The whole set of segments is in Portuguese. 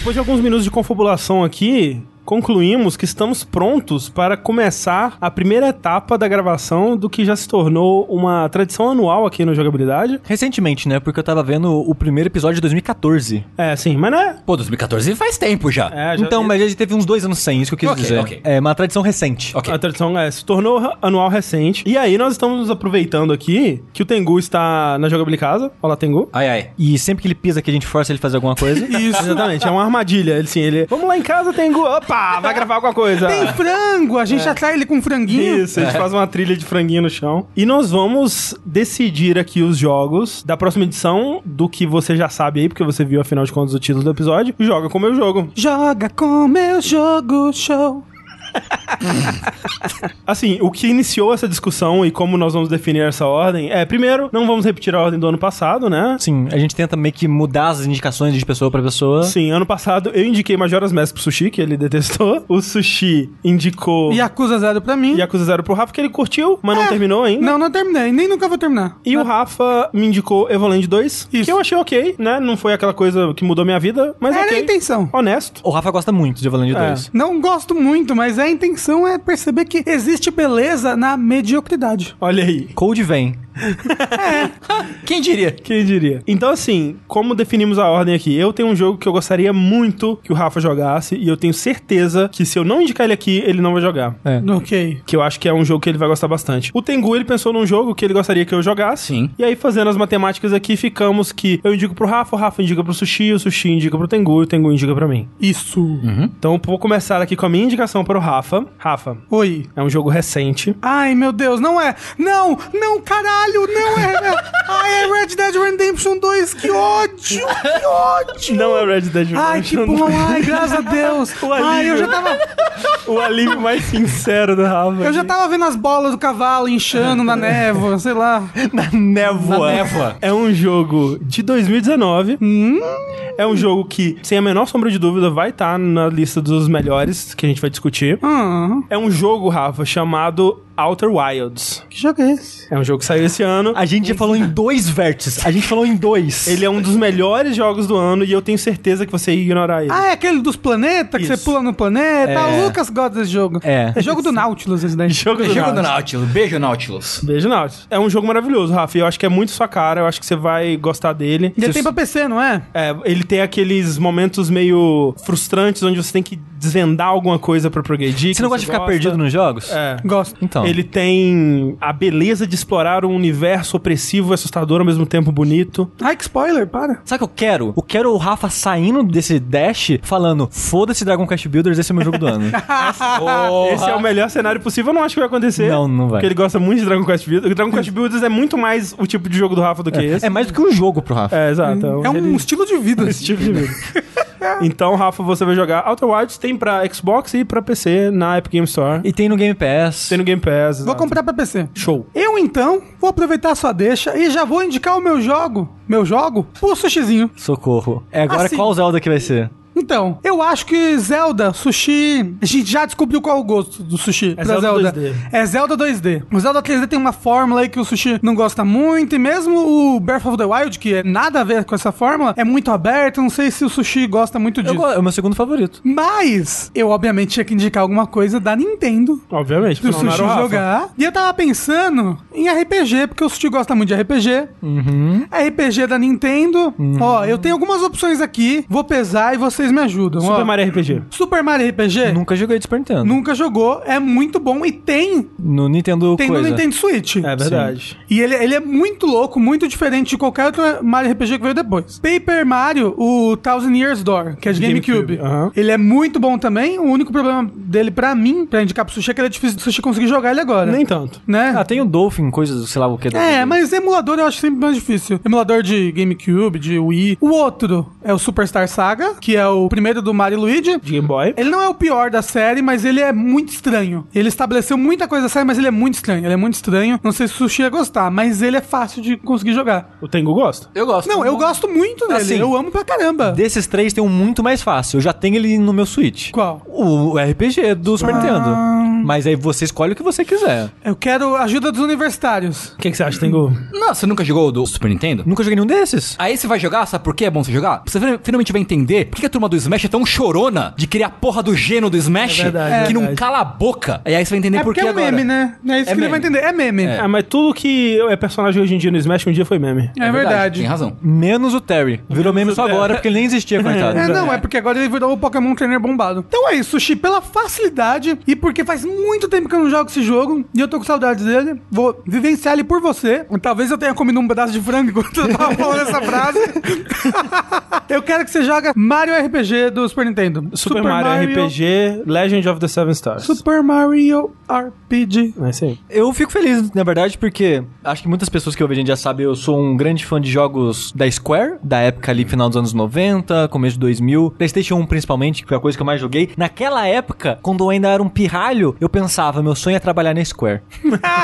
Depois de alguns minutos de confabulação aqui, concluímos que estamos prontos para começar a primeira etapa da gravação do que já se tornou uma tradição anual aqui no Jogabilidade. Recentemente, né? Porque eu tava vendo o primeiro episódio de 2014. É, sim, mas não é. Pô, 2014 faz tempo já. é já Então, mas a gente teve uns dois anos sem, isso que eu quis Ok, dizer. ok. É uma tradição recente. Ok. A tradição é, se tornou anual recente. E aí nós estamos aproveitando aqui que o Tengu está na Jogabilidade Casa. Olá, Tengu. Ai, ai. E sempre que ele pisa aqui, a gente força ele a fazer alguma coisa. Isso, exatamente. É uma armadilha. Ele, sim, ele. Vamos lá em casa, Tengu. Opa, vai gravar alguma coisa. Tem frango, a gente atrai ele com franguinho. Isso, a gente faz uma trilha de franguinho no chão. E nós vamos decidir aqui os jogos da próxima edição, do que você já sabe aí, porque você viu, afinal de contas, o título do episódio. Joga como eu jogo. Joga com meu jogo show. Assim, o que iniciou essa discussão e como nós vamos definir essa ordem é, primeiro, não vamos repetir a ordem do ano passado, né? Sim, a gente tenta meio que mudar as indicações de pessoa pra pessoa. Sim, ano passado eu indiquei Majora's Mask pro Sushi, que ele detestou. O Sushi indicou E acusa zero pra mim. Yakuza Zero pro Rafa, que ele curtiu, mas não É. terminou ainda. Não, não terminei. Nem nunca vou terminar. E o Rafa me indicou Evoland 2, Isso. que eu achei ok, né? Não foi aquela coisa que mudou minha vida, mas Era ok. a intenção. Honesto. O Rafa gosta muito de Avalanche É. 2. Não gosto muito, mas a intenção é perceber que existe beleza na mediocridade. Olha aí. Code vem. Quem diria? Quem diria? Então, assim, como definimos a ordem aqui? Eu tenho um jogo que eu gostaria muito que o Rafa jogasse, e eu tenho certeza que se eu não indicar ele aqui, ele não vai jogar. É. Ok. Que eu acho que é um jogo que ele vai gostar bastante. O Tengu, ele pensou num jogo que ele gostaria que eu jogasse. Sim. E aí, fazendo as matemáticas aqui, ficamos que eu indico pro Rafa, o Rafa indica pro Sushi, o Sushi indica pro Tengu e o Tengu indica pra mim. Isso. Então, eu vou começar aqui com a minha indicação para o Rafa. Rafa, Oi. é um jogo recente. Ai, meu Deus, não é. Não, não, caralho, não é. Ai, é Red Dead Redemption 2, que ódio, que ódio. Não é Red Dead Ai, que Redemption bom, ai, graças a Deus. O Ai, eu alívio. já tava, O alívio mais sincero do Rafa. eu já tava vendo as bolas do cavalo inchando na névoa, sei lá. Na névoa. Névoa. É um jogo de 2019. É um jogo que, sem a menor sombra de dúvida, vai estar na lista dos melhores que a gente vai discutir. Ah, É um jogo, Rafa, chamado Outer Wilds. que jogo é esse? É um jogo que saiu esse ano. A gente já falou em dois vértices. A gente falou em dois. Ele é um dos melhores jogos do ano e eu tenho certeza que você ia ignorar ele. Ah, é aquele dos planetas, que Isso. você pula no planeta. É. O Lucas gosta desse jogo. É. É jogo do Nautilus esse daí. Jogo do Jogo do Nautilus. Beijo, Nautilus. Beijo, Nautilus. É um jogo maravilhoso, Rafa. Eu acho que é muito sua cara. Eu acho que você vai gostar dele. E ele Você- tem pra PC, não é? É, ele tem aqueles momentos meio frustrantes onde você tem que desvendar alguma coisa pra progredir. Você não gosta de ficar perdido nos jogos? É. Gosto. Então. Ele tem a beleza de explorar um universo opressivo e assustador ao mesmo tempo bonito. Ai, que spoiler, para. Sabe o que eu quero? Eu quero o Rafa saindo desse dash falando: foda-se Dragon Quest Builders, esse é o meu jogo do ano. Esse é o melhor cenário possível. Eu não acho que vai acontecer. Não, não vai. Porque ele gosta muito de Dragon Quest Builders. O Dragon Quest Builders é muito mais o tipo de jogo do Rafa do que esse. é mais do que um jogo pro Rafa. É, exato. É um ele- estilo de vida. esse tipo de vida. então, Rafa, você vai jogar Outer Wilds, tem pra Xbox e pra PC na Epic Game Store. E tem no Game Pass. Tem no Game Pass. Vou exato. comprar pra PC. Show. Eu então vou aproveitar a sua deixa e já vou indicar o meu jogo, meu jogo, o sushizinho. Socorro. É agora Assim. qual Zelda que vai ser? Então, eu acho que Zelda, sushi. A gente já descobriu qual é o gosto do sushi É pra Zelda Zelda. 2D. É Zelda 2D. O Zelda 3D tem uma fórmula aí que o sushi não gosta muito, e mesmo o Breath of the Wild, que é nada a ver com essa fórmula, é muito aberto. Não sei se o sushi gosta muito Eu disso. go- é o meu segundo favorito. Mas eu, obviamente, tinha que indicar alguma coisa da Nintendo Obviamente. pro Sushi jogar. E eu tava pensando em RPG, porque o Sushi gosta muito de RPG. Uhum. RPG da Nintendo. Ó, eu tenho algumas opções aqui, vou pesar e vocês me ajudam. Super Ó, Mario RPG. Super Mario RPG? Nunca joguei de Super Nintendo. Nunca jogou, é muito bom e tem, No Nintendo tem coisa. no Nintendo Switch. É verdade. E ele, ele é muito louco, muito diferente de qualquer outro Mario RPG que veio depois. Paper Mario, o Thousand Years Door, que é de GameCube. GameCube, aham. Ele é muito bom também. O único problema dele, pra mim, pra indicar pro Sushi, é que ele é difícil do Sushi conseguir jogar ele agora. Nem tanto. Né? Ah, tem o Dolphin, coisas, sei lá o que. É, mas emulador eu acho sempre mais difícil. Emulador de GameCube, de Wii. O outro é o Superstar Saga, que é o primeiro do Mario e Luigi. De Game Boy. Ele não é o pior da série, mas ele é muito estranho. Ele estabeleceu muita coisa da série, mas ele é muito estranho. Ele é muito estranho. Não sei se o Sushi ia gostar, mas ele é fácil de conseguir jogar. O Tengu gosta. Eu gosto. Não, eu gosto muito dele. Assim, eu amo pra caramba. Desses três tem um muito mais fácil. Eu já tenho ele no meu Switch. Qual? O RPG do Super Nintendo. Ah, Mas aí você escolhe o que você quiser. Eu quero ajuda dos universitários. O que, que você acha, Tengu? Não, você nunca jogou o do Super Nintendo? Nunca joguei nenhum desses. Aí você vai jogar, sabe por que é bom você jogar? Você fin- finalmente vai entender por que a turma do Smash é tão chorona de criar a porra do gênio do Smash É verdade, que é não verdade. cala a boca. E aí você vai entender É por porque que é um agora. meme, né? É isso É que ele vai entender. É meme. É, Ah, mas tudo que é personagem hoje em dia no Smash um dia foi meme. verdade. Tem razão. Menos o Terry. Virou meme só agora, porque ele nem existia, coitado. É, não, é porque agora ele virou o Pokémon Trainer bombado. Então é isso, Sushi, pela facilidade e porque faz muito tempo que eu não jogo esse jogo e eu tô com saudades dele, vou vivenciar ele por você. Talvez eu tenha comido um pedaço de frango enquanto eu tava falando essa frase. eu quero que você joga Mario RPG do Super Nintendo. Super, Mario, RPG, Legend of the Seven Stars. Super Mario RPG. É isso aí. Eu fico feliz, na verdade, porque acho que muitas pessoas que ouvem a gente já sabem, eu sou um grande fã de jogos da Square, da época ali, final dos anos 90, começo de 2000, PlayStation 1 principalmente, que foi a coisa que eu mais joguei. Naquela época, quando eu ainda era um pirralho, eu pensava, meu sonho é trabalhar na Square.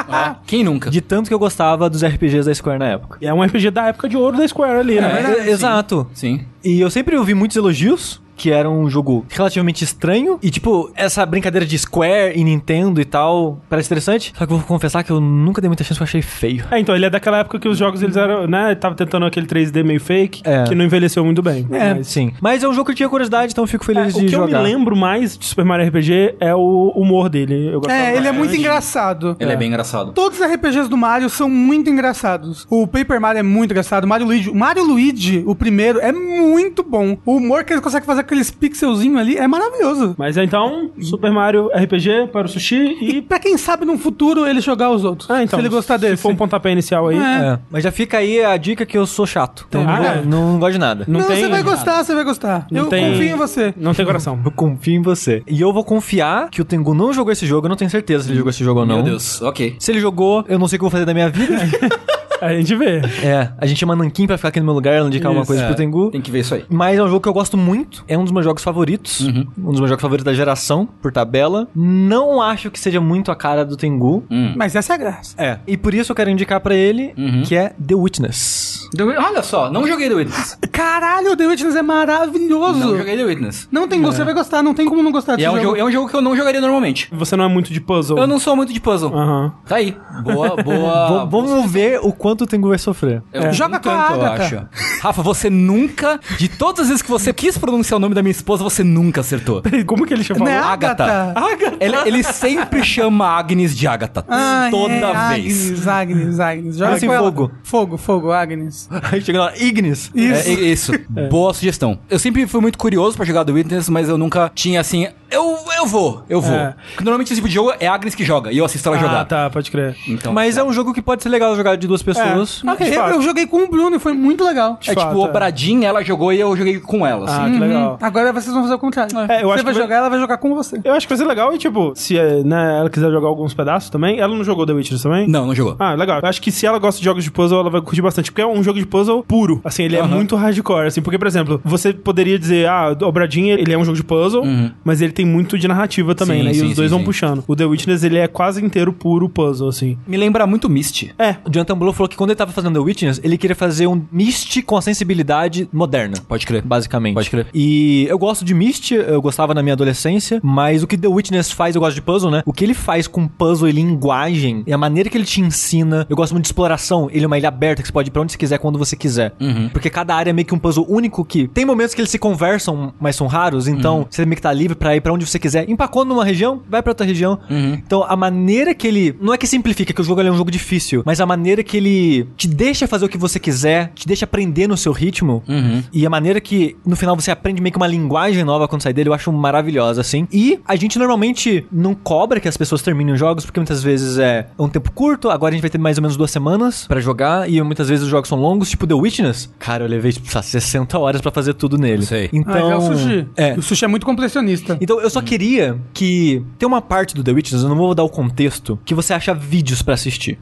Ó, quem nunca? De tanto que eu gostava dos RPGs da Square na época. E é um RPG da época de ouro da Square ali, né? É, exato. Sim. E eu sempre ouvi muitos elogios. Que era um jogo relativamente estranho. E, tipo, essa brincadeira de Square e Nintendo e tal, parece interessante. Só que eu vou confessar que eu nunca dei muita chance, porque eu achei feio. É, então, ele é daquela época que os jogos, eles eram, né, tava tentando aquele 3D meio fake, É. que não envelheceu muito bem. É, Mas- sim. Mas é um jogo que eu tinha curiosidade, então eu fico É, feliz o de que jogar. eu me lembro mais de Super Mario RPG é o humor dele. Eu É, ele é muito engraçado. Ele é. bem engraçado. Todos os RPGs do Mario são muito engraçados. O Paper Mario é muito engraçado. O Mario Luigi, o Mario Luigi, o primeiro, é muito bom. O humor que ele consegue fazer com aqueles pixelzinhos ali é maravilhoso. Mas então, Super Mario RPG para o Sushi E e... pra quem sabe no futuro ele jogar os outros. Ah, então, se ele gostar se desse. for um pontapé inicial aí... É. É, mas já fica aí a dica que eu sou chato. Então Ah, não, é? não, não gosto de nada. Não, Não, tem... você vai gostar, você vai gostar. Não eu tem- confio em você. Não tem coração. Eu confio em você. E eu vou confiar que o Tengu não jogou esse jogo. Eu não tenho certeza se ele jogou esse jogo ou não. Meu Deus, ok. Se ele jogou, eu não sei o que eu vou fazer da minha vida. A gente vê. é, a gente chama Nankin pra ficar aqui no meu lugar, ela indicar uma coisa É, pro Tengu. Tem que ver isso aí. Mas é um jogo que eu gosto muito. É um dos meus jogos favoritos. Uhum. Um dos meus jogos favoritos da geração, por tabela. Não acho que seja muito a cara do Tengu. Hum. Mas essa é a graça. É. E por isso eu quero indicar pra ele, Uhum. que é The Witness. The Wi- Olha só, não joguei The Witness. Caralho, o The Witness é maravilhoso. Não joguei The Witness. Não tem, você vai gostar, não tem como não gostar desse é um, jogo. jogo, é um jogo que eu não jogaria normalmente. Você não é muito de puzzle. Eu não sou muito de puzzle. Aham. Tá aí. Boa, boa. V- vamos ver o quanto o Tengu vai sofrer. Eu- Joga um com a tanto, eu Agatha. acho. Rafa, você nunca, de todas as vezes que você quis pronunciar o nome da minha esposa, você nunca acertou. Como que ele chama? Não é Agatha. Agatha? Ele, ele sempre chama Agnes de Agatha. Ah, toda é, vez. Agnes, Agnes, Agnes. Joga Assim, com ela. fogo. Fogo, fogo, Agnes. Aí chega lá, Ignis. Isso. É, é isso. Boa sugestão. Eu sempre fui muito curioso pra jogar The Witness, mas eu nunca tinha assim. Eu, eu vou, eu vou. É. Porque normalmente esse tipo de jogo é a Agnes que joga e eu assisto ela Ah, jogar. tá, pode crer. Então, Mas é um jogo que pode ser legal jogar de duas pessoas. É. Ok, de eu, fato. eu joguei com o Bruno e foi muito legal. é fato, tipo o é. Bradim, ela jogou e eu joguei com ela. Ah, Assim. que legal. Uhum. Agora vocês vão fazer o contrário. É, eu você acho vai que jogar, ela vai jogar com você. Eu acho que vai ser legal e, tipo, se é, né, ela quiser jogar alguns pedaços também, ela não jogou The Witcher também? Não, não jogou. Ah, legal. Eu acho que se ela gosta de jogos de puzzle, ela vai curtir bastante. Porque é um jogo de puzzle puro. Assim, ele é Aham. muito hardcore. Assim, porque, por exemplo, você poderia dizer, ah, o Bradinho, ele é um jogo de puzzle, mas ele tem muito de narrativa também, Sim, né? E sim, os dois sim, vão sim. puxando. O The Witness, ele é quase inteiro puro puzzle, assim. Me lembra muito Misty. É. O Jonathan Blow falou que quando ele tava fazendo The Witness, ele queria fazer um Myst com a sensibilidade moderna. Pode crer. Basicamente. Pode crer. E eu gosto de Myst, eu gostava na minha adolescência, mas o que The Witness faz, eu gosto de puzzle, né? O que ele faz com puzzle e linguagem, e a maneira que ele te ensina, eu gosto muito de exploração. Ele é uma ilha aberta que você pode ir pra onde você quiser, quando você quiser. Porque cada área é meio que um puzzle único que tem momentos que eles se conversam, mas são raros, então você meio que tá livre pra ir pra onde você quiser. Empacou numa região, vai pra outra região. Então a maneira que ele. Não é que simplifica, que o jogo ele é um jogo difícil, mas a maneira que ele te deixa fazer o que você quiser, te deixa aprender no seu ritmo. E a maneira que no final você aprende meio que uma linguagem nova quando sai dele, eu acho maravilhosa, assim. E a gente normalmente não cobra que as pessoas terminem os jogos, porque muitas vezes é um tempo curto, agora a gente vai ter mais ou menos duas semanas pra jogar, e muitas vezes os jogos são longos, tipo The Witness. Cara, eu levei, tipo, sei lá, 60 horas pra fazer tudo nele. Sei. Ah, Então. é o sushi. É. O sushi é muito completionista. Então eu só queria que tem uma parte do The Witness, eu não vou dar o contexto, que você acha vídeos pra assistir.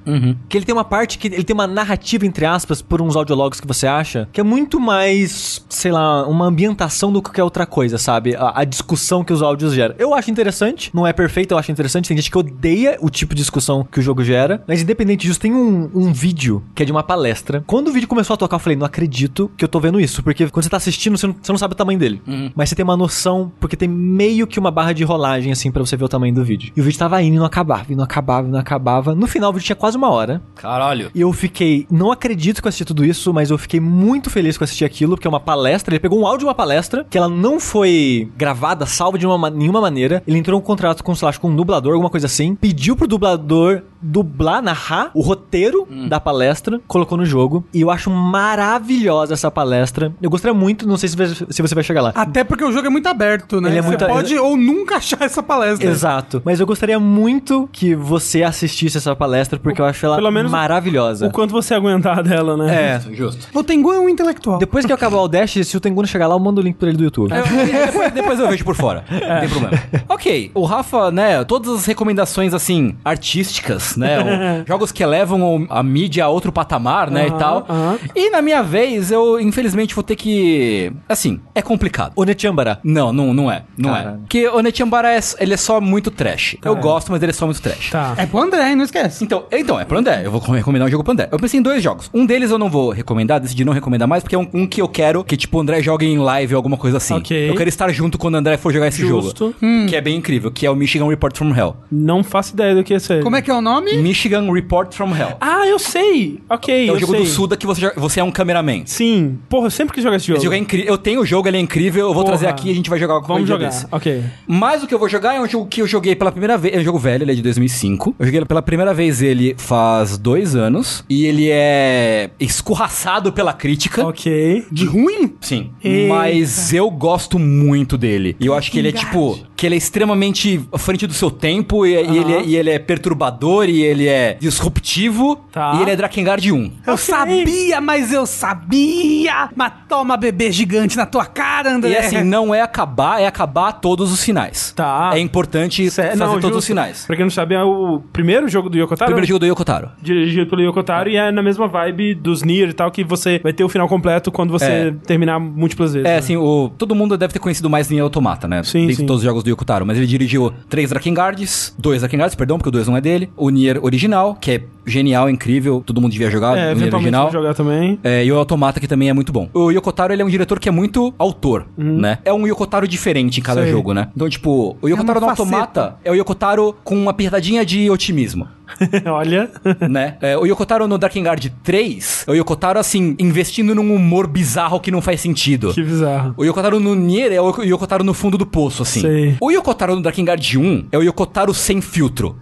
Que ele tem uma parte que ele tem uma narrativa entre aspas por uns audiologs que você acha, que é muito mais, sei lá, uma ambientação do que qualquer outra coisa, sabe? A, a discussão que os áudios geram. Eu acho interessante, não é perfeito, eu acho interessante, tem gente que odeia o tipo de discussão que o jogo gera, mas independente disso, tem um, um vídeo que é de uma palestra. Quando o vídeo começou a tocar, eu falei, não acredito que eu tô vendo isso, porque quando você tá assistindo, você não, você não sabe o tamanho dele. Mas você tem uma noção, porque tem meio meio que uma barra de rolagem, assim, pra você ver o tamanho do vídeo. E o vídeo tava indo e não acabava, e não acabava, e não acabava. No final, o vídeo tinha quase uma hora. Caralho. E eu fiquei, não acredito que eu assisti tudo isso, mas eu fiquei muito feliz que eu assisti aquilo, porque é uma palestra. Ele pegou um áudio de uma palestra, que ela não foi gravada, salva de uma, ma- nenhuma maneira. Ele entrou em um contrato com, sei lá, com um dublador, alguma coisa assim. Pediu pro dublador dublar, narrar o roteiro da palestra, colocou no jogo. E eu acho maravilhosa essa palestra. Eu gostaria muito, não sei se, você- se você vai chegar lá. Até porque o jogo é muito aberto, né? Ele é Você muito- pode ou nunca achar essa palestra. Exato. Mas eu gostaria muito que você assistisse essa palestra, porque eu acho ela Pelo menos maravilhosa. O quanto você aguentar dela, né? É. Justo. O Tengu é um intelectual. Depois que eu acabar o Dash, se o Tengu não chegar lá, eu mando o link pra ele do YouTube. depois, depois eu vejo por fora. Não tem problema. Ok, o Rafa, né, todas as recomendações, assim, artísticas, né? o- jogos que elevam o- a mídia a outro patamar, né, e Aham, tal. aham. E na minha vez, eu, infelizmente, vou ter que... Assim, é complicado. Onechambara. Não, não, não é. Não é. Caralho. Porque o Netiambara é, ele é só muito trash. Eu gosto, mas ele é só muito trash. Tá. É pro André? Não esquece. Então, então, é pro André. Eu vou recomendar um jogo pro André. Eu pensei em dois jogos. Um deles eu não vou recomendar, decidi não recomendar mais, porque é um, um que eu quero que, tipo, o André jogue em live ou alguma coisa assim. Ok. Eu quero estar junto quando o André for jogar esse Justo. jogo. Que é bem incrível, que é o Michigan Report from Hell. Não faço ideia do que é isso aí. Como é que é o nome? Michigan Report from Hell. Ah, eu sei. Ok, é o eu jogo sei. do Suda que você, você é um cameraman. Sim. Porra, eu sempre quis jogar esse jogo. Esse jogo é incrível. Eu tenho o jogo, ele é incrível. Eu vou Porra. trazer aqui e a gente vai jogar Vamos dia jogar. desse. Ok. Mas o que eu vou jogar é um jogo que eu joguei pela primeira vez. É um jogo velho, ele é de 2005. Eu joguei pela primeira vez ele faz dois anos. E ele é escorraçado pela crítica. Ok. De ruim? Sim. Eita. Mas eu gosto muito dele. E eu acho que ele é tipo. Que ele é extremamente à frente do seu tempo. E, e ele, é, e ele é perturbador. E ele é disruptivo. Tá. E ele é Drakengard 1. Eu Ok. sabia, mas eu sabia! Mas toma bebê gigante na tua cara, André. E assim, não é acabar, é acabar todos os finais. Tá. É importante Cé- fazer não, todos justo. os finais. Pra quem não sabe, é o primeiro jogo do Yokotaro. Primeiro jogo do Yokotaro. Dirigido pelo Yokotaro e é na mesma vibe dos Nier e tal, que você vai ter o final completo quando você É. terminar múltiplas vezes. É, né? assim, o, todo mundo deve ter conhecido mais Nier Automata, né? Sim, Dentre sim. todos os jogos do Yokotaro. Mas ele dirigiu três Drakengards, dois Drakengards, perdão, porque o dois não é dele. O Nier original, que é genial, incrível, todo mundo devia jogar. É, o Nier eventualmente original. vou jogar também. É, e o Automata, que também é muito bom. O Yokotaro, ele é um diretor que é muito autor, né? É um Yokotaro diferente em cada Sei. jogo, né? Então, tipo, o Yokotaro no uma faceta. Automata é o Yokotaro com uma pitadinha de otimismo. Olha. né? É, o Yokotaro no Drakengard 3 é o Yokotaro, assim, investindo num humor bizarro que não faz sentido. que bizarro. O Yokotaro no Nier é o Yokotaro no fundo do poço, assim. Sei. O Yokotaro no Drakengard 1 é o Yokotaro sem filtro.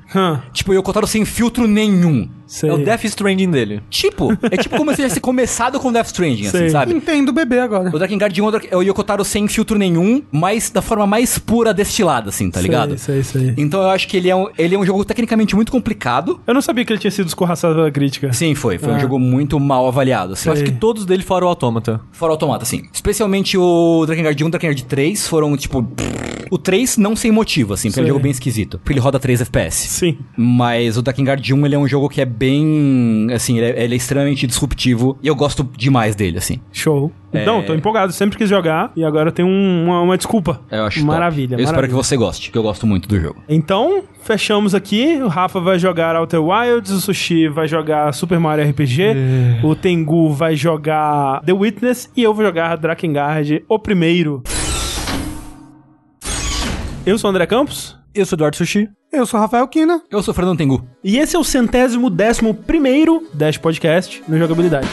Tipo, o Yokotaro sem filtro nenhum. Sei. É o Death Stranding dele. Tipo, é tipo como se tivesse começado com Death Stranding, assim, Sei. sabe? Entendo o bebê agora. O Drakengard 1 é o Yokotaro sem filtro nenhum, mas da forma mais pura destilada, assim, tá Sei, ligado? Sei, sei. Então eu acho que ele é, um, ele é um jogo tecnicamente muito complicado. Eu não sabia que ele tinha sido escorraçado pela crítica. Sim, foi. Foi um Ah. jogo muito mal avaliado, assim. Eu acho que todos dele fora o Autômata. Fora automata, assim. Especialmente o Drakengard 1 e o Drakengard 3 foram, tipo... O 3 não sem motivo, assim, porque é um jogo bem esquisito. Porque ele roda 3 FPS. Sim. Mas o Drakengard 1, ele é um jogo que é bem... Assim, ele é, ele é extremamente disruptivo. E eu gosto demais dele, assim. Show. É. Não, tô empolgado. Sempre quis jogar e agora tem um- uma, uma desculpa. Eu acho top. Maravilha. Eu espero maravilha. que você goste, que eu gosto muito do jogo. Então, fechamos aqui. O Rafa vai jogar Outer Wilds, o Sushi vai jogar Super Mario RPG, o Tengu vai jogar The Witness e eu vou jogar Drakengard, o primeiro. Eu sou o André Campos. Eu sou o Eduardo Sushi. Eu sou o Rafael Kina. Eu sou o Fernando Tengu. E esse é o centésimo décimo primeiro Dash Podcast no Jogabilidade.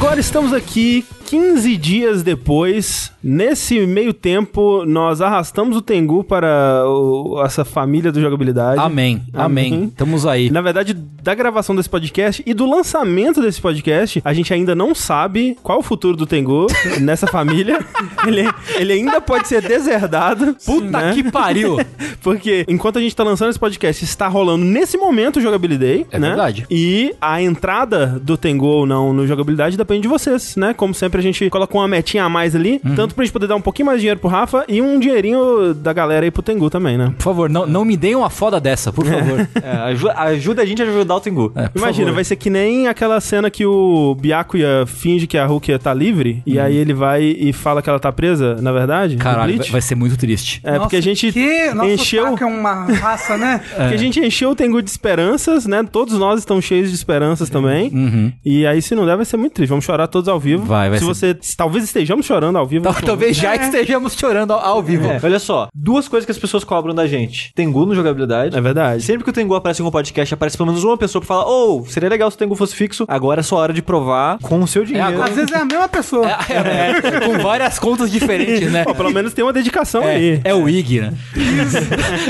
Agora estamos aqui 15 dias depois. Nesse meio tempo, nós arrastamos o Tengu para o- essa família do jogabilidade. Amém. Amém. Amém. Estamos aí. Na verdade, da gravação desse podcast e do lançamento desse podcast, a gente ainda não sabe qual o futuro do Tengu nessa família. Ele, ele ainda pode ser deserdado. Puta né? que pariu. Porque enquanto a gente tá lançando esse podcast, está rolando nesse momento o Jogabilidade, É né? verdade. E a entrada do Tengu ou não no Jogabilidade depende de vocês, né? Como sempre, a gente coloca uma metinha a mais ali, Uhum. tanto pra gente poder dar um pouquinho mais de dinheiro pro Rafa e um dinheirinho da galera aí pro Tengu também, né? Por favor, não, não me deem uma foda dessa, por favor. É, aju- ajuda a gente a ajudar o Tengu. É, Imagina, favor. vai ser que nem aquela cena que o Byakuya finge que a Rukia tá livre, e aí ele vai e fala que ela tá presa, na verdade. Caralho, vai, vai ser muito triste. É, porque a gente Que nosso encheu... é uma raça, né? Porque a gente encheu o Tengu de esperanças, né? Todos nós estamos cheios de esperanças também. Uhum. E aí, se não der, vai ser muito triste. Vamos chorar todos ao vivo. Vai, vai se ser- você... Talvez estejamos chorando ao vivo. Tal- Talvez já que estejamos chorando ao, ao vivo. É, olha só, duas coisas que as pessoas cobram da gente. Tengu no jogabilidade. É verdade. Sempre que o Tengu aparece em um podcast, aparece pelo menos uma pessoa pra falar: Ô, seria legal se o Tengu fosse fixo. Agora é sua hora de provar com o seu dinheiro. agora- Às vezes é a mesma pessoa. É, com várias contas diferentes, né? Pô, pelo menos tem uma dedicação aí. É, é o IG, né?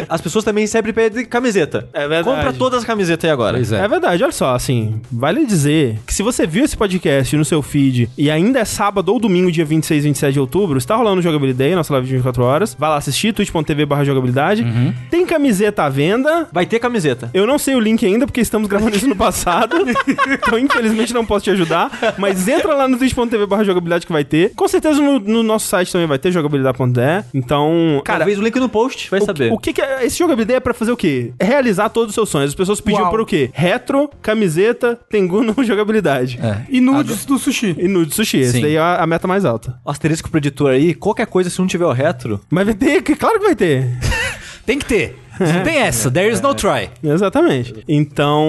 As pessoas também sempre pedem camiseta. É verdade. Compra todas as camisetas aí agora. Pois É. é. verdade, olha só, assim, vale dizer que se você viu esse podcast no seu feed e ainda é sábado ou domingo, dia 26 e 27 de outubro, está rolando o Jogabilidade, nossa live de 24 horas. Vai lá assistir, twitch.tv barra jogabilidade. Tem camiseta à venda. Vai ter camiseta. Eu não sei o link ainda, porque estamos gravando isso no passado. então, infelizmente, não posso te ajudar. Mas entra lá no twitch.tv barra jogabilidade que vai ter. Com certeza no, no nosso site também vai ter jogabilidade.de. Então, cara, Talvez o link no post, vai o, saber. o que, que é, esse jogabilidade é pra fazer o quê? Realizar todos os seus sonhos. As pessoas pediam Uau. por o quê? Retro, camiseta, Tengu no jogabilidade. É. E nudes do sushi. E nude sushi. Esse Sim. daí é a, meta mais alta. Asterisco pro editor aí, qualquer coisa, se não tiver o retro. Mas vai ter, que- claro que vai ter. Tem que ter. Tem essa. There is no try. Exatamente. Então.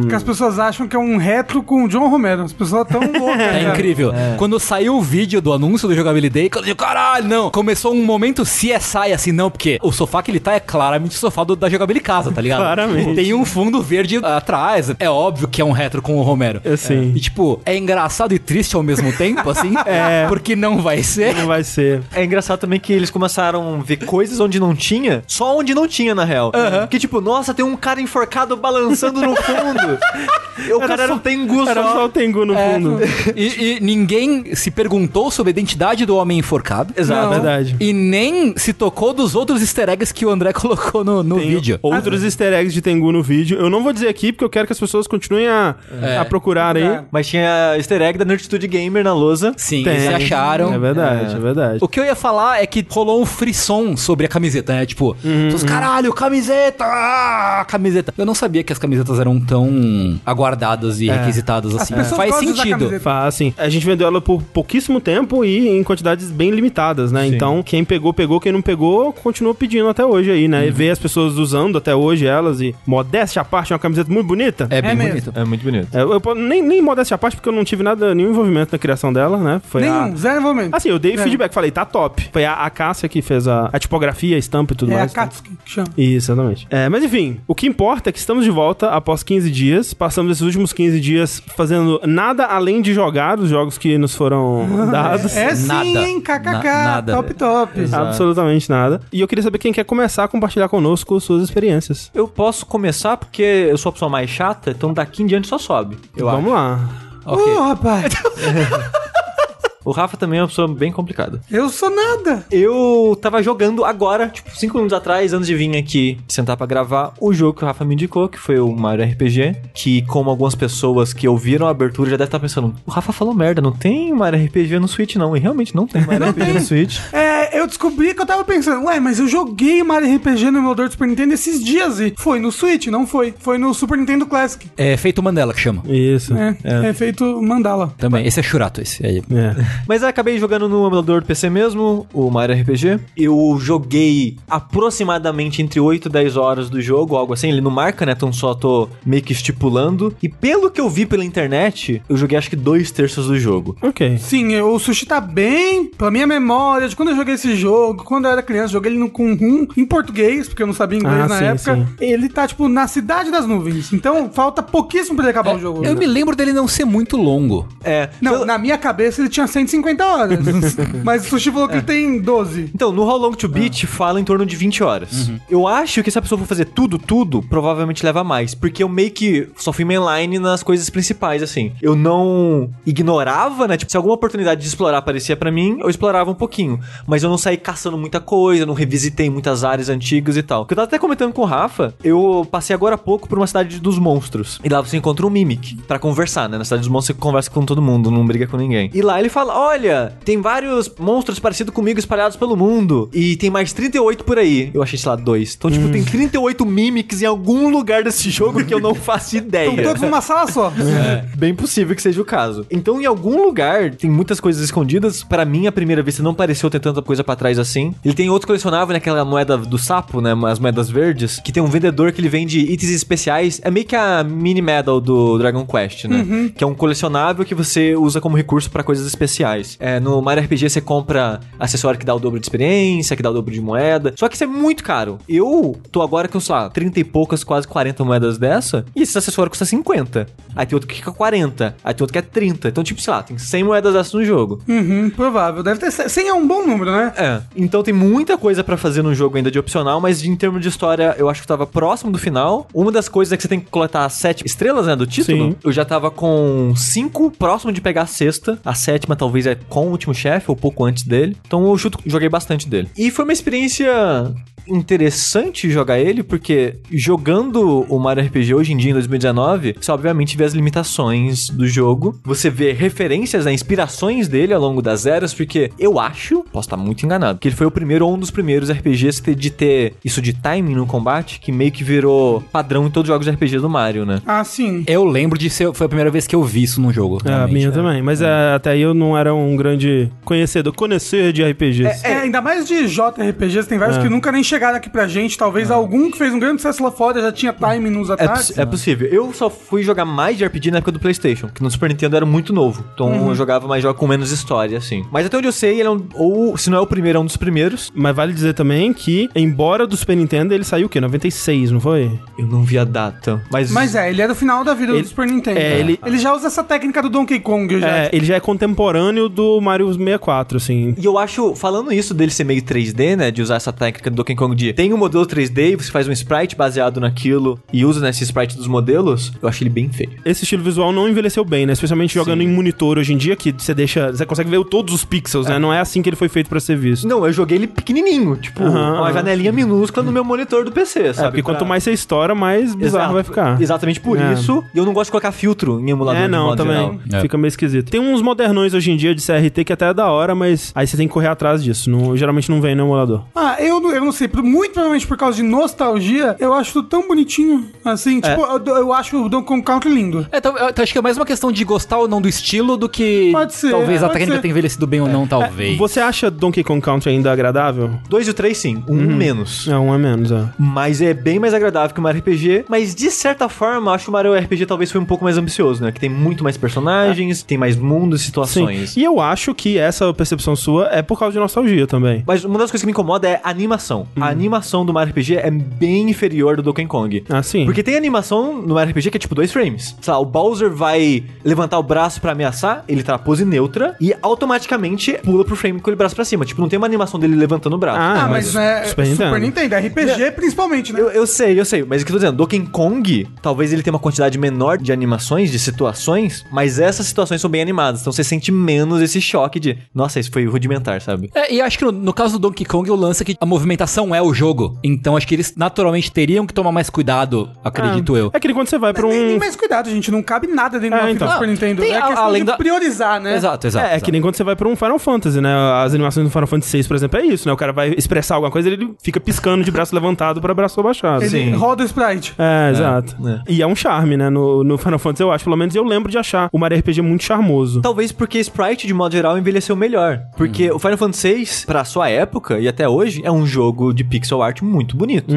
Porque as pessoas acham que é um retro com o John Romero. As pessoas tão loucas. É cara. incrível. Quando saiu o vídeo do anúncio do Jogabilidade, quando eu digo, caralho, não. Começou um momento CSI, assim, não, porque o sofá que ele tá é claramente o sofá do, da Jogabilidade Casa, tá ligado? Claramente. Tem um fundo verde atrás. É óbvio que é um retro com o Romero. Assim. E, tipo, é engraçado e triste ao mesmo tempo, assim. é. Porque não vai ser. Não vai ser. É engraçado também que eles começaram a ver coisas onde não tinha, só onde não tinha, na real. Que tipo, nossa, tem um cara enforcado balançando no fundo. O cara era um Tengu Era só. só o Tengu no fundo. E, e ninguém se perguntou sobre a identidade do homem enforcado. Exato. É verdade. E nem se tocou dos outros easter eggs que o André colocou no, no vídeo. Outros easter eggs de Tengu no vídeo. Eu não vou dizer aqui porque eu quero que as pessoas continuem a, É. a procurar aí. Mas tinha easter egg da Nerditude Gamer na lousa. Sim, Tem. eles acharam. É verdade, é, verdade. O que eu ia falar é que rolou um frisson sobre a camiseta, né? Tipo, Uhum, os caralho, camiseta! ah, camiseta. Eu não sabia que as camisetas eram tão aguardadas e requisitadas assim. pessoas Faz sentido. Faz, assim, a gente vendeu ela por pouquíssimo tempo e em quantidades bem limitadas, né? Então, quem pegou, pegou, quem não pegou, continua pedindo até hoje aí, né? E vê as pessoas usando até hoje elas e modéstia à parte, é uma camiseta muito bonita. É bem É bonito. É muito bonito. É, eu, eu- nem, nem modéstia à parte, porque eu não tive nada, nenhum envolvimento na criação dela, né? Foi Nenhum, a... zero envolvimento. Assim, eu dei É. feedback, falei, tá top. Foi a, a Cássia que fez a, a tipografia, a estampa e tudo é a mais. né? Katsuki que chama. Isso, exatamente. É, mas enfim, o que importa é que estamos de volta após 15 dias. Passamos esses últimos 15 dias fazendo nada além de jogar os jogos que nos foram dados. É sim, Nada. hein? KKK. Na- nada. Top, top. Absolutamente nada. E eu queria saber quem quer começar a compartilhar conosco suas experiências. Eu posso começar porque eu sou a pessoa mais chata, então daqui em diante só sobe. Eu Vamos lá. Ok. Ô, rapaz, acho. O Rafa também é uma pessoa bem complicada. eu sou nada. Eu tava jogando agora, tipo, cinco minutos atrás, antes de vir aqui sentar pra gravar, o jogo que o Rafa me indicou, que foi o Mario RPG, que como algumas pessoas que ouviram a abertura já devem estar pensando, o Rafa falou merda, não tem Mario RPG no Switch não, e realmente não tem Mario RPG no Switch. É, eu descobri que eu tava pensando, ué, mas eu joguei Mario RPG no emulador do Super Nintendo esses dias e foi no Switch, não foi. Foi no Super Nintendo Classic. É feito Mandela que chama. Isso. É, é, feito mandala. Também. Esse é Churato, esse aí. É. Mas eu acabei jogando no emulador do PC mesmo, o Mario RPG. Eu joguei aproximadamente entre 8 e 10 horas do jogo, algo assim. Ele não marca, né? Então só tô meio que estipulando. E pelo que eu vi pela internet, eu joguei acho que dois terços do jogo. Ok. Sim, eu- o Sushi tá bem, pela minha memória, de quando eu joguei esse jogo, quando eu era criança, joguei ele no, com um em português, porque eu não sabia inglês Ah, na sim, época. sim. Ele tá, tipo, na cidade das nuvens. Então, falta pouquíssimo pra ele acabar o jogo. Eu me lembro dele não ser muito longo. É. Não, na minha cabeça ele tinha 150 horas. mas o Sushi falou que ele tem 12. Então, no How Long to Beat fala em torno de 20 horas. Eu acho que se a pessoa for fazer tudo, tudo, provavelmente leva mais. Porque eu meio que só fui mainline nas coisas principais, assim. Eu não ignorava, né? Tipo, se alguma oportunidade de explorar aparecia pra mim, eu explorava um pouquinho. Mas eu não saí caçando muita coisa, não revisitei muitas áreas antigas e tal. Que eu tava até comentando com o Rafa, eu passei agora há pouco por uma cidade dos monstros. E lá você encontra um Mimic pra conversar, né? Na cidade dos monstros você conversa com todo mundo, não briga com ninguém. E lá ele fala: Olha, tem vários monstros parecidos comigo espalhados pelo mundo. E tem mais 38 por aí. Eu achei, sei lá, dois. Então, tipo, tem 38 Mimics em algum lugar desse jogo que eu não faço ideia. Estão todos numa sala só. É, bem possível que seja o caso. Então, em algum lugar, tem muitas coisas escondidas. Pra mim, à primeira vista, não pareceu ter tanta coisa pra trás assim. Ele tem outro colecionável, naquela moeda do sapo, né? As moedas verdes, que tem um vendedor que ele vende itens especiais. É meio que a mini medal do Dragon Quest, né? Que é um colecionável que você usa como recurso pra coisas especiais. É, no Mario RPG você compra acessório que dá o dobro de experiência, que dá o dobro de moeda. Só que isso é muito caro. Eu tô agora com, sei lá, 30 e poucas, quase 40 moedas dessa. E esse acessório custa 50. Aí tem outro que fica 40. Aí tem outro que é 30. Então, tipo, sei lá, tem 100 moedas dessas no jogo. Uhum, provável. Deve ter. 100 é um bom número, né? É. Então tem muita coisa pra fazer no jogo ainda de opcional, mas em termos de história, eu acho que tava próximo do final. Uma das coisas é que você tem que coletar sete estrelas, né, do título. Sim. Eu já tava com cinco próximo de pegar a sexta. A sétima talvez é com o último chefe, ou pouco antes dele. Então eu joguei bastante dele. E foi uma experiência interessante jogar ele, porque jogando o Mario RPG hoje em dia, em 2019, você obviamente vê as limitações do jogo. Você vê referências, né, inspirações dele ao longo das eras, porque eu acho, posso estar muito enganado, que ele foi o primeiro ou um dos primeiros RPGs de ter isso de timing no combate, que meio que virou padrão em todos os jogos de RPG do Mario, né? Ah, sim. Eu lembro de ser. Foi a primeira vez que eu vi isso num jogo. É, a minha também. Mas é, até aí eu não era um grande conhecedor, conhecer de RPGs. É, ainda mais de JRPGs, tem vários que nunca nem chegaram aqui pra gente. Talvez algum que fez um grande sucesso lá fora já tinha time nos É, ataques. possi- é possível. Eu só fui jogar mais de RPG na época do PlayStation, que no Super Nintendo era muito novo. Então eu jogava mais jogos com menos história, assim. Mas até onde eu sei, ele é um. Ou, se não é o primeiro, é um dos primeiros. Mas vale dizer também que, embora do Super Nintendo, ele saiu o quê? 96, não foi? Eu não vi a data. Mas. Mas é, ele é do final da vida Ele- do Super Nintendo. é, ele- já usa essa técnica do Donkey Kong já. É, ele já é contemporâneo do Mario 64, assim. E eu acho, falando isso dele ser meio 3D, né? De usar essa técnica do Donkey Kong de tem um modelo 3D e você faz um sprite baseado naquilo e usa nesse sprite dos modelos, eu acho ele bem feio. Esse estilo visual não envelheceu bem, né? Especialmente jogando em monitor hoje em dia, que você deixa. Você consegue ver todos os pixels, né? Não é assim que ele foi feito pra ser visto. Não, eu joguei ele pequenininho, tipo, Aham, uma aham. janelinha minúscula no meu monitor do PC, É, sabe? porque quanto Pra- mais você estoura, mais bizarro Exato. vai ficar. Exatamente por É. isso. E eu não gosto de colocar filtro em emulador É, de não, modo também. geral. É. Fica meio esquisito. Tem uns modernões hoje em dia de CRT que até é da hora, mas aí você tem que correr atrás disso. Não- geralmente não vem no emulador. Ah, eu, não- eu não sei, muito provavelmente por causa de nostalgia, eu acho tudo tão bonitinho. Assim, tipo, eu, eu acho o Donkey Kong Country lindo. É, então, eu acho que é mais uma questão de gostar ou não do estilo do que. Pode ser, Talvez a pode técnica ser. tenha envelhecido bem ou não, talvez. Você acha Donkey Kong Country ainda agradável? Dois e o três, sim. Um menos. É, um a menos, é. Mas é bem mais agradável que o Mario RPG. Mas de certa forma, acho que o Mario RPG talvez foi um pouco mais ambicioso, né? Que tem muito mais personagens, tem mais mundos e Sim. situações. E eu acho que essa percepção sua é por causa de nostalgia também. Mas uma das coisas que me incomoda é a animação. A animação do Mario RPG é bem inferior do Donkey Kong. Ah, sim. Porque tem animação no Mario RPG que é tipo dois frames. Sei lá, o Bowser vai levantar o braço pra ameaçar, ele tá na pose neutra e automaticamente pula pro frame com o braço pra cima. Tipo, não tem uma animação dele levantando o braço. Ah, mas, é Super Super Nintendo. Nintendo, RPG principalmente, né? Eu, eu sei, eu sei, mas o que eu tô dizendo, Donkey Kong, talvez ele tenha uma quantidade menor de animações, de situações, mas essas situações são bem animadas, então você sente menos esse choque de, nossa, isso foi rudimentar, sabe? É, e acho que no, no caso do Donkey Kong, o lance é que a movimentação é o jogo. Então acho que eles naturalmente teriam que tomar mais cuidado, acredito eu. É que nem quando você vai pra Nem, nem um. mais cuidado, gente. Não cabe nada dentro É, da então. fita do Super Nintendo. Tem é a- questão além de da- priorizar, né? Exato, exato. É, é que nem quando você vai pra um Final Fantasy, né? As animações do Final Fantasy VI, por exemplo, é isso, né? O cara vai expressar alguma coisa, ele fica piscando de braço levantado pra braço abaixado. Ele Sim. roda o sprite. É, exato. é. E é um charme, né? No, no Final Fantasy, eu acho. Pelo menos eu lembro de achar o Mario RPG muito charmoso. Talvez porque Sprite, de modo geral, envelheceu melhor. Porque o Final Fantasy VI, pra sua época e até hoje, é um jogo de pixel art muito bonito.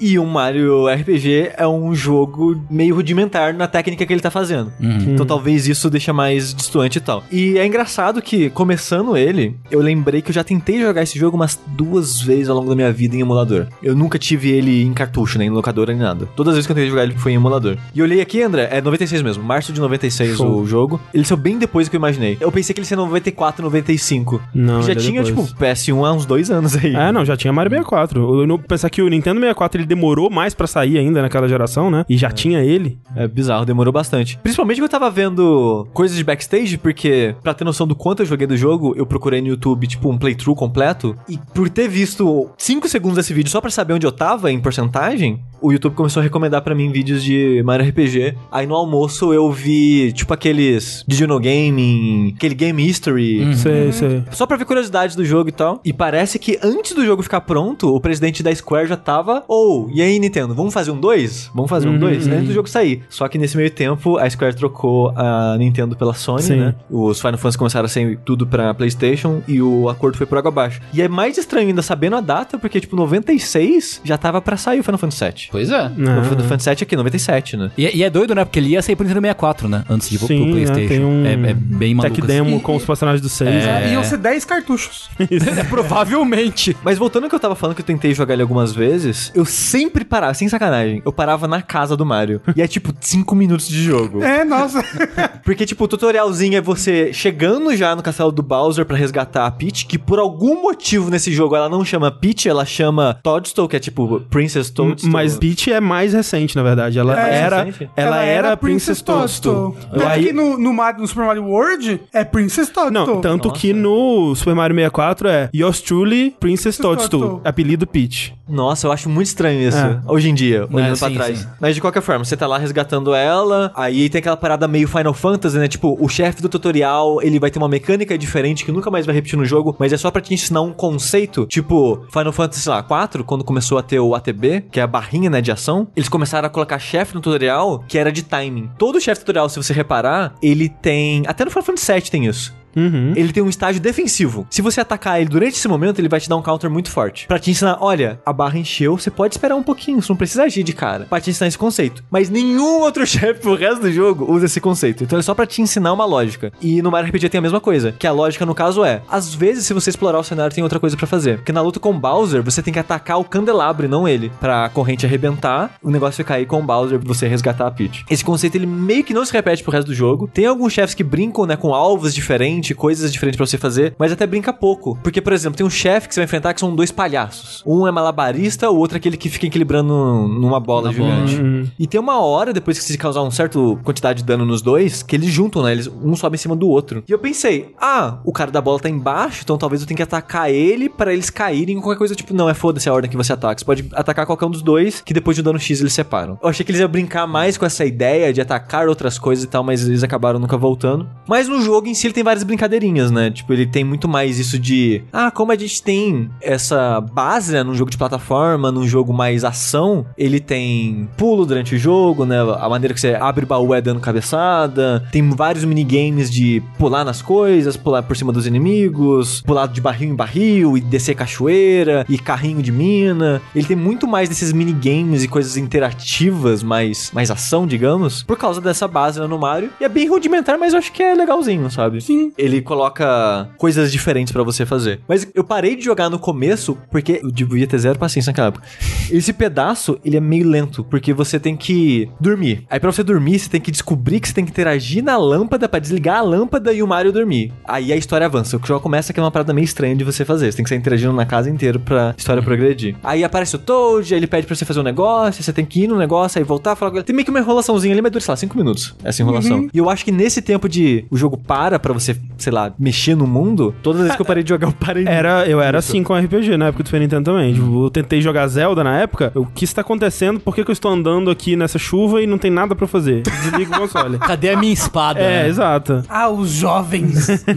E o Mario RPG é um jogo meio rudimentar na técnica que ele tá fazendo. Então talvez isso deixa mais distante e tal. E é engraçado que, começando ele, eu lembrei que eu já tentei jogar esse jogo umas duas vezes ao longo da minha vida em emulador. Eu nunca tive ele em cartucho, nem em locadora, nem nada. Todas as vezes que eu tentei jogar ele foi em emulador. E eu olhei aqui, André, é 96 mesmo, março de 96 Show. o jogo. Ele saiu bem depois do que eu imaginei. Eu pensei que ele ia ser 94, 95. Não, já é tinha, depois. tipo, PS1 há uns dois anos aí. É, não, já tinha Mario 64. Eu não pensar que o Nintendo 64 ele demorou mais pra sair ainda naquela geração, né? E já tinha ele. É bizarro, demorou bastante. Principalmente que eu tava vendo coisas de backstage, porque pra ter noção do quanto eu joguei do jogo, eu procurei no YouTube, tipo, um playthrough completo. E por ter visto 5 segundos desse vídeo só pra saber onde eu tava em porcentagem, o YouTube começou a recomendar pra mim vídeos de Mario RPG. Aí no almoço eu vi, tipo, aqueles de Juno Gaming, aquele Game History. Sei, sei. Só pra ver curiosidades do jogo e tal. E parece que antes do jogo ficar pronto, o presidente da Square já tava. Ou, e aí, Nintendo, vamos fazer um 2? Vamos fazer um 2? Antes do jogo sair. Só que nesse meio tempo, a Square trocou a Nintendo pela Sony, Sim. né? Os Final Fantasy começaram a sair tudo pra PlayStation e o acordo foi por água abaixo. E é mais estranho ainda sabendo a data, porque, tipo, 96 já tava pra sair o Final Fantasy VII. Pois é. O Final Ah. Fantasy VII aqui, 97, né? E, é- e é doido, né? Porque ele ia sair pro Nintendo 64, né? Antes de ir pro, Sim, pro né? PlayStation. Tem um é, é bem maluco. tech demo assim. com os personagens do 6. É. Iam ser 10 cartuchos. Provavelmente. Mas voltando ao que eu tava falando que eu tentei jogar ele algumas vezes, eu sempre parava, sem sacanagem, eu parava na casa do Mario. E é tipo 5 minutos de jogo. É, nossa. Porque, tipo, o tutorialzinho é você chegando já no castelo do Bowser pra resgatar a Peach, que por algum motivo nesse jogo ela não chama Peach, ela chama Toadstool, que é tipo Princess Toadstool. Mas Peach é mais recente, na verdade. Ela É, era, recente? ela, era Princess Toadstool. Tanto Aí- que no, no, Mario- no Super Mario World é Princess Toadstool. Não, tanto que no Super Mario 64 é Yours Truly, Princess Toadstool, Toadstool. Apelido Peach. Nossa, eu acho muito estranho isso. É. Hoje em dia, olhando É, pra sim, trás. sim. Mas de qualquer forma, você tá lá resgatando ela, aí tem aquela parada meio Final Fantasy, né? Tipo, o chefe do tutorial, ele vai ter uma mecânica diferente que nunca mais vai repetir no jogo, mas é só pra te ensinar um conceito. Tipo, Final Fantasy, sei lá, 4, quando começou a ter o ATB, que é a barrinha, né, de ação, eles começaram a colocar chefe no tutorial que era de timing. Todo chefe tutorial, se você reparar, ele tem. Até no Final Fantasy 7 tem isso. Uhum. Ele tem um estágio defensivo. Se você atacar ele durante esse momento, ele vai te dar um counter muito forte. Pra te ensinar, olha, a barra encheu, você pode esperar um pouquinho, você não precisa agir de cara. Pra te ensinar esse conceito. Mas nenhum outro chefe pro resto do jogo usa esse conceito. Então é só pra te ensinar uma lógica. E no Mario RPG tem a mesma coisa. Que a lógica, no caso, é: às vezes, se você explorar o cenário, tem outra coisa pra fazer. Porque na luta com o Bowser, você tem que atacar o candelabro não ele. Pra corrente arrebentar, o negócio cair com o Bowser você resgatar a Peach. Esse conceito, ele meio que não se repete pro resto do jogo. Tem alguns chefes que brincam, né, com alvos diferentes, coisas diferentes pra você fazer, mas até brinca pouco. Porque, por exemplo, tem um chefe que você vai enfrentar que são dois palhaços. Um é malabarista, o outro é aquele que fica equilibrando numa bola Na bola. gigante. E tem uma hora, depois que você causar uma certa quantidade de dano nos dois, que eles juntam, né? Eles, um sobe em cima do outro. E eu pensei, ah, o cara da bola tá embaixo, então talvez eu tenha que atacar ele pra eles caírem em qualquer coisa. Tipo, não, é foda-se a ordem que você ataca. Você pode atacar qualquer um dos dois, que depois de um dano X eles separam. Eu achei que eles iam brincar mais com essa ideia de atacar outras coisas e tal, mas eles acabaram nunca voltando. Mas no jogo em si ele tem várias brincadeirinhas, né? Tipo, ele tem muito mais isso de, ah, como a gente tem essa base, né, num jogo de plataforma, num jogo mais ação, ele tem pulo durante o jogo, né? A maneira que você abre o baú é dando cabeçada. Tem vários minigames de pular nas coisas, pular por cima dos inimigos, pular de barril em barril e descer cachoeira e carrinho de mina. Ele tem muito mais desses minigames e coisas interativas, mais, mais ação, digamos, por causa dessa base né, no Mario. E é bem rudimentar, mas eu acho que é legalzinho, sabe? Sim. Ele coloca coisas diferentes pra você fazer. Mas eu parei de jogar no começo porque eu devia ter zero paciência naquela época. Esse pedaço, ele é meio lento, porque você tem que dormir. Aí pra você dormir, você tem que descobrir que você tem que interagir na lâmpada pra desligar a lâmpada e o Mario dormir. Aí a história avança. O jogo começa que é uma parada meio estranha de você fazer. Você tem que sair interagindo na casa inteira pra história progredir. Aí aparece o Toad, aí ele pede pra você fazer um negócio, você tem que ir no negócio, aí voltar, falar com ele. Tem meio que uma enrolaçãozinha ali, mas dura, sei lá, 5 minutos essa enrolação. E eu acho que nesse tempo de o jogo para pra você, sei lá, mexer no mundo, todas as vezes que eu parei de jogar, eu parei de Era, eu era assim com RPG na época do Super Nintendo também. Tipo, eu tentei jogar Zelda na época. O que está acontecendo? Por que, que eu estou andando aqui nessa chuva e não tem nada pra fazer? Desliga o console. Cadê a minha espada? É, né? exato. Ah, os jovens.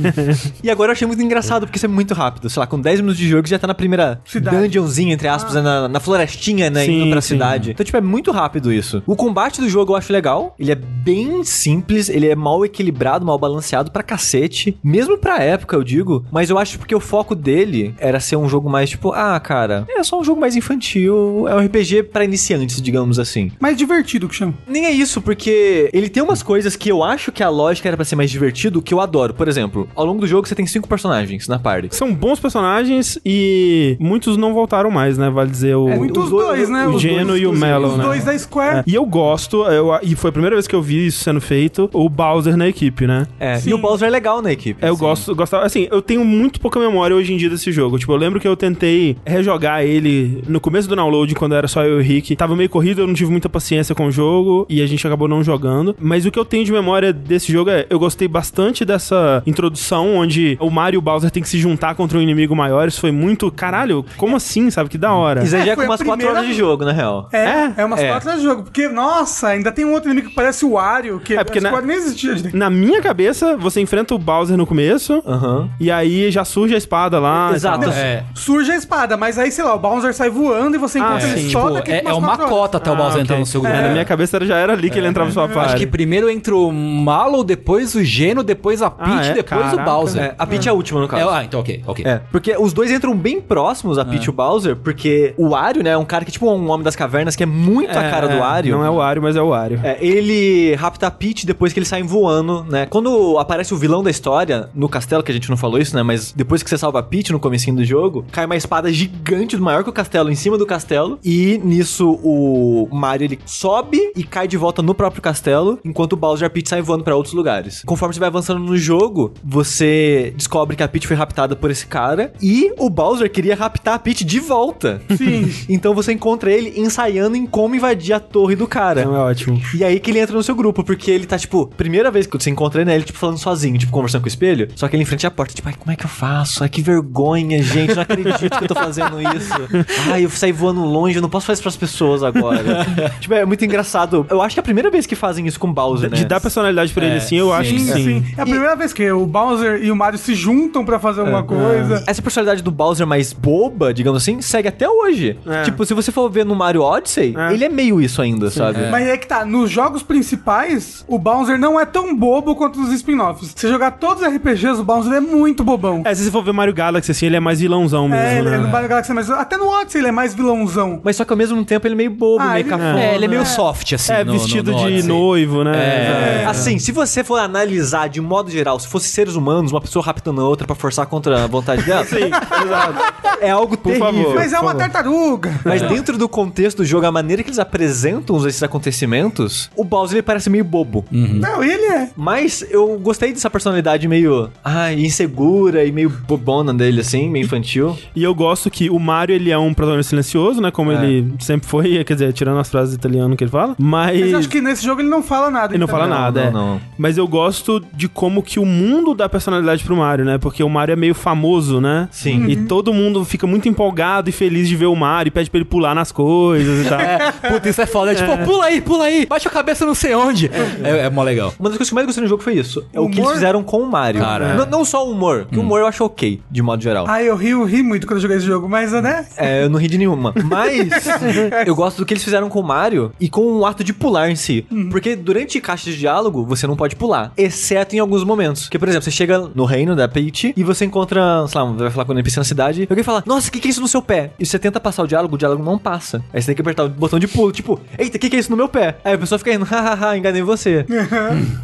E agora eu achei muito engraçado, porque isso é muito rápido. Sei lá, com 10 minutos de jogo você já tá na primeira Cidade. dungeonzinha, entre aspas, né, na, na florestinha, né? Sim, indo pra sim. cidade. Então, tipo, é muito rápido isso. O combate do jogo eu acho legal. Ele é bem simples, ele é mal equilibrado, mal balanceado pra cacete. Mesmo pra época, eu digo. Mas eu acho porque o foco dele era ser um jogo mais, tipo, ah, cara, é só um jogo mais infantil. É um RPG pra iniciantes, digamos assim. Mais divertido que chama. Nem é isso, porque ele tem umas coisas que eu acho que a lógica era pra ser mais divertido, que eu adoro. Por exemplo, ao longo do jogo você tem cinco personagens na party. São bons personagens e muitos não voltaram mais, né? Vale dizer o. Muitos os dois, dois- né? o Geno e o exclusivos. Melon, Os né? dois da Square. É. E eu gosto, eu, e foi a primeira vez que eu vi isso sendo feito, o Bowser na equipe, né? É, Sim. e o Bowser é legal nele. Na equipe. É, eu gosto, gostava. Assim, eu tenho muito pouca memória hoje em dia desse jogo. Tipo, eu lembro que eu tentei rejogar ele no começo do download, quando era só eu e o Rick. Tava meio corrido, eu não tive muita paciência com o jogo e a gente acabou não jogando. Mas o que eu tenho de memória desse jogo é, eu gostei bastante dessa introdução, onde o Mario e o Bowser tem que se juntar contra um inimigo maior. Isso foi muito. Caralho, como assim, sabe? Que da hora. Isso aí É, já é com umas 4 primeira- horas de jogo, na real. É, É? é, umas É. quatro horas de jogo. Porque, nossa, ainda tem um outro inimigo que parece o Wario, que É, porque na- nem existia. Na minha cabeça, você enfrenta o Bowser no começo. Aham. E aí já surge a espada lá. e Exato. tal. É. Surge a espada, mas aí, sei lá, o Bowser sai voando e você Ah, encontra sim. ele Tipo, só daqui é, é uma cota até o Bowser Ah, entrar ok. no seu É, grupo. Na minha cabeça era- já era ali que ele entrava no sua Acho que primeiro entra o Malo, depois o Geno, depois a Peach, Ah, é? depois Caraca. o Bowser. É, a Peach é a última, no É, caso. ah, então ok, ok. É, porque os dois entram bem próximos, a Peach e o Bowser, porque o Wario, né, é um cara que é tipo um homem das cavernas, que é muito a cara do Wario. Não é o Wario, mas é o Wario. É, ele rapta a Peach depois que eles saem voando, né? Quando aparece o vilão da história no castelo, que a gente não falou isso, né? Mas depois que você salva a Peach no comecinho do jogo, cai uma espada gigante, maior que o castelo, em cima do castelo. E nisso o Mario ele sobe e cai de volta no próprio castelo, enquanto o Bowser e a Peach saem voando pra outros lugares. Conforme você vai avançando no jogo, você descobre que a Peach foi raptada por esse cara e o Bowser queria raptar a Peach de volta. Sim. Então você encontra ele ensaiando em como invadir a torre do cara. Então é ótimo. E aí que ele entra no seu grupo, porque ele tá, tipo, primeira vez que você encontra ele, né, ele, tipo, falando sozinho, tipo, conversando com o espelho, só que ele em frente à porta, tipo, ai, como é que eu faço? Ai, que vergonha, gente, não acredito que eu tô fazendo isso. Ai, eu saí voando longe, eu não posso fazer isso pras pessoas agora. tipo, é muito engraçado. Eu acho que é a primeira vez que fazem isso com o Bowser, né? De dar personalidade pra ele É, assim, eu acho que sim, sim. Sim. É a primeira vez que o Bowser e o Mario se juntam pra fazer alguma coisa. Essa personalidade do Bowser mais boba, digamos assim, segue até hoje. É. Tipo, se você for ver no Mario Odyssey, É. ele é meio isso ainda, sabe? Mas é que tá, nos jogos principais, o Bowser não é tão bobo quanto nos spin-offs. Se jogar todos os RPGs, o Bowser é muito bobão. É, se você for ver Mario Galaxy, assim, ele é mais vilãozão mesmo, É, ele, né? no Mario Galaxy, mas até no Odyssey ele é mais vilãozão. Mas só que ao mesmo tempo ele é meio bobo, Ah, meio ele- cafona. É, ele é meio É. soft, assim. É, no- vestido no- no de Odyssey. noivo, né? É. Assim, se você for analisar de modo geral, se fosse seres humanos, uma pessoa raptando a outra pra forçar contra a vontade dela, Sim, exato. é algo terrível. favor. Mas é por uma favor. tartaruga. Mas dentro do contexto do jogo, a maneira que eles apresentam esses acontecimentos, o Bowser ele parece meio bobo. Não, ele é. Mas eu gostei dessa personalidade meio, ai, insegura e meio bobona dele, assim, meio infantil. E eu gosto que o Mario, ele é um protagonista silencioso, né? Como É. ele sempre foi, quer dizer, tirando as frases italianas que ele fala. Mas... Mas acho que nesse jogo ele não fala nada. Ele não fala entendeu? nada, é. não, não. Mas eu gosto de como que o mundo dá personalidade pro Mario, né? Porque o Mario é meio famoso, né? Sim. E todo mundo fica muito empolgado e feliz de ver o Mario e pede pra ele pular nas coisas e tal. É, puta, isso é foda. É tipo, pula aí, pula aí, baixa a cabeça não sei onde. É, é mó legal. Uma das coisas que eu mais gostei no jogo foi isso. É o que eles fizeram com o Mario. Cara, N- Não só o humor, que o humor eu acho ok, de modo geral. Ah, eu ri, eu ri muito quando eu joguei esse jogo, mas, né? É, eu não ri de nenhuma. Mas eu gosto do que eles fizeram com o Mario e com o ato de pular em si. Porque durante caixas de diálogo, você não pode pular. Exceto em alguns momentos. Que, por exemplo, você chega no reino da Peach e você encontra, sei lá, vai falar com o NPC na cidade. E alguém fala, nossa, o que, que é isso no seu pé? E você tenta passar o diálogo, o diálogo não passa. Aí você tem que apertar o botão de pulo, tipo, eita, o que, que é isso no meu pé? Aí a pessoa fica indo, hahaha, enganei você.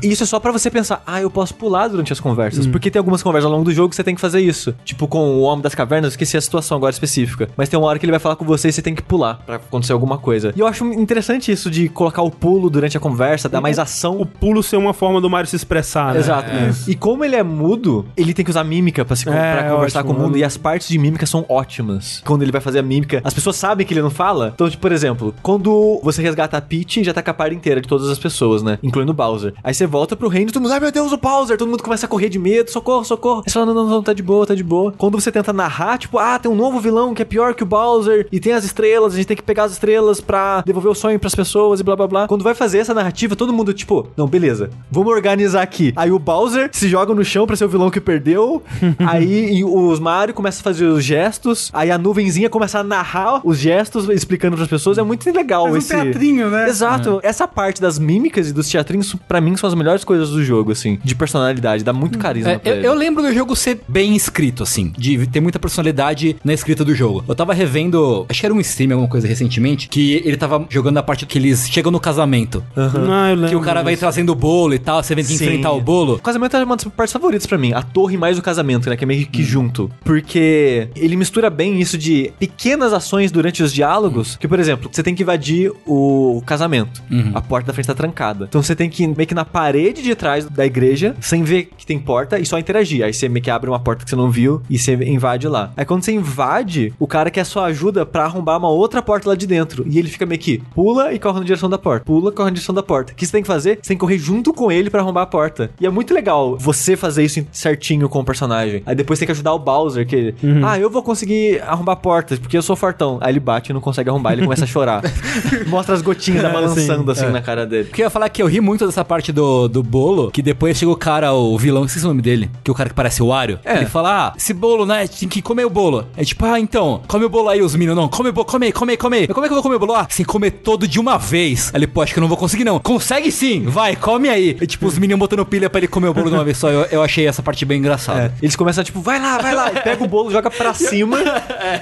E isso é só pra você pensar, ah, eu posso pular durante as conversas. Porque tem algumas conversas ao longo do jogo que você tem que fazer isso. Tipo, com o Homem das Cavernas, eu esqueci a situação agora específica. Mas tem uma hora que ele vai falar com você e você tem que pular pra acontecer alguma coisa. E eu acho interessante isso de colocar o pulo durante a conversa, dar mais ação. o pulo ser uma forma do Mario se expressar, né? Exato. E como ele é mudo, ele tem que usar mímica pra, se, É, pra conversar ótimo. com o mundo. E as partes de mímica são ótimas. Quando ele vai fazer a mímica, as pessoas sabem que ele não fala. Então, tipo, por exemplo, quando você resgata a Peach, já tá com a par inteira de todas as pessoas, né? Incluindo o Bowser. Aí você volta pro reino e todo mundo, ai meu Deus, o Bowser! Todo mundo começa a correr de medo, socorro, socorro. Aí você fala, não, não, não, tá de boa, tá de boa. Quando você tenta narrar, tipo, ah, tem um novo vilão que é pior que o Bowser e tem as estrelas, a gente tem que pegar as estrelas pra devolver o sonho pras pessoas e blá blá blá. Quando vai fazer essa narrativa, todo mundo, tipo, não, beleza, vamos organizar aqui. Aí o Bowser se joga no chão pra ser o vilão que perdeu. aí os Mario começam a fazer os gestos. Aí a nuvenzinha começa a narrar os gestos, explicando pras pessoas. É muito legal um esse. teatrinho, né? Exato. Essa parte das mímicas e dos teatrinhos, pra mim, são as melhores coisas do jogo, assim. De personalidade, dá muito carisma É, pra eu, ele. eu lembro do jogo ser bem escrito, assim, de ter muita personalidade na escrita do jogo. Eu tava revendo, acho que era um stream, alguma coisa recentemente, que ele tava jogando a parte que eles chegam no casamento. Ah, eu lembro Que o cara vai trazendo o bolo e tal, você vem que Sim. enfrentar o bolo. O casamento é uma das partes favoritas pra mim. A torre mais o casamento, né? Que é meio que junto. Porque ele mistura bem isso de pequenas ações durante os diálogos. Que, por exemplo, você tem que invadir o casamento. A porta da frente tá trancada. Então você tem que ir meio que na parede de trás da igreja, sem ver que tem porta e só interagir. Aí você meio que abre uma porta que você não viu e você invade lá. Aí quando você invade, o cara quer sua ajuda pra arrombar uma outra porta lá de dentro. E ele fica meio que pula e corre na direção da porta. Pula, corre na direção da porta. O que você tem que fazer? Você tem que correr junto com ele pra arrombar a porta. E é muito legal você fazer isso certinho com o personagem. Aí depois tem que ajudar o Bowser, que, ah, eu vou conseguir arrombar portas, porque eu sou fortão. Aí ele bate e não consegue arrombar, ele começa a chorar. Mostra as gotinhas É, balançando sim, assim na cara dele. Porque eu ia falar que eu ri muito dessa parte do, do bolo, que depois chega o cara, o vilão, esqueci o nome dele, que é o cara que parece o Wario. É. Ele fala, ah, esse bolo, né, tem que comer o bolo. É tipo, ah, então, come o bolo aí, os meninos, não, come o bolo, come aí, come aí, come aí. Mas como é que eu vou comer o bolo? Ah, sem comer todo de uma vez. Aí ele, pô, acho que eu não vou conseguir não. Consegue sim, vai, come aí. E tipo, os meninos botando pilha pra ele comer o bolo de uma vez só. Eu, eu achei essa parte bem engraçada. É. Eles começam, tipo, vai lá, vai lá. E pega o bolo, joga pra cima.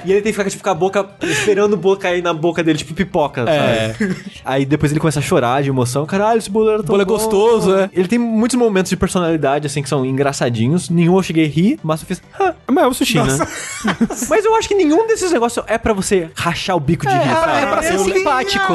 E ele tem que ficar, tipo, com a boca, esperando o bolo cair na boca dele, tipo pipoca, É. sabe? Aí depois ele começa a chorar de emoção. Caralho, esse bolo era tão bolo é bom. gostoso, é. Ele tem muitos momentos de personalidade, assim, que são engraçadinhos. Nenhum eu cheguei a rir, mas eu fiz... "Ah." Mas é o sushi, né? Mas eu acho que nenhum desses negócios é pra você rachar o bico de rir, sabe? É pra ser simpático.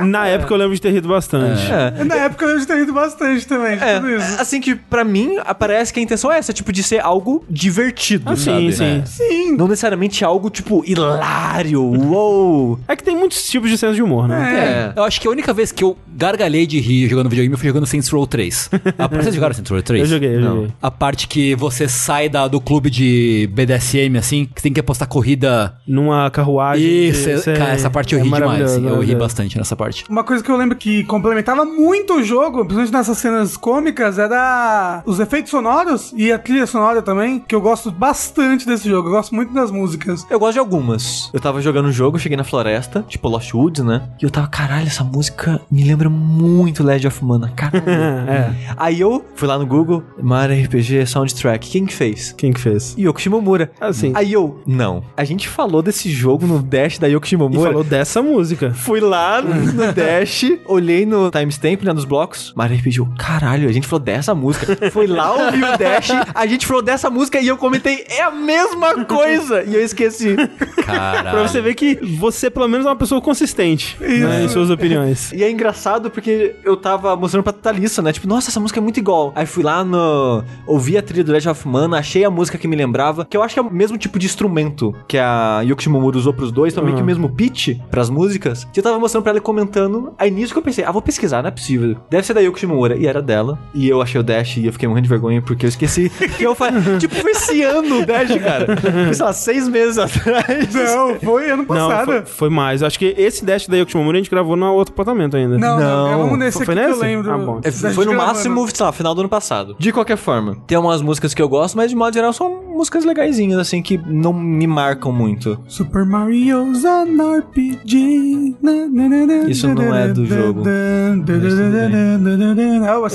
Na época eu lembro de ter rido bastante. É. Na época eu já ter rido bastante também, de É, tudo isso. assim que pra mim parece que a intenção é essa, tipo, de ser algo divertido, Ah, sabe? sim, sim. Sim. Não necessariamente algo, tipo, hilário, uou. É que tem muitos tipos de senso de humor, né? É. Eu acho que a única vez que eu gargalhei de rir jogando videogame foi jogando Saints Row 3. Ah, vocês jogaram Saints Row 3? Eu joguei, eu Não. joguei. A parte que você sai da, do clube de BDSM, assim, que tem que apostar corrida. Numa carruagem. Isso, de- é- cara, essa parte eu é ri demais. maravilhoso, assim, eu ri maravilhoso. bastante nessa parte. Uma coisa que eu lembro que complementava muito o jogo, principalmente nessas cenas cômicas, era os efeitos sonoros e a trilha sonora também, que eu gosto bastante desse jogo. Eu gosto muito das músicas. Eu gosto de algumas. Eu tava jogando um jogo, cheguei na floresta, tipo Lost Woods, né? E eu tava, caralho, essa música me lembra muito Legend of Mana, caralho. É. Aí eu fui lá no Google, Mario RPG Soundtrack, quem que fez? Quem que fez? Yoko Shimomura. Assim. Aí eu, não. A gente falou desse jogo no Dash da Yoko E Shimomura. falou dessa música. Fui lá no Dash, olhei no timestamp, né, dos blocos. Mario RPG, eu, caralho, a gente falou dessa música. Fui lá, ouvi o Dash, a gente falou dessa música e eu comentei, é a mesma coisa. E eu esqueci. Caralho. Pra você ver que você, pelo menos, é uma pessoa consistente né, em suas opiniões. E é engraçado porque eu tava mostrando pra Thalissa, né? Tipo, nossa, essa música é muito igual. Aí fui lá no. Ouvi a trilha do Legend of Mana, achei a música que me lembrava, que eu acho que é o mesmo tipo de instrumento que a Yoko Shimomura usou pros dois, também Uhum. que o mesmo pitch pras músicas. Que eu tava mostrando pra ela e comentando. Aí nisso que eu pensei, ah, vou pesquisar, não é possível. Deve ser da Yoko Shimomura. E era dela. E eu achei o Dash e eu fiquei morrendo de vergonha porque eu esqueci. que eu falei, tipo, foi esse ano o Dash, cara. Foi, sei lá, seis meses atrás. Não, foi ano Não, passado. foi, foi mais. Acho que esse Dash da Yoko Shimomura a gente gravou no outro apartamento ainda. Não, não, Não. gravamos nesse Foi- foi aqui que eu nesse? lembro. Ah, bom. É, foi no máximo, sei lá, final do ano passado. De qualquer forma, tem umas músicas que eu gosto, mas de modo geral são músicas legaisinhas, assim, que não me marcam muito. Super Mario's an RPG. Isso não é do jogo. Ele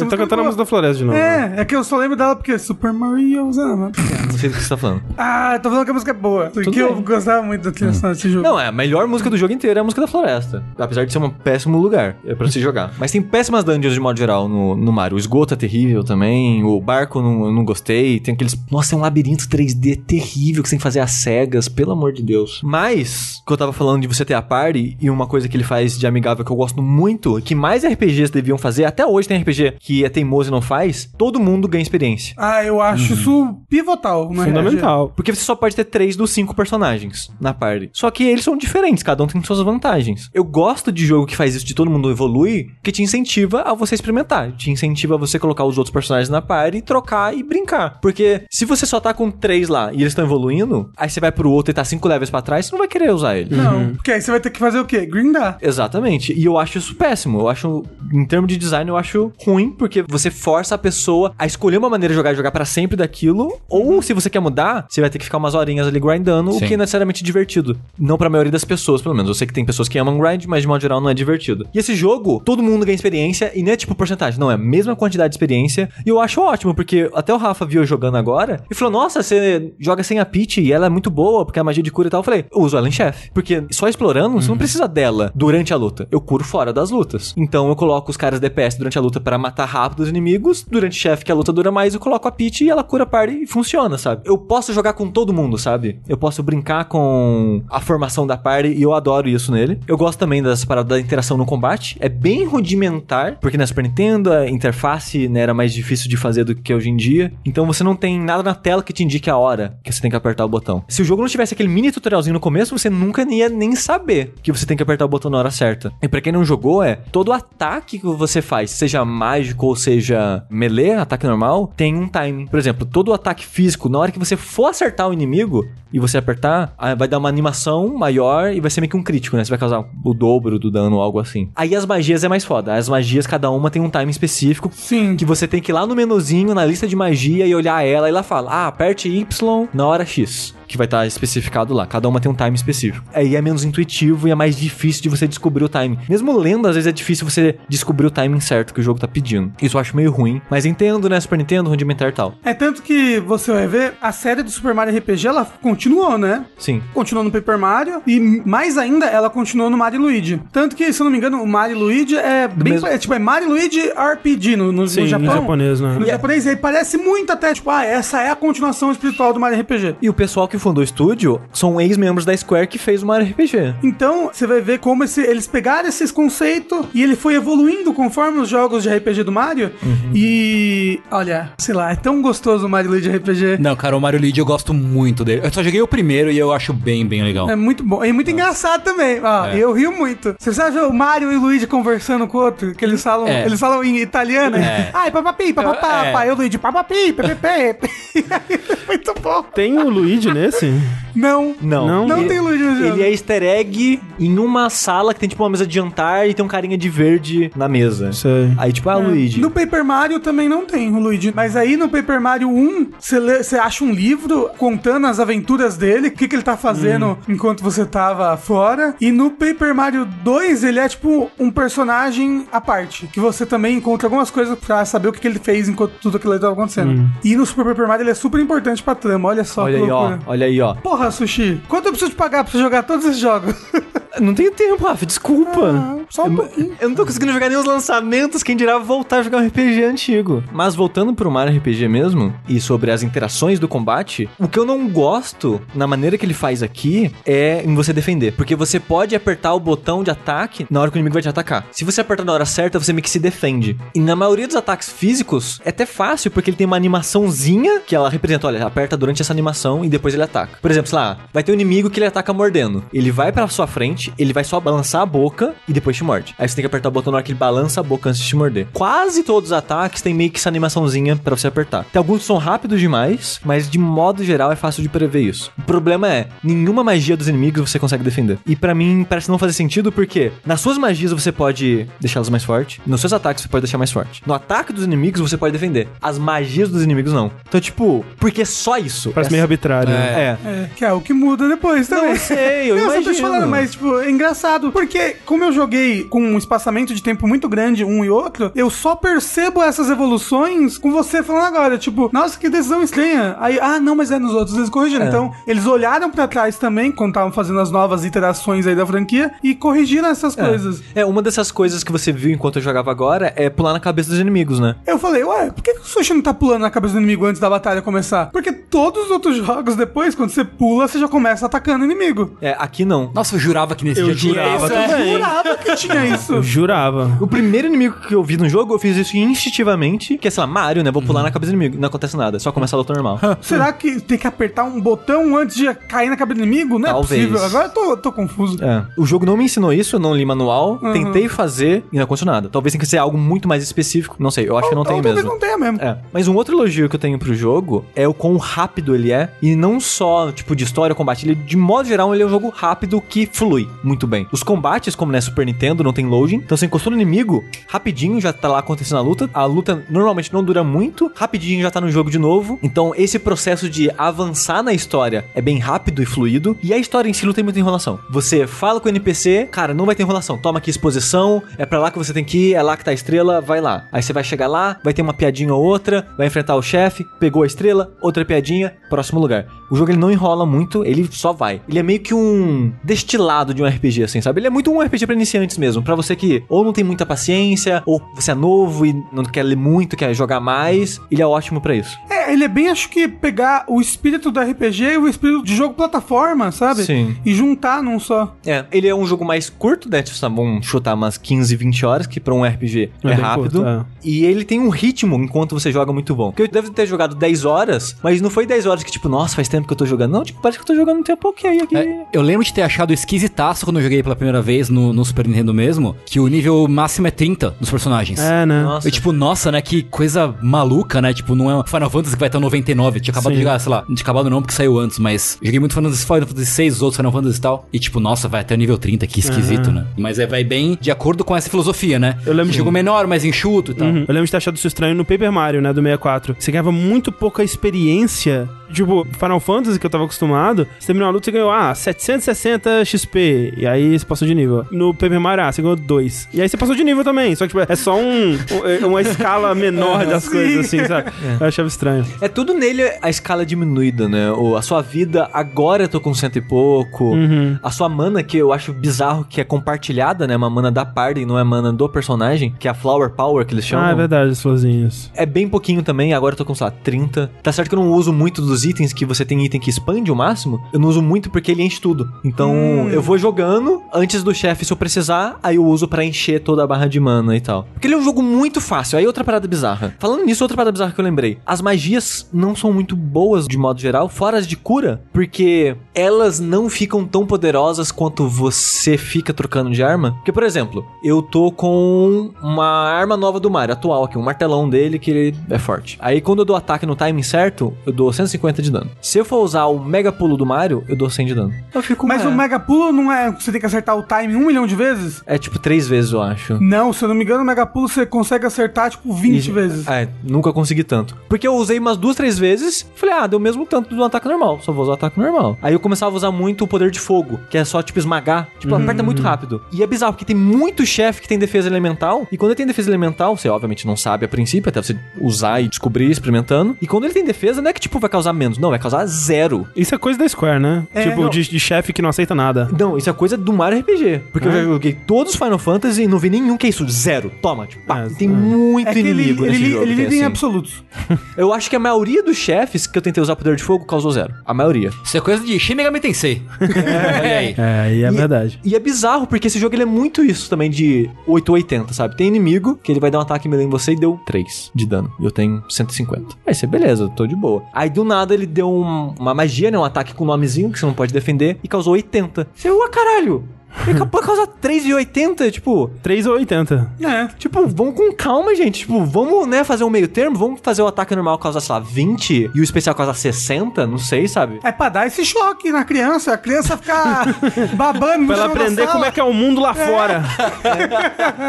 tá cantando a é música da Floresta de novo. É, é que eu só lembro dela porque Super Mario's an Não sei do que você tá falando. Ah, tô falando que a música é boa. Porque bem. eu gostava muito da trilha sonora desse jogo. Não, é, a melhor música do jogo inteiro é a música da floresta. Apesar de ser um péssimo lugar é pra se jogar. Mas tem péssimas dungeons de modo geral no, no Mario. O esgoto é terrível também. O barco não, eu não gostei. Tem aqueles. Nossa, é um labirinto 3D terrível que você tem que fazer às cegas, pelo amor de Deus. Mas, que eu tava falando de você ter a party, e uma coisa que ele faz de amigável que eu gosto muito, que mais RPGs deviam fazer, até hoje tem RPG que é teimoso e não faz, todo mundo ganha experiência. Ah, eu acho isso pivotal, não é? Fundamental. Porque você só pode ter três dos cinco personagens na party. Só que eles são diferentes, cada um tem suas vantagens. Eu gosto de jogo que faz isso de todo mundo evolui, que te incentiva a você experimentar. Te incentiva a você colocar os outros personagens na party, trocar e brincar. Porque se você só tá com três lá e eles estão evoluindo, aí você vai pro outro e tá cinco levels pra trás, você não vai querer usar ele. Não, porque aí você vai ter que fazer o quê? Grindar. Exatamente. E eu acho isso péssimo. Eu acho, em termos de design, eu acho ruim, porque você força a pessoa a escolher uma maneira de jogar e jogar pra sempre daquilo. Ou se você quer mudar, você vai ter que ficar umas horinhas ali grindando, o Sim. que é necessariamente divertido. Não pra maioria das pessoas, pelo menos. Eu sei que tem pessoas que amam grind, mas de modo geral não é divertido. E esse jogo, todo mundo ganha experiência e não é tipo porcentagem, não, é a mesma quantidade de experiência. E eu acho ótimo, porque até o Rafa viu eu jogando agora e falou: Nossa, você joga sem a Peach e ela é muito boa, porque a magia de cura e tal. Eu falei, eu uso ela em chefe. Porque só explorando, você não precisa dela durante a luta. Eu curo fora das lutas. Então eu coloco os caras DPS durante a luta para matar rápido os inimigos. Durante chefe, que a luta dura mais, eu coloco a Peach e ela cura a party e funciona, sabe? Eu posso jogar com todo mundo, sabe? Eu posso brincar com a formação da party e eu adoro isso nele. Eu gosto também das paradas da interação no combate. É bem rudimentar, porque na Super Nintendo a interface né, era mais difícil de fazer do que hoje em dia. Então você não tem nada na tela que te indique a hora que você tem que apertar o botão. Se o jogo não tivesse aquele mini tutorialzinho no começo, você nunca ia nem saber que você tem que apertar o botão na hora certa. E pra quem não jogou, é todo ataque que você faz, seja mágico ou seja melee, ataque normal, tem um time. Por exemplo, todo ataque físico, na hora que você for acertar o inimigo e você apertar, aí vai dar uma animação maior e vai ser meio que um crítico, né? Você vai causar o dobro do dano ou algo assim. Aí as magias é mais foda. As magias, cada uma tem um time específico Sim. que você tem que ir lá no menuzinho, na lista de magia e olhar ela e lá fala: "Ah, aperte Y na hora X", que vai estar especificado lá. Cada uma tem um time específico. Aí é menos intuitivo e é mais difícil de você descobrir o time. Mesmo lendo, às vezes é difícil você descobrir o timing certo que o jogo tá pedindo. Isso eu acho meio ruim, mas entendo, né, Super Nintendo, rudimentar e tal. É tanto que você vai ver, a série do Super Mario RPG, ela continuou, né? Sim. Continuou no Paper Mario e mais ainda, ela continuou no Mario Luigi. Tanto que, se eu não me engano, o Mario Luigi é bem mesmo- é, tipo é Mario Luigi RPG no, no, Sim, no Japão. japonês, né? No japonês, e aí parece muito até, tipo, ah, essa é a continuação espiritual do Mario RPG. E o pessoal que fundou o estúdio são ex-membros da Square que fez o Mario RPG. Então, você vai ver como esse- eles pegaram esses conceitos e ele foi evoluindo conforme os jogos de RPG do Mario. Uhum. E, olha, sei lá, é tão gostoso o Mario Luigi RPG. Não, cara, o Mario Luigi eu gosto muito dele. Eu só joguei o primeiro e eu acho bem, bem legal. É muito bom. E muito engraçado também. Ó, É. eu rio muito. Você sabe o Mario e o Luigi conversando com o outro? Que eles falam, É. eles falam em italiano. É. Ai, papapi, papapá, É. o Luigi, papapi, pepepe. muito bom. Tem o Luigi nesse? Não. Não. Não? Não ele, tem Luigi no jogo. Ele é easter egg em uma sala que tem tipo uma mesa de jantar e tem um carinha de verde na mesa. Sei. Aí tipo, ah, Luigi. No Paper Mario também não tem o Luigi. Mas aí no Paper Mario 1, você acha um livro contando as aventuras dele, o que, que ele tá fazendo Hum. enquanto você tava fora. E no Paper Mario 2, ele é tipo um personagem à parte. Que você também encontra algumas coisas pra saber o que, que ele fez enquanto tudo aquilo ali tava acontecendo. E no Super Paper Mario ele é super importante pra trama. Olha só. Olha aí, ó. Olha aí, ó. Porra, Sushi, quanto eu preciso pagar pra você jogar todos esses jogos? Não tenho tempo, Rafa, desculpa. Ah, só um pouquinho. Eu não tô conseguindo jogar nem os lançamentos, quem dirá voltar a jogar um RPG antigo. Mas voltando pro Mario RPG mesmo, e sobre as interações do combate, o que eu não gosto na maneira que ele faz aqui é em você defender. Porque você pode apertar o botão de ataque na hora que o inimigo vai te atacar. Se você apertar na hora certa, você meio que se defende. E na maioria dos ataques físicos, é até fácil, porque ele tem uma animaçãozinha que ela representa, olha, aperta durante essa animação e depois ele ataca. Por exemplo, sei lá, vai ter um inimigo que ele ataca mordendo. Ele vai pra sua frente, ele vai só balançar a boca e depois te morde. Aí você tem que apertar o botão na hora que ele balança a boca antes de te morder. Quase todos os ataques tem meio que essa animaçãozinha pra você apertar. Tem alguns que são rápidos demais, mas de modo geral é fácil de prever isso. O problema é, nenhuma magia dos inimigos você consegue defender. E pra mim parece não fazer sentido porque nas suas magias você pode deixá-las mais forte, nos seus ataques você pode deixar mais forte. No ataque dos inimigos você pode defender. As magias dos inimigos não. Então, tipo, porque só isso. Parece é meio arbitrário. né? é. É, que é o que muda depois também. Não, eu sei, eu Não, só tô te imagino. falando, mas, tipo, é engraçado. Porque, como eu joguei com um espaçamento de tempo muito grande, um e outro, eu só percebo essas evoluções com você falando agora. Tipo, nossa, que decisão estranha. Aí, ah, não, mas é nos outros, eles corrigiram. É. Então, eles olharam pra trás também, quando estavam fazendo as novas iterações aí da franquia, e corrigiram essas coisas. É, uma dessas coisas que você viu enquanto eu jogava agora é pular na cabeça dos inimigos, né? Eu falei, ué, por que, que o Sushi não tá pulando na cabeça do inimigo antes da batalha começar? Porque todos os outros jogos, depois, quando você pula, você já começa atacando o inimigo. É, aqui não. Nossa, eu jurava que nesse Eu dia tinha jurava isso. também. Eu jurava que tinha isso. Eu jurava. O primeiro inimigo que eu vi no jogo, eu fiz isso instintivamente, que é, sei lá, Mario, né? Vou pular na cabeça do inimigo. Não acontece nada, só começa a luta normal. Será que tem que apertar um botão antes de cair na cabeça do inimigo? Não Talvez. é possível. Agora eu tô, tô confuso. É. O jogo não me ensinou isso, eu não li manual. Uhum. Tentei fazer e não aconteceu nada. Talvez tenha que ser algo muito mais específico. Não sei, eu acho que não Ou- tem ou talvez mesmo. não tenha mesmo. É, mas um outro elogio que eu tenho pro jogo é o quão rápido ele é. E não só, tipo, de história, combate. Ele, de modo geral, ele é um jogo rápido que flui. muito bem. Os combates, como na Super Nintendo, não tem loading. Então você encostou no inimigo, rapidinho já tá lá acontecendo a luta. A luta normalmente não dura muito, rapidinho já tá no jogo de novo. Então esse processo de avançar na história é bem rápido e fluido. E a história em si não tem muita enrolação. Você fala com o NPC, cara, não vai ter enrolação. Toma aqui exposição, é pra lá que você tem que ir, é lá que tá a estrela, vai lá. Aí você vai chegar lá, vai ter uma piadinha ou outra, vai enfrentar o chefe, pegou a estrela, outra piadinha, próximo lugar. O jogo ele não enrola muito, ele só vai. Ele é meio que um destilado de um RPG, assim, sabe? Ele é muito um RPG pra iniciantes mesmo. Pra você que ou não tem muita paciência, ou você é novo e não quer ler muito, quer jogar mais. Ele é ótimo pra isso. É, ele é bem, acho que pegar o espírito do RPG e o espírito de jogo plataforma, sabe? Sim. E juntar num só. É, ele é um jogo mais curto, né? Tipo, vamos chutar umas 15, 20 horas, que pra um RPG é, É rápido. curto, é. E ele tem um ritmo enquanto você joga muito bom. Porque eu devo ter jogado 10 horas, mas não foi 10 horas que, tipo, nossa, faz tempo que eu tô jogando. Não, tipo, parece que eu tô jogando um tempo ok aqui. É, eu lembro de ter achado esquisitaço quando eu joguei pela primeira vez no, no Super Nintendo mesmo, que o nível máximo é 30 dos personagens. É, né? Nossa. Eu, tipo, nossa, né? Que coisa maluca, né? Tipo, não é Final Fantasy que vai estar 99. Eu tinha acabado Sim. de jogar, sei lá, não tinha acabado não porque saiu antes, mas joguei muito Final Fantasy, Final Fantasy 6, os outros Final Fantasy e tal. E tipo, nossa, vai até o nível 30, que esquisito, né? Mas é, vai bem de acordo com essa filosofia, né? Eu lembro- Jogo menor, mais enxuto e tal. Uhum. Eu lembro de ter achado isso estranho no Paper Mario, né, do 64. Você ganhava muito pouca experiência experiência Tipo, Final Fantasy, que eu tava acostumado, você terminou a luta, você ganhou, ah, 760 XP. E aí você passou de nível. No Paper Mario, ah, você ganhou 2. E aí você passou de nível também. Só que, tipo, é só um, um- uma escala menor das Sim. coisas, assim, sabe? Eu achava estranho. É tudo nele a escala diminuída, né? Ou a sua vida, agora eu tô com cento e pouco. Uhum. A sua mana, que eu acho bizarro, que é compartilhada, né? Uma mana da party, não é mana do personagem, que é a Flower Power, que eles chamam. Ah, é verdade, as florzinhas. É bem pouquinho também, agora eu tô com, sei lá, 30. Tá certo que eu não uso muito dos itens, que você tem item que expande o máximo. Eu não uso muito porque ele enche tudo. Então, Hum. eu vou jogando antes do chefe se eu precisar, aí eu uso pra encher toda a barra de mana e tal. Porque ele é um jogo muito fácil. Aí outra parada bizarra. Falando nisso, outra parada bizarra que eu lembrei. As magias não são muito boas de modo geral, fora as de cura, porque elas não ficam tão poderosas quanto você fica trocando de arma. Porque, por exemplo, eu tô com uma arma nova do Mario, atual aqui, um martelão dele que ele é forte. Aí quando eu dou ataque no timing certo, eu dou 150 de dano. Se eu for usar o mega pulo do Mario, eu dou 100 de dano. Eu fico Mas "Ah, o Mega Pulo não é que você tem que acertar o time um milhão de vezes? É tipo três vezes, eu acho. Não, se eu não me engano, o Mega Pulo você consegue acertar, tipo, 20 E- vezes. É, nunca consegui tanto. Porque eu usei umas duas, três vezes, falei, ah, deu o mesmo tanto do ataque normal, só vou usar o ataque normal. Aí eu começava a usar muito o poder de fogo, que é só, tipo, esmagar. Tipo, aperta muito rápido. E é bizarro, porque tem muito chefe que tem defesa elemental, e quando ele tem defesa elemental, você obviamente não sabe a princípio, até você usar e descobrir experimentando. E quando ele tem defesa, não é que, tipo, vai causar menos, não, vai causar zero. Isso é coisa da Square, né? É, tipo, não. de, de chefe que não aceita nada. Não, isso é coisa do Mario RPG. Porque eu É? já joguei todos os Final Fantasy e não vi nenhum que é isso. Zero. Toma, tipo, pá, É, tem é. muito É ele, inimigo ele, nesse ele, jogo. é lida em assim. absolutos. Eu acho que a maioria dos chefes que eu tentei usar poder de fogo causou zero. A maioria. Isso é coisa de Shin Megami Tensei. Aí. É, aí é E- verdade. E é bizarro, porque esse jogo ele é muito isso também, de 880, sabe? Tem inimigo que ele vai dar um ataque melee em você e deu 3 de dano. E eu tenho 150. Aí você, beleza, eu tô de boa. Aí do nada ele deu um- uma magia, né? Um ataque com nomezinho que você não pode defender e causou 80. Você, ué, caralho! Ele acabou de causar 3,80, tipo... 3 ou 80. É. Tipo, vamos com calma, gente. Tipo, vamos, né, fazer um meio termo. Vamos fazer o ataque normal causar, sei lá, 20 e o especial causar 60, não sei, sabe? É pra dar esse choque na criança, a criança ficar babando no Pra ela aprender sala. como é que é o mundo lá fora.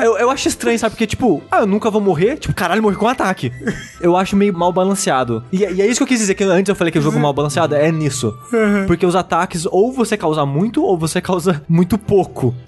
Eu, eu acho estranho, sabe? Porque, tipo, ah, eu nunca vou morrer. Tipo, caralho, morri com um ataque. Eu acho meio mal balanceado. E, e é isso que eu quis dizer, que antes eu falei que o jogo mal balanceado é nisso. Porque os ataques, ou você causa muito, ou você causa muito pouco.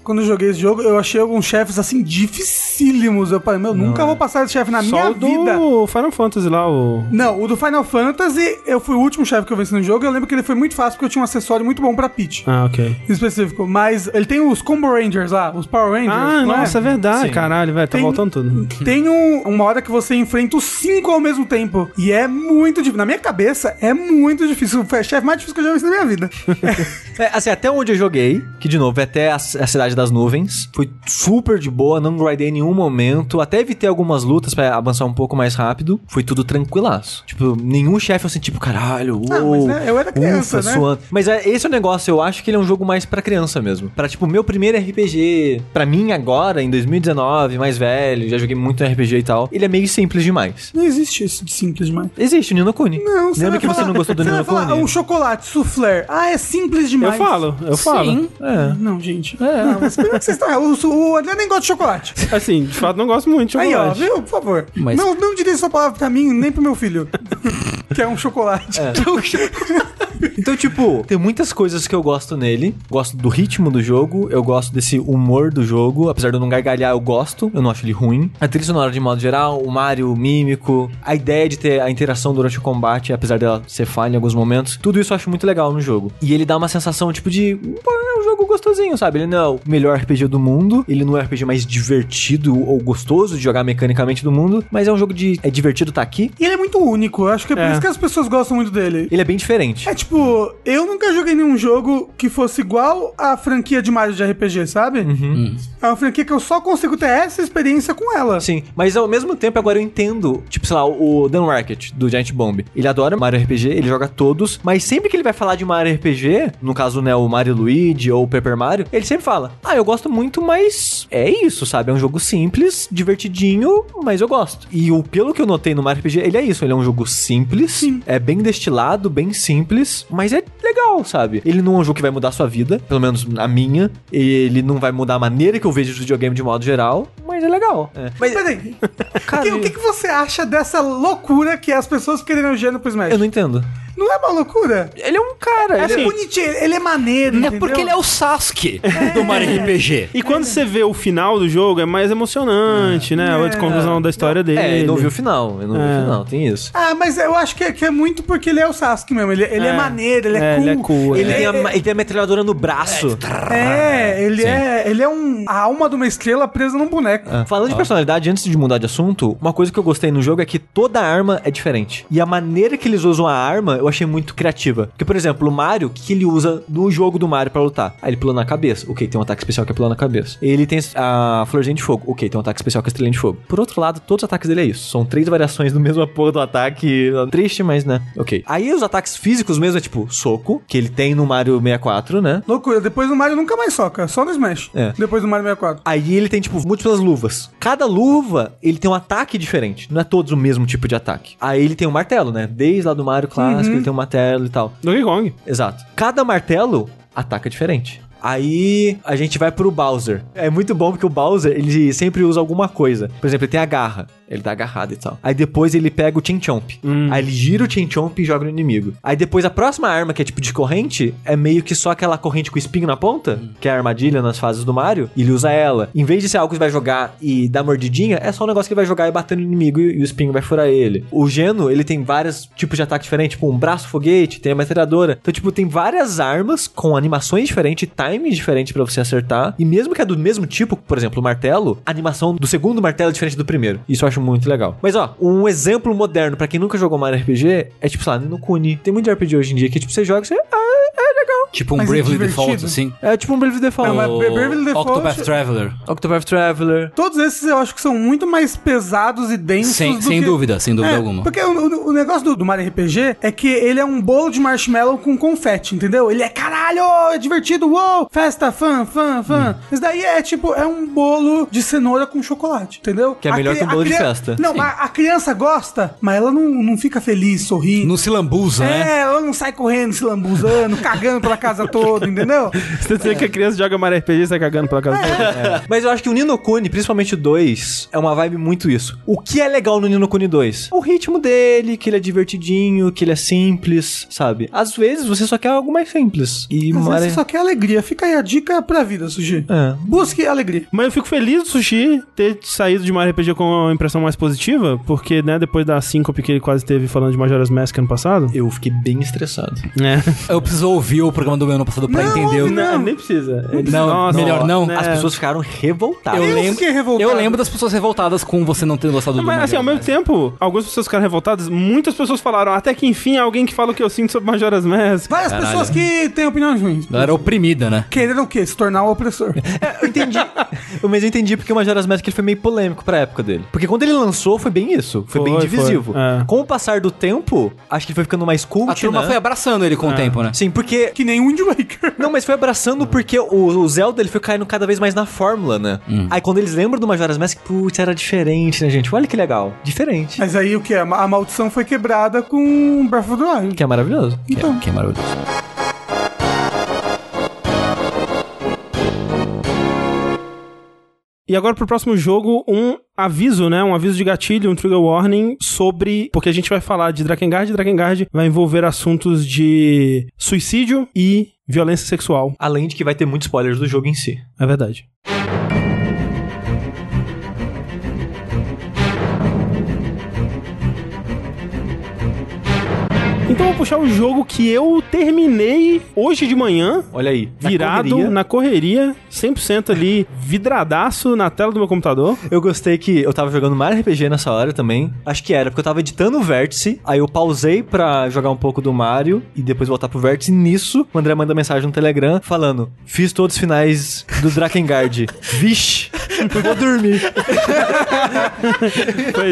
Quando eu joguei esse jogo, eu achei alguns chefes assim dificílimos. Eu falei, meu, nunca vou passar esse chefe na minha Só o do vida. Final Fantasy lá, o... Não, o do Final Fantasy, eu fui o último chefe que eu venci no jogo. Eu lembro que ele foi muito fácil porque eu tinha um acessório muito bom pra Peach. Ah, ok. Específico. Mas ele tem os Combo Rangers lá, os Power Rangers. Ah, não é? nossa, é verdade, Sim. caralho, velho, tá Tem- voltando tudo. Tem um- uma hora que você enfrenta os cinco ao mesmo tempo. E é muito difícil. Na minha cabeça, é muito difícil. Foi o chefe mais difícil que eu já venci na minha vida. É, assim, até onde eu joguei, que de novo é até a, a Cidade das Nuvens, foi super de boa, não grindei em nenhum momento, até evitei algumas lutas pra avançar um pouco mais rápido, foi tudo tranquilaço. Tipo, nenhum chefe eu senti, tipo, caralho, Ah, uou, mas, né, eu era criança, ufa, né? suando. Mas é, esse é o negócio, eu acho que ele é um jogo mais pra criança mesmo. Pra, tipo, meu primeiro RPG, pra mim agora, em 2019, mais velho, já joguei muito RPG e tal, ele é meio simples demais. Não existe isso de simples demais. Existe o Nino Kuni. Não, Lembra vai que você falar- não gostou do você Nino Kuni? Um chocolate soufflé. Ah, é simples Eu demais. falo, eu falo. Sim. É. Não, gente. Gente. Não, mas como é que vocês estão? O, o André nem gosta de chocolate. Assim, de fato, não gosto muito de Aí, ó, chocolate. viu? Por favor. Mas- Não, não dirija essa palavra pra mim, nem pro meu filho. que é um chocolate. Então, tipo, tem muitas coisas que eu gosto nele. Gosto do ritmo do jogo, eu gosto desse humor do jogo. Apesar de eu não gargalhar, eu gosto. Eu não acho ele ruim. A trilha sonora, de modo geral, o Mario, o mímico, a ideia de ter a interação durante o combate, apesar dela ser falha em alguns momentos, tudo isso eu acho muito legal no jogo. E ele dá uma sensação, tipo, de. Pô, é um jogo gostosinho, sabe? Ele não é o melhor RPG do mundo, ele não é o RPG mais divertido ou gostoso de jogar mecanicamente do mundo, mas é um jogo de. É divertido tá aqui. E ele é muito único. Eu acho que é por É. isso que as pessoas gostam muito dele. Ele é bem diferente. É tipo, eu nunca joguei nenhum jogo que fosse igual à franquia de Mario de RPG, sabe? É uma franquia que eu só consigo ter essa experiência com ela. Sim, mas ao mesmo tempo agora eu entendo, tipo, sei lá, o Dan Racket do Giant Bomb. Ele adora Mario RPG, ele joga todos, mas sempre que ele vai falar de Mario RPG, no caso, né, o Mario Luigi ou o Paper Mario, ele sempre fala: "Ah, eu gosto muito, mas é isso, sabe? É um jogo simples, divertidinho, mas eu gosto". E o pelo que eu notei no Mario RPG, ele é isso, ele é um jogo simples, é bem destilado, bem simples, mas é legal, sabe? Ele não é um jogo que vai mudar a sua vida, pelo menos a minha, ele não vai mudar a maneira que eu vejo os videogame de modo geral, mas é legal. É. Mas Peraí, o que, o que que você acha dessa loucura que é as pessoas querendo o gênero pro Smash? eu não entendo. Não é uma loucura? Ele é um cara. Ele ele é bonitinho, ele é maneiro, É entendeu? porque ele é o Sasuke do Mario RPG. E quando você vê o final do jogo, é mais emocionante, né? A conclusão da história dele. É, eu não vi o final. Eu não vi É. o final, tem isso. Ah, mas eu acho que é, que é muito porque ele é o Sasuke mesmo. Ele, ele é. É. maneiro, ele é, É, cool. ele é cool, Ele, é. tem a, ele tem a metralhadora no braço. É, ele Sim. é, ele é um, a alma de uma estrela presa num boneco. Falando de personalidade, antes de mudar de assunto, uma coisa que eu gostei no jogo é que toda arma é diferente. E a maneira que eles usam a arma, eu achei muito criativa. Porque, por exemplo, o Mario, o que ele usa no jogo do Mario pra lutar? Aí ele pula na cabeça. Ok, tem um ataque especial que é pular na cabeça. Ele tem a florzinha de fogo. Ok, tem um ataque especial que é estrelinha de fogo. Por outro lado, todos os ataques dele é isso. São três variações do mesmo porra do ataque. Triste, mas né. Ok. Aí os ataques físicos mesmo é tipo soco, que ele tem no Mario 64, né? Loucura, depois do Mario nunca mais soca, só no Smash. É. Depois do Mario 64. Aí ele tem, tipo, múltiplas luvas. Cada luva, ele tem um ataque diferente. Não é todos o mesmo tipo de ataque. Aí ele tem um martelo, né? Desde lá do Mario clássico, ele tem um martelo e tal. Donkey Kong. Exato. Cada martelo ataca diferente. Aí a gente vai pro Bowser. É muito bom porque o Bowser, ele sempre usa alguma coisa. Por exemplo, ele tem a garra. Ele tá agarrado e tal. Aí depois ele pega o Chinchomp. Aí ele gira o Chinchomp e joga no inimigo. Aí depois a próxima arma, que é tipo de corrente, é meio que só aquela corrente com espinho na ponta, que é a armadilha nas fases do Mario. E ele usa ela. Em vez de ser algo que você vai jogar e dar mordidinha, é só um negócio que ele vai jogar e bater no inimigo e, e o espinho vai furar ele. O Geno, ele tem vários tipos de ataque diferentes, tipo um braço foguete, tem a metralhadora. Então, tipo, tem várias armas com animações diferentes, timings diferentes pra você acertar. E mesmo que é do mesmo tipo, por exemplo, o martelo, a animação do segundo martelo é diferente do primeiro. Isso eu acho muito legal. Mas ó, um exemplo moderno pra quem nunca jogou Mario RPG é tipo, sei lá, no Kuni. Tem muito RPG hoje em dia que tipo, você joga e você. Ah, é legal. Tipo um Mas é Bravely divertido. Default, assim. É tipo um Brave Default. Não, O Bravely Default- Octopath Traveler. Octopath Traveler. Todos esses eu acho que são muito mais pesados e densos Sem, do sem que... dúvida, sem dúvida É, alguma. Porque o, o- negócio do, do Mario RPG é que ele é um bolo de marshmallow com confete, entendeu? Ele é caralho, é divertido, uou, festa, fã, fã, fã. Hum. Isso daí é tipo, é um bolo de cenoura com chocolate, entendeu? Que é melhor que um a bolo de cria- festa. Não, Sim. mas a criança gosta, mas ela não, não fica feliz, sorrindo. Não se lambuza, né? É, ela não sai correndo, se lambuzando, cagando pela casa toda, entendeu? Você tá dizendo que a criança joga Mario RPG e sai cagando pela casa toda? Mas eu acho que o Nino Kuni, principalmente o 2, é uma vibe muito isso. O que é legal no Nino Kuni 2? O ritmo dele, que ele é divertidinho, que ele é simples, sabe? Às vezes você só quer algo mais simples. E Às Mario... vezes você só quer alegria. Fica aí a dica pra vida, Sushi. É. Busque alegria. Mas eu fico feliz do Sushi ter saído de Mario RPG com uma impressão mais positiva, porque, né, depois da síncope que ele quase teve falando de Majora's Mask ano passado. Eu fiquei bem estressado. É. Eu preciso ouvir o programa do ano passado pra Não, entender. o- não. nem precisa. Ele- Não, melhor não. né? As pessoas ficaram revoltadas. Eu Eu lembro, fiquei revoltado. eu lembro das pessoas revoltadas com você não ter gostado do Mas assim, ao mesmo tempo, algumas pessoas ficaram revoltadas, muitas pessoas falaram, até que enfim, alguém que fala o que eu sinto sobre Majora's Mask. Várias Caralho. pessoas que têm opiniões ruins. Galera oprimida, né? Querendo o quê? Se tornar um opressor. Eu entendi. Mas eu entendi porque o Majora's Mask ele foi meio polêmico pra época dele. Porque quando ele lançou, foi bem isso. Foi, bem Foi, divisivo. foi, é. Com o passar do tempo, acho que ele foi ficando mais cult, A turma né? foi abraçando ele com o tempo, né? Sim, porque que nem o Wind Waker. Não, mas foi abraçando porque o, o Zelda ele foi caindo cada vez mais na fórmula, né? Aí quando eles lembram do Majora's Mask, putz, era diferente, né, gente? Olha que legal. Diferente. Mas aí o que? A a maldição foi quebrada com Breath of the Wild. Que é maravilhoso. Que, é- que é maravilhoso. E agora pro próximo jogo, um aviso, né? Um aviso de gatilho, um trigger warning sobre. Porque a gente vai falar de Drakengard e Drakengard vai envolver assuntos de suicídio e violência sexual. Além de que vai ter muitos spoilers do jogo em si. É verdade. Então eu vou puxar o jogo que eu terminei hoje de manhã, Olha aí. na virado correria. na correria, 100% ali, vidradaço na tela do meu computador. Eu gostei que eu tava jogando Mario RPG nessa hora também. Acho que era, porque eu tava editando o Vértice. Aí eu pausei pra jogar um pouco do Mario e depois voltar pro Vértice. Nisso, o André manda mensagem no Telegram falando: Fiz todos os finais do Drakengard. Vixe, vou dormir.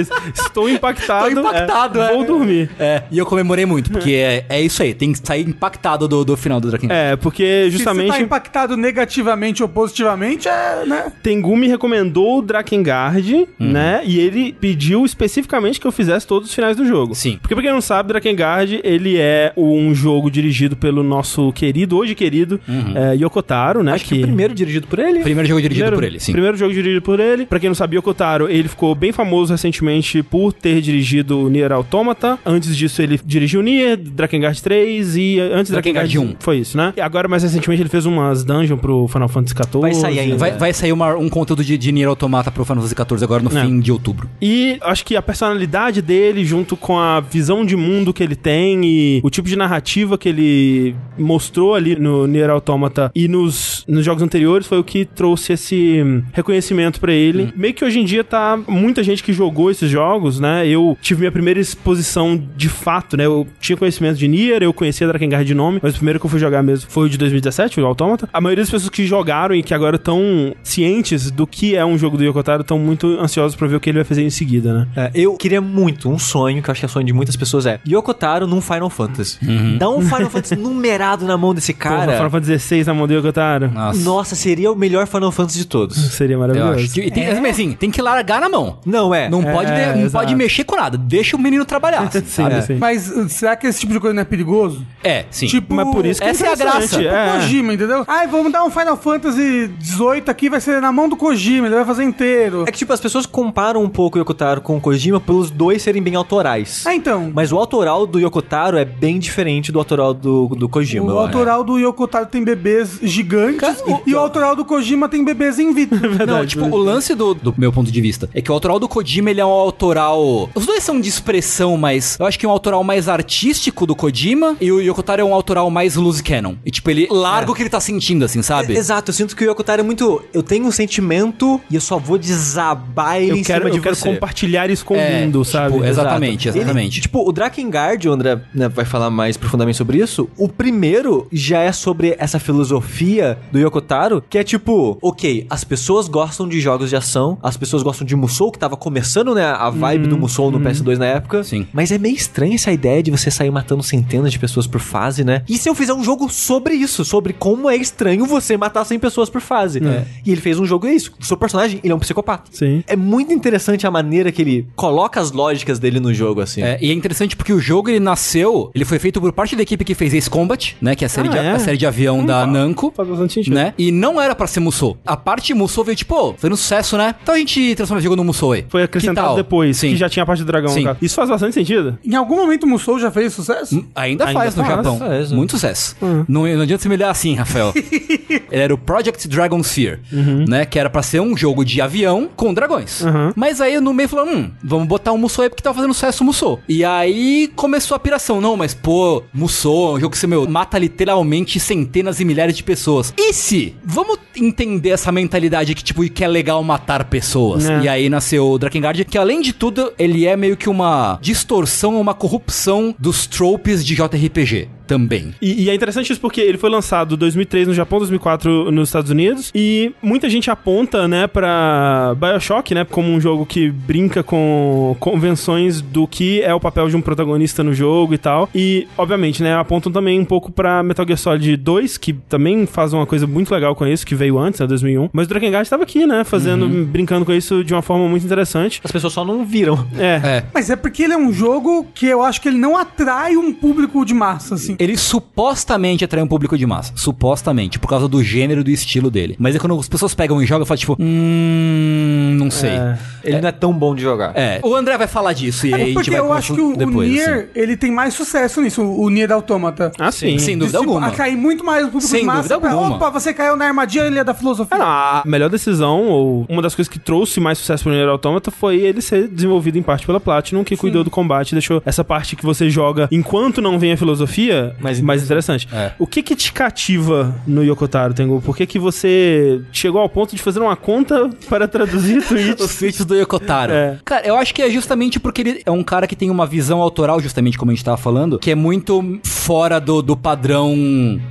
Isso. Estou impactado. Tô impactado, é. Vou dormir. É, e eu comemorei muito, porque é, é isso aí, tem que sair impactado do, do final do Drakengard. É, porque Se você justamente tá impactado negativamente ou positivamente, é, né? Tengu me recomendou o Drakengard, né? E ele pediu especificamente que eu fizesse todos os finais do jogo. Sim. Porque pra quem não sabe, Drakengard, ele é um jogo dirigido pelo nosso querido, hoje querido, é, Yokotaro, né? Acho que o primeiro dirigido por ele. Primeiro jogo dirigido Primeiro- por ele, sim. Primeiro jogo dirigido por ele. Pra quem não sabia, Yokotaro, ele ficou bem famoso recentemente por ter dirigido o Nier Automata. Antes disso, ele dirigiu Nier, Drakengard 3 e antes Drakengard Drakengard 1. Foi isso, né? E agora, mais recentemente, ele fez umas dungeons pro Final Fantasy XIV. Vai sair ainda. Vai, vai sair uma- um conteúdo de, de Nier Automata pro Final Fantasy XIV agora no É. fim de outubro. E acho que a personalidade dele, junto com a visão de mundo que ele tem e o tipo de narrativa que ele mostrou ali no Nier Automata e nos, nos jogos anteriores, foi o que trouxe esse hum, reconhecimento pra ele. Meio que hoje em dia tá muita gente que jogou esses jogos, né? Eu tive minha primeira exposição de fato, né? Eu tinha conhecimento de Nier, eu conhecia Drakengard de nome, mas o primeiro que eu fui jogar mesmo foi o de 2017, o Automata. A maioria das pessoas que jogaram e que agora estão cientes do que é um jogo do Yokotaro estão muito ansiosos pra ver o que ele vai fazer em seguida, né? É, eu queria muito, um sonho, que eu acho que é sonho de muitas pessoas, é Yokotaro num Final Fantasy. Dá um Final Fantasy numerado na mão desse Porra, cara. Final Fantasy XVI na mão do Yokotaro. Nossa. Nossa, seria o melhor Final Fantasy de todos. Seria Eu maravilhoso. acho. E tem, assim, tem que largar na mão. Não é? Não, pode, É, não exato. pode mexer com nada. Deixa o menino trabalhar. Sim, sabe? sim. Mas uh, será que esse tipo de coisa não é perigoso? É, sim. Tipo, Mas por isso que essa é a graça. É. Kojima, entendeu? Ai, vamos dar um Final Fantasy 18 aqui, vai ser na mão do Kojima, ele vai fazer inteiro. É que, tipo, as pessoas comparam um pouco o Yokotaro com o Kojima pelos dois serem bem autorais. Ah, então. Mas o autoral do Yokotaro é bem diferente do autoral do, do Kojima. O eu acho. autoral do Yokotaro tem bebês gigantes Cara, o- e o autoral do Kojima tem bebês em vitro. Não, tipo, o lance do, do meu ponto de vista é que o autoral do Kojima, ele é um autoral... Os dois são de expressão, mas eu acho que é um autoral mais artístico do Kojima e o Yokotaro é um autoral mais loose canon. E, tipo, ele larga o que ele tá sentindo, assim, sabe? Exato, eu sinto que o Yokotaro é muito. Eu tenho um sentimento e eu só vou desabar ele Eu em quero, cima de eu quero você. compartilhar isso com o É, mundo, tipo, sabe? exato. Exatamente, Ele- exatamente. tipo, o Drakengard, o André né, vai falar mais profundamente sobre isso. O primeiro já é sobre essa filosofia do Yokotaro, que é tipo, ok, as pessoas gostam de jogos de ação, as pessoas gostam de Musou, que tava começando, né, a vibe do Musou no PS2 na época. Sim. Mas é meio estranha essa ideia de você sair matando centenas de pessoas por fase, né? E se eu fizer um jogo sobre isso, sobre como é estranho você matar 100 pessoas por fase? E ele fez um jogo é isso. O seu personagem, ele é um psicopata. Sim. É muito interessante a maneira que ele coloca as lógicas dele no jogo, assim. É, e é interessante porque o jogo ele nasceu, ele foi feito por parte da equipe que fez Ace Combat, né? Que é a série, Ah, de, é? a série de avião da Namco. Faz bastante sentido. Né? E não era pra ser Musou. A parte Musou veio tipo, pô, foi um sucesso, né? Então a gente transforma o jogo no Musou aí. Foi acrescentado depois, Sim. que já tinha a parte do dragão. Sim. cara. Isso faz bastante sentido. Em algum momento o Musou já fez sucesso? Ainda, Ainda faz no faz, Japão. faz, né? Muito sucesso. Não, não adianta você me olhar assim, Rafael. Ele era o Project Dragon Sphere, né? Que era pra ser um jogo de avião com dragões. Uhum. Mas aí no meio falou, hum, vamos botar um Musou aí porque tá fazendo sucesso o Musou. E aí começou a piração. Não, mas pô, Musou é um jogo que você, meu, mata literalmente centenas e milhares de pessoas. E se? Vamos entender essa mentalidade que, tipo, que é legal matar pessoas. É. E aí nasceu o Drakengard, que além de tudo, ele é meio que uma distorção, uma corrupção dos tropes de JRPG também. E, e é interessante isso porque ele foi lançado em 2003 no Japão, 2004 nos Estados Unidos. E muita gente aponta, né, pra Bioshock, né, como um jogo que brinca com convenções do que é o papel de um protagonista no jogo e tal. E, obviamente, né, apontam também um pouco pra Metal Gear Solid 2, que também faz uma coisa muito legal com isso, que veio antes, né, 2001. Mas o Drakengard tava aqui, né, fazendo, brincando com isso de uma forma muito interessante. As pessoas só não viram. É. É. Mas é porque ele é um jogo que eu acho que ele não atrai um público de massa, assim. Ele supostamente atrai um público de massa. Supostamente, por causa do gênero e do estilo dele. Mas é quando as pessoas pegam e jogam, eu falo tipo, hum. Não sei. É. Ele não é tão bom de jogar. O André vai falar disso e aí a É gente porque vai eu acho que o, o depois, Nier, assim. ele tem mais sucesso nisso, o Nier Automata. Ah, sim. Sem dúvida Tipo, alguma. Atrai muito mais o público Sem de massa. dúvida alguma. Opa, você caiu na armadilha, ele é da filosofia. Ah, não, a melhor decisão, ou uma das coisas que trouxe mais sucesso pro Nier Automata foi ele ser desenvolvido em parte pela Platinum, que cuidou do combate e deixou essa parte que você joga enquanto não vem a filosofia mais, Mais interessante. É. O que que te cativa no Yokotaro, Tengu? Por que que você chegou ao ponto de fazer uma conta para traduzir tweets? Os feats do Yokotaro. É. Cara, eu acho que é justamente porque ele é um cara que tem uma visão autoral, justamente como a gente tava falando, que é muito fora do, do padrão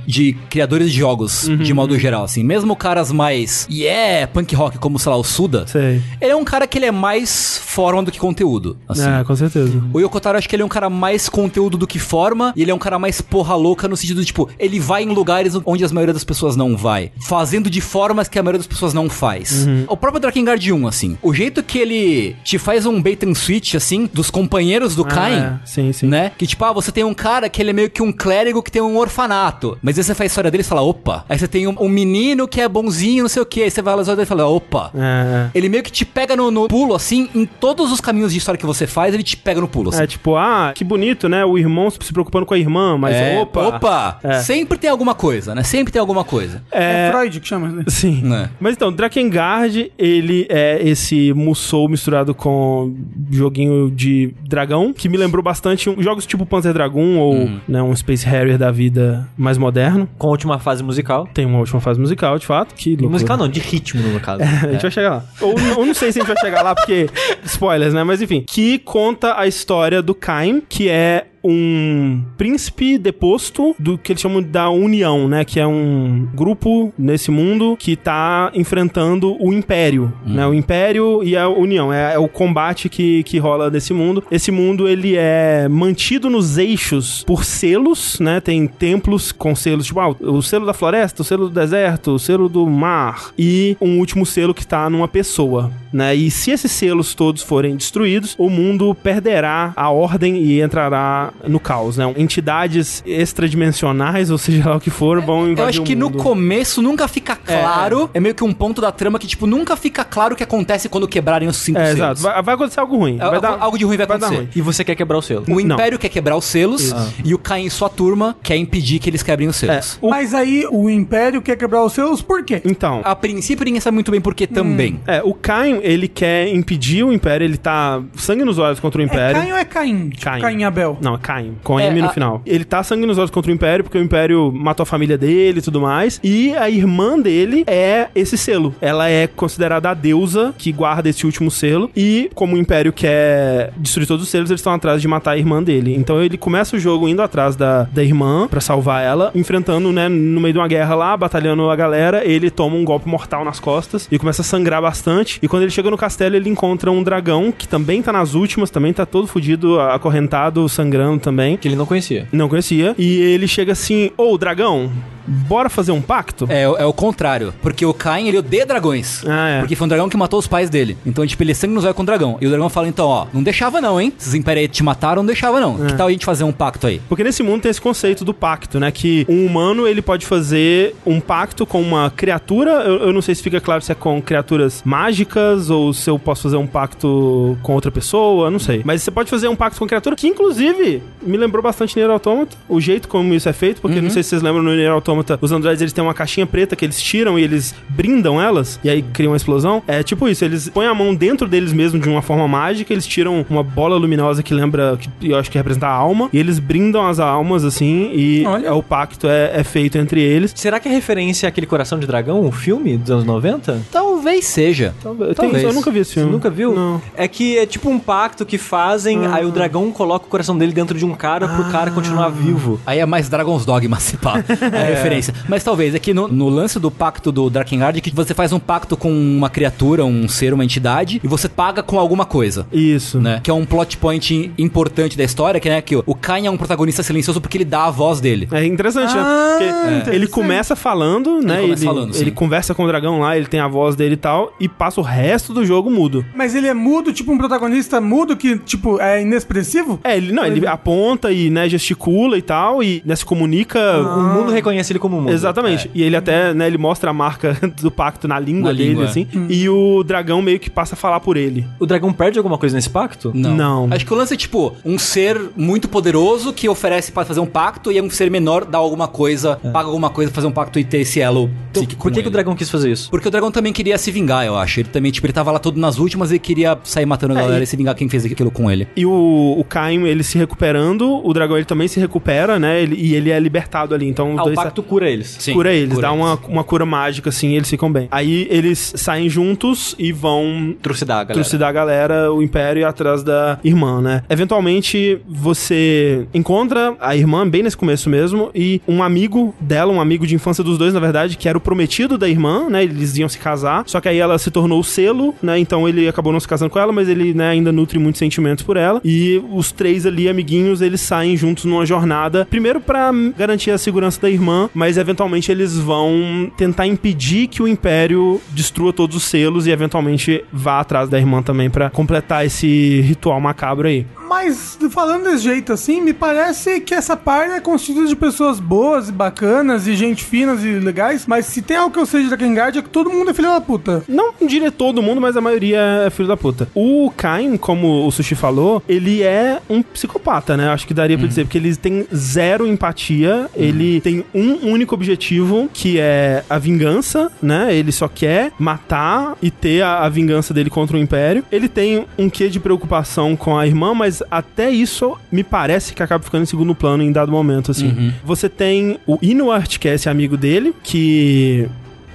de criadores de jogos, de modo geral, assim. Mesmo caras mais, yeah, punk rock, como, sei lá, o Suda, Sei. ele é um cara que ele é mais forma do que conteúdo, assim. É, com certeza. O Yokotaro, acho que ele é um cara mais conteúdo do que forma, e ele é um cara mais porra louca no sentido de, tipo, ele vai em lugares onde a maioria das pessoas não vai, fazendo de formas que a maioria das pessoas não faz. O próprio Drakengard 1, assim, o jeito que ele te faz um bait and switch, assim, dos companheiros do Ah, Kain, é. Sim, sim. né? Que tipo, ah, você tem um cara que ele é meio que um clérigo que tem um orfanato. Mas aí você faz a história dele e fala, opa. Aí você tem um, um menino que é bonzinho, não sei o que. Aí você vai lá e fala, opa. É, Ele meio que te pega no, no pulo, assim, em todos os caminhos de história que você faz, ele te pega no pulo, assim. é. É tipo, ah, que bonito, né? O irmão se preocupando com a irmã, mas É, opa. opa! É. Sempre tem alguma coisa, né? Sempre tem alguma coisa. É, Freud que chama. né? Sim. Né? Mas então, Drakengard, ele é esse Musou misturado com joguinho de dragão, que me lembrou bastante um- jogos tipo Panzer Dragoon ou Uhum. né, um Space Harrier da vida mais moderno. Com a última fase musical. Tem uma última fase musical, de fato. Que loucura. musical não, de ritmo no caso. A gente vai chegar lá. Ou, ou não sei se a gente vai chegar lá, porque. Spoilers, né? Mas enfim. Que conta a história do Caim, que é um príncipe deposto do que eles chamam da União, né? Que é um grupo nesse mundo que tá enfrentando o Império, né? O Império e a União. É, é o combate que, que rola nesse mundo. Esse mundo, ele é mantido nos eixos por selos, né? Tem templos com selos, tipo, ah, o selo da floresta, o selo do deserto, o selo do mar e um último selo que tá numa pessoa, né? E se esses selos todos forem destruídos, o mundo perderá a ordem e entrará no caos, né? Entidades extradimensionais, ou seja lá o que for, vão invadir Eu acho o que no começo nunca fica claro. É, meio que um ponto da trama que, tipo, nunca fica claro o que acontece quando quebrarem os cinco É, selos. exato. Vai, vai acontecer algo ruim. É, vai dar, algo de ruim vai dar acontecer. ruim. E você quer quebrar o selo. O Não. Império quer quebrar os selos e o Caim e sua turma quer impedir que eles quebrem os selos. O- Mas aí o Império quer quebrar os seus, por quê? Então, A princípio ninguém sabe muito bem por que também. é, o Caim, ele quer impedir o Império, ele tá sangue nos olhos contra o É Império. Caim ou é Caim? Tipo, Caim. Caim e Abel. Não, Caim, com É, M no a- final. Ele tá sangue nos olhos contra o Império, porque o Império matou a família dele e tudo mais. E a irmã dele é esse selo. Ela é considerada a deusa que guarda esse último selo. E como o Império quer destruir todos os selos, eles estão atrás de matar a irmã dele. Então ele começa o jogo indo atrás da, da irmã pra salvar ela, enfrentando, né, no meio de uma guerra lá, batalhando a galera. Ele toma um golpe mortal nas costas e começa a sangrar bastante. E quando ele chega no castelo, ele encontra um dragão que também tá nas últimas, também tá todo fudido, acorrentado, sangrando também. Que ele não conhecia. Não conhecia. E ele chega assim: Ô, dragão, bora fazer um pacto? É, é o contrário. Porque o Caim, ele odeia dragões. Ah, é. Porque foi um dragão que matou os pais dele. Então, tipo, ele sangue nos olhos com o dragão. E o dragão fala, então, ó, não deixava não, hein? Esses impérios te mataram, não deixava não. É. Que tal a gente fazer um pacto aí? Porque nesse mundo tem esse conceito do pacto, né? Que um humano ele pode fazer um pacto com uma criatura. Eu, eu não sei se fica claro se é com criaturas mágicas ou se eu posso fazer um pacto com outra pessoa, não sei. Mas você pode fazer um pacto com criatura que, inclusive, me lembrou bastante Nier Automata. O jeito como isso é feito, porque não sei se vocês lembram no Nier Automata, os androides eles têm uma caixinha preta que eles tiram e eles brindam elas e aí criam uma explosão. É tipo isso, eles põem a mão dentro deles mesmo de uma forma mágica, eles tiram uma bola luminosa que lembra, que eu acho que representa a alma, e eles brindam as almas assim e Olha. é, o pacto é, é feito entre eles. Será que é referência àquele Coração de Dragão, o filme dos anos 90? Talvez seja. Talvez. Talvez. eu nunca vi esse Você filme. nunca viu? Não. É que é tipo um pacto que fazem, aí o dragão coloca o coração dele dentro de um cara pro cara continuar vivo. Aí é mais Dragon's Dogma, se pá. É referência. Mas talvez, é que no, no lance do pacto do Drakengard, que você faz um pacto com uma criatura, um ser, uma entidade, e você paga com alguma coisa. Isso. Né? Que é um plot point importante da história, que, né, que o- Kain é um protagonista silencioso porque ele dá a voz dele. É interessante, Ah, né? Porque interessante. ele começa falando, né? começa falando, sim. ele conversa com o dragão lá, ele tem a voz dele e tal, e passa o resto do jogo mudo. Mas ele é mudo, tipo um protagonista mudo que, tipo, é inexpressivo? É, ele não, ele aponta e, né, gesticula e tal, e né, se comunica. O mundo reconhece ele como mundo. Exatamente. E ele até, né, ele mostra a marca do pacto na língua Na dele, língua, é. assim. E o dragão meio que passa a falar por ele. O dragão perde alguma coisa nesse pacto? Não. Não. Acho que o lance é tipo um ser muito poderoso que oferece pra fazer um pacto e é um ser menor dá alguma coisa, paga alguma coisa pra fazer um pacto e ter esse elo Então, psíquico por que, que o dragão quis fazer isso? Porque o dragão também queria se vingar, eu acho. Ele também, tipo, ele tava lá todo nas últimas e queria sair matando a É, galera e- e... se vingar quem fez aquilo com ele. E o, o Caim, ele se recuperando, o dragão ele também se recupera, né? ele- e ele é libertado ali. Então Ah, o dois pacto cura eles. Sim, cura eles, cura dá eles. Uma, uma cura mágica, assim, e eles ficam bem. Aí eles saem juntos e vão Trucidar, galera. trucidar a galera, o Império e atrás da irmã, né? Eventualmente, você encontra a irmã bem nesse começo mesmo e um amigo dela, um amigo de infância dos dois, na verdade, que era o prometido da irmã, né? Eles iam se casar, só que aí ela se tornou o selo, né? Então ele acabou não se casando com ela, mas ele, né, ainda nutre muitos sentimentos por ela. E os três ali, amiguinhos, eles saem juntos numa jornada, primeiro pra garantir a segurança da irmã, mas eventualmente eles vão tentar impedir que o Império destrua todos os selos e eventualmente vá atrás da irmã também pra completar esse ritual macabro aí. Mas, falando desse jeito assim, me parece que essa parte é constituída de pessoas boas e bacanas e gente finas e legais. Mas se tem algo que eu sei de Drakengard é que todo mundo é filho da puta. Não diria todo mundo, mas a maioria é filho da puta. O Cain, como o Sushi falou, ele é um psicopata, né? Acho que daria pra dizer, porque ele tem zero empatia, ele tem um único objetivo, que é a vingança, né? Ele só quer matar e ter a, a vingança dele contra o Império. Ele tem um quê de preocupação com a irmã, mas até isso me parece que acaba ficando em segundo plano em dado momento, assim. Você tem o Inuart, que é esse amigo dele, que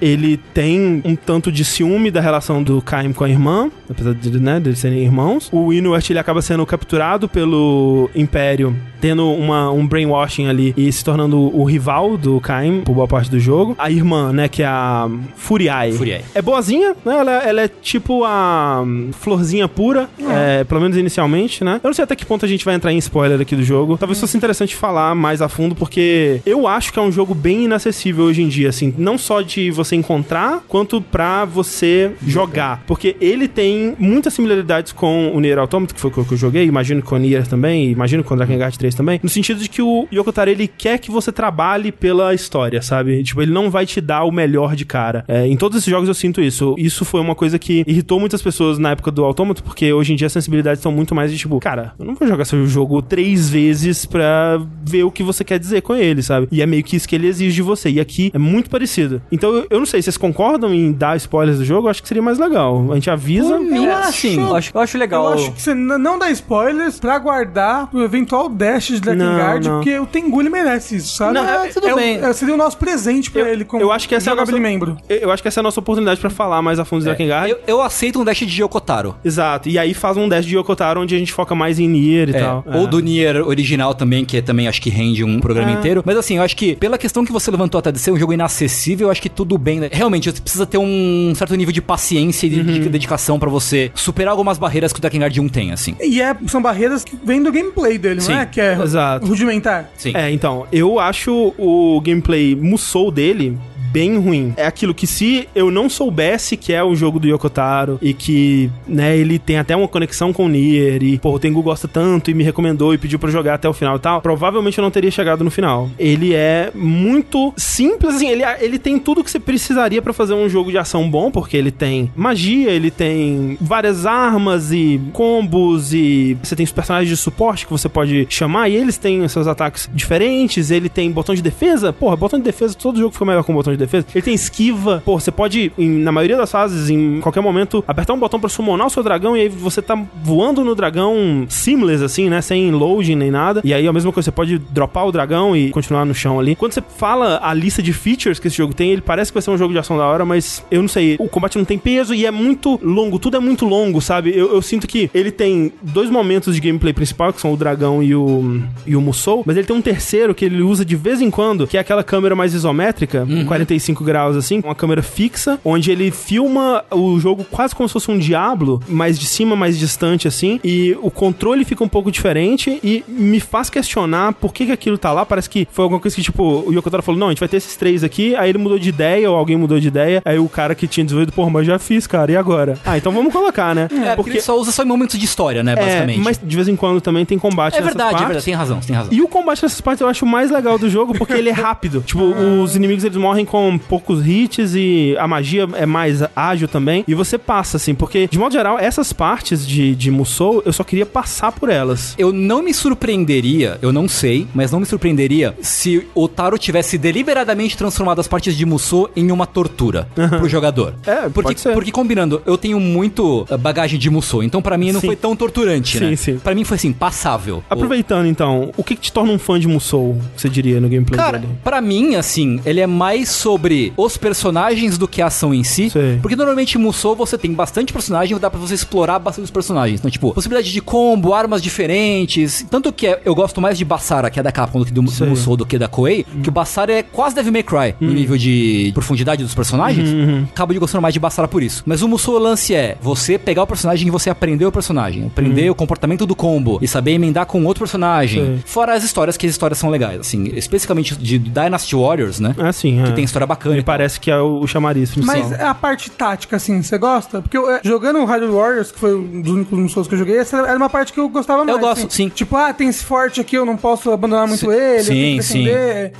ele tem um tanto de ciúme da relação do Caim com a irmã, apesar de, né, de eles serem irmãos. O Inuart, ele acaba sendo capturado pelo Império, tendo uma, um brainwashing ali e se tornando o rival do Caim por boa parte do jogo. A irmã, né, que é a Furiai. Furiai. É boazinha, né? Ela, ela é tipo a hum, florzinha pura, é, pelo menos inicialmente, né? Eu não sei até que ponto a gente vai entrar em spoiler aqui do jogo. Talvez fosse interessante falar mais a fundo, porque eu acho que é um jogo bem inacessível hoje em dia, assim. Não só de você encontrar, quanto pra você jogar. Porque ele tem muitas similaridades com o Nier Automata, que foi o que eu joguei. Imagino com o Nier também, imagino com o Drakengard 3 também. No sentido de que o Yoko Taro, ele quer que você trabalhe pela história, sabe? Tipo, ele não vai te dar o melhor de cara. É, em todos esses jogos eu sinto isso. Isso foi uma coisa que irritou muitas pessoas na época do Automata, porque hoje em dia as sensibilidades são muito mais de tipo, cara, eu não vou jogar seu jogo três vezes pra ver o que você quer dizer com ele, sabe? E é meio que isso que ele exige de você. E aqui é muito parecido. Então eu, eu não sei, vocês concordam em dar spoilers do jogo? Eu acho que seria mais legal. A gente avisa. Eu assim, Eu acho, eu acho legal. Eu acho que você não dá spoilers pra guardar o eventual dash de Não, não. porque o Tengu ele merece isso, sabe? Não, é, tudo o- bem. é, seria o nosso presente pra Eu- ele como eu acho que essa é a nossa- membro. Eu, acho que essa é a nossa oportunidade pra falar mais a fundo de Drakengard. Eu, eu aceito um dash de Yokotaro. Exato. E aí faz um dash de Yokotaro onde a gente foca mais em Nier e É, tal. Ou É. do Nier original também, que também acho que rende um programa É. inteiro. Mas assim, eu acho que pela questão que você levantou até de ser um jogo inacessível, eu acho que tudo bem. né? Realmente, você precisa ter um certo nível de paciência e de de dedicação pra você superar algumas barreiras que o Drakengard 1 tem, assim. E é, são barreiras que vêm do gameplay dele, Sim, não é? Que é exato. rudimentar. Sim. É, então, eu acho o gameplay Musou dele bem ruim. É aquilo que se eu não soubesse que é o jogo do Yokotaro e que, né, ele tem até uma conexão com o Nier e, pô, o Tengu gosta tanto e me recomendou e pediu eu jogar até o final e tal, provavelmente eu não teria chegado no final. Ele é muito simples, assim, ele, ele tem tudo que você precisaria pra fazer um jogo de ação bom, porque ele tem magia, ele tem várias armas e combos e você tem os personagens de suporte que você pode chamar e eles têm seus ataques diferentes, ele tem botão de defesa, porra, botão de defesa, todo jogo fica melhor com botão de defesa. Ele tem esquiva. Pô, você pode, em- na maioria das fases, em qualquer momento, apertar um botão pra summonar o seu dragão e aí você tá voando no dragão seamless, assim, né? Sem loading nem nada. E aí, a mesma coisa, você pode dropar o dragão e continuar no chão ali. Quando você fala a lista de features que esse jogo tem, ele parece que vai ser um jogo de ação da hora, mas eu não sei. O combate não tem peso e é muito longo. Tudo é muito longo, sabe? Eu, eu sinto que ele tem dois momentos de gameplay principal, que são o dragão e o, e o Musou, mas ele tem um terceiro que ele usa de vez em quando, que é aquela câmera mais isométrica, 45 graus assim, uma câmera fixa, onde ele filma o jogo quase como se fosse um Diablo, mais de cima, mais distante assim, e o controle fica um pouco diferente e me faz questionar por que, que aquilo tá lá. Parece que foi alguma coisa que, tipo, o Yokotaro falou: não, a gente vai ter esses três aqui, aí ele mudou de ideia, ou alguém mudou de ideia, aí o cara que tinha desenvolvido, pô, mas já fiz, cara, e agora? Ah, então vamos colocar, né? É, porque ele só usa só em momentos de história, né, É, basicamente. mas de vez em quando também tem combate é nessas verdade, é partes. verdade, tem razão, tem razão. E o combate nessas partes eu acho mais legal do jogo, porque ele é rápido. tipo, os inimigos eles morrem com poucos hits e a magia é mais ágil também. E você passa, assim, porque, de modo geral, essas partes de, de Musou, eu só queria passar por elas. Eu não me surpreenderia, eu não sei, mas não me surpreenderia se o Taro tivesse deliberadamente transformado as partes de Musou em uma tortura pro jogador. É, porque, porque combinando, eu tenho muito eh, bagagem de Musou, então pra mim não Sim. foi tão torturante, Sim, né? sim. Pra mim foi assim, passável. Aproveitando, então, o que, que te torna um fã de Musou, você diria, no gameplay Cara, dele? pra mim, assim, ele é mais sobre os personagens do que a ação em si. Sei. Porque normalmente em Musou você tem bastante personagem, dá pra você explorar bastante os personagens. Então, tipo, possibilidade de combo, armas diferentes. Tanto que é- eu gosto mais de Bassara, que é da Capcom, do que do, Sei. Musou, do que da Koei. Que o Bassara é quase Devil May Cry, Hum. no nível de profundidade dos personagens. Uhum, Acabo de gostando mais de Bassara por isso. Mas o Musou, o lance é você pegar o personagem e você aprender o personagem. Aprender o comportamento do combo e saber emendar com outro personagem. Hum. Sei. Fora as histórias, que as histórias são legais. Assim, especificamente de Dynasty Warriors, né? Ah, sim. Que é. tem história bacana. Me e tal. parece que é o, o chamariz principal. Mas a parte tática, assim, você gosta? Porque eu, é, jogando o Hyrule Warriors, que foi um dos únicos Musous que eu joguei, essa era uma parte que eu gostava mais. gosto, assim. sim. Tipo, ah, tem esse forte aqui, eu não posso abandonar muito Sim, ele, eu sim, sim.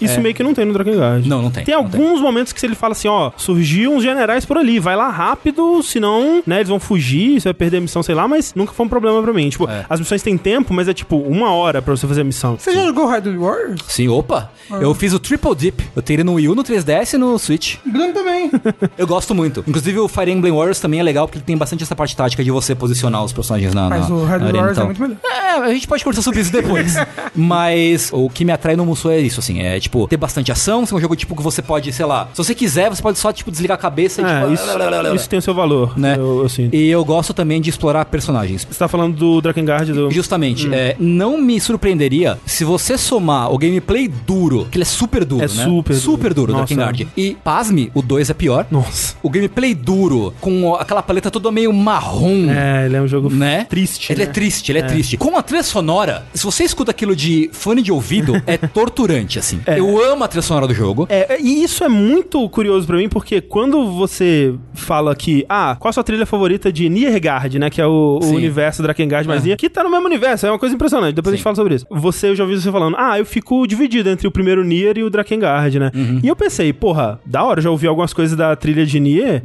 Isso meio que não tem no Drakengard. Não, não tem, Tem não alguns momentos que se ele fala assim, ó, surgiu uns generais por ali, vai lá rápido, senão, né, eles vão fugir, você vai perder a missão, sei lá, mas nunca foi um problema pra mim. Tipo, É. as missões têm tempo, mas é tipo uma hora pra você fazer a missão. Você já jogou Hyrule Warriors? Sim, opa. Ah. Eu fiz o Triple Dip. Eu tenho ele no Wii U, no 3DS e no Switch. Bruno também. Eu gosto muito. Inclusive o Fire Emblem Warriors também é legal porque ele tem bastante essa parte tática de você posicionar os personagens na, Mas na, o arena, Warriors então. é muito melhor. É, a gente pode conversar sobre isso depois. Mas o que me atrai no Musou é isso, assim. É, tipo, ter bastante ação. Ser um jogo, tipo, que você pode, sei lá... Se você quiser, você pode só, tipo, desligar a cabeça e, É, tipo... isso, isso tem o seu valor, Né? eu. E eu gosto também de explorar personagens. Você tá falando do Drakengard, do... Justamente, Hum. é, não me surpreenderia se você somar o gameplay duro, que ele é super duro, É né? super duro. super duro, Nossa. Drakengard. E, pasme, o 2 é pior. Nossa. O gameplay duro, com aquela paleta toda meio marrom. É, ele é um jogo Né? triste, Ele né? é triste, ele é. triste. Com a trilha sonora, se você escuta aquilo de fone de ouvido, é torturante, assim. Eu amo a trilha sonora do jogo. É, e isso é muito curioso pra mim, porque quando você fala que, ah, qual a sua trilha favorita de Niergard, né, que é o, o Sim. universo Drakengard mais É. Que tá no mesmo universo, é uma coisa impressionante, depois a gente Sim. fala sobre isso. Você, eu já ouvi você falando, ah, eu fico dividido entre o primeiro Nier e o Drakengard, né? Uhum. E eu pensei, porra, da hora, eu já ouvi algumas coisas da trilha de Nier,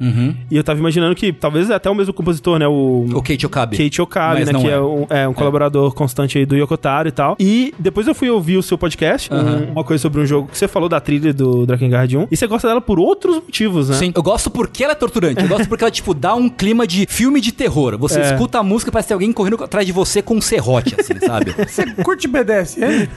e eu tava imaginando que talvez até o mesmo compositor, né, o... Uhum. O Kate Okabe. Kate Okabe, Mas né? Que é. é, um, é um colaborador constante aí do Yokotaro e tal. E depois eu fui ouvir o seu podcast, um- uma coisa sobre um jogo que você falou da trilha do Drakengard 1. E você gosta dela por outros motivos, né? Sim, eu gosto porque ela é torturante. Eu gosto porque ela, tipo, dá um clima de filme de terror. Você É. escuta a música, parece ter alguém correndo atrás de você com um serrote, assim, sabe? Você curte BDSM?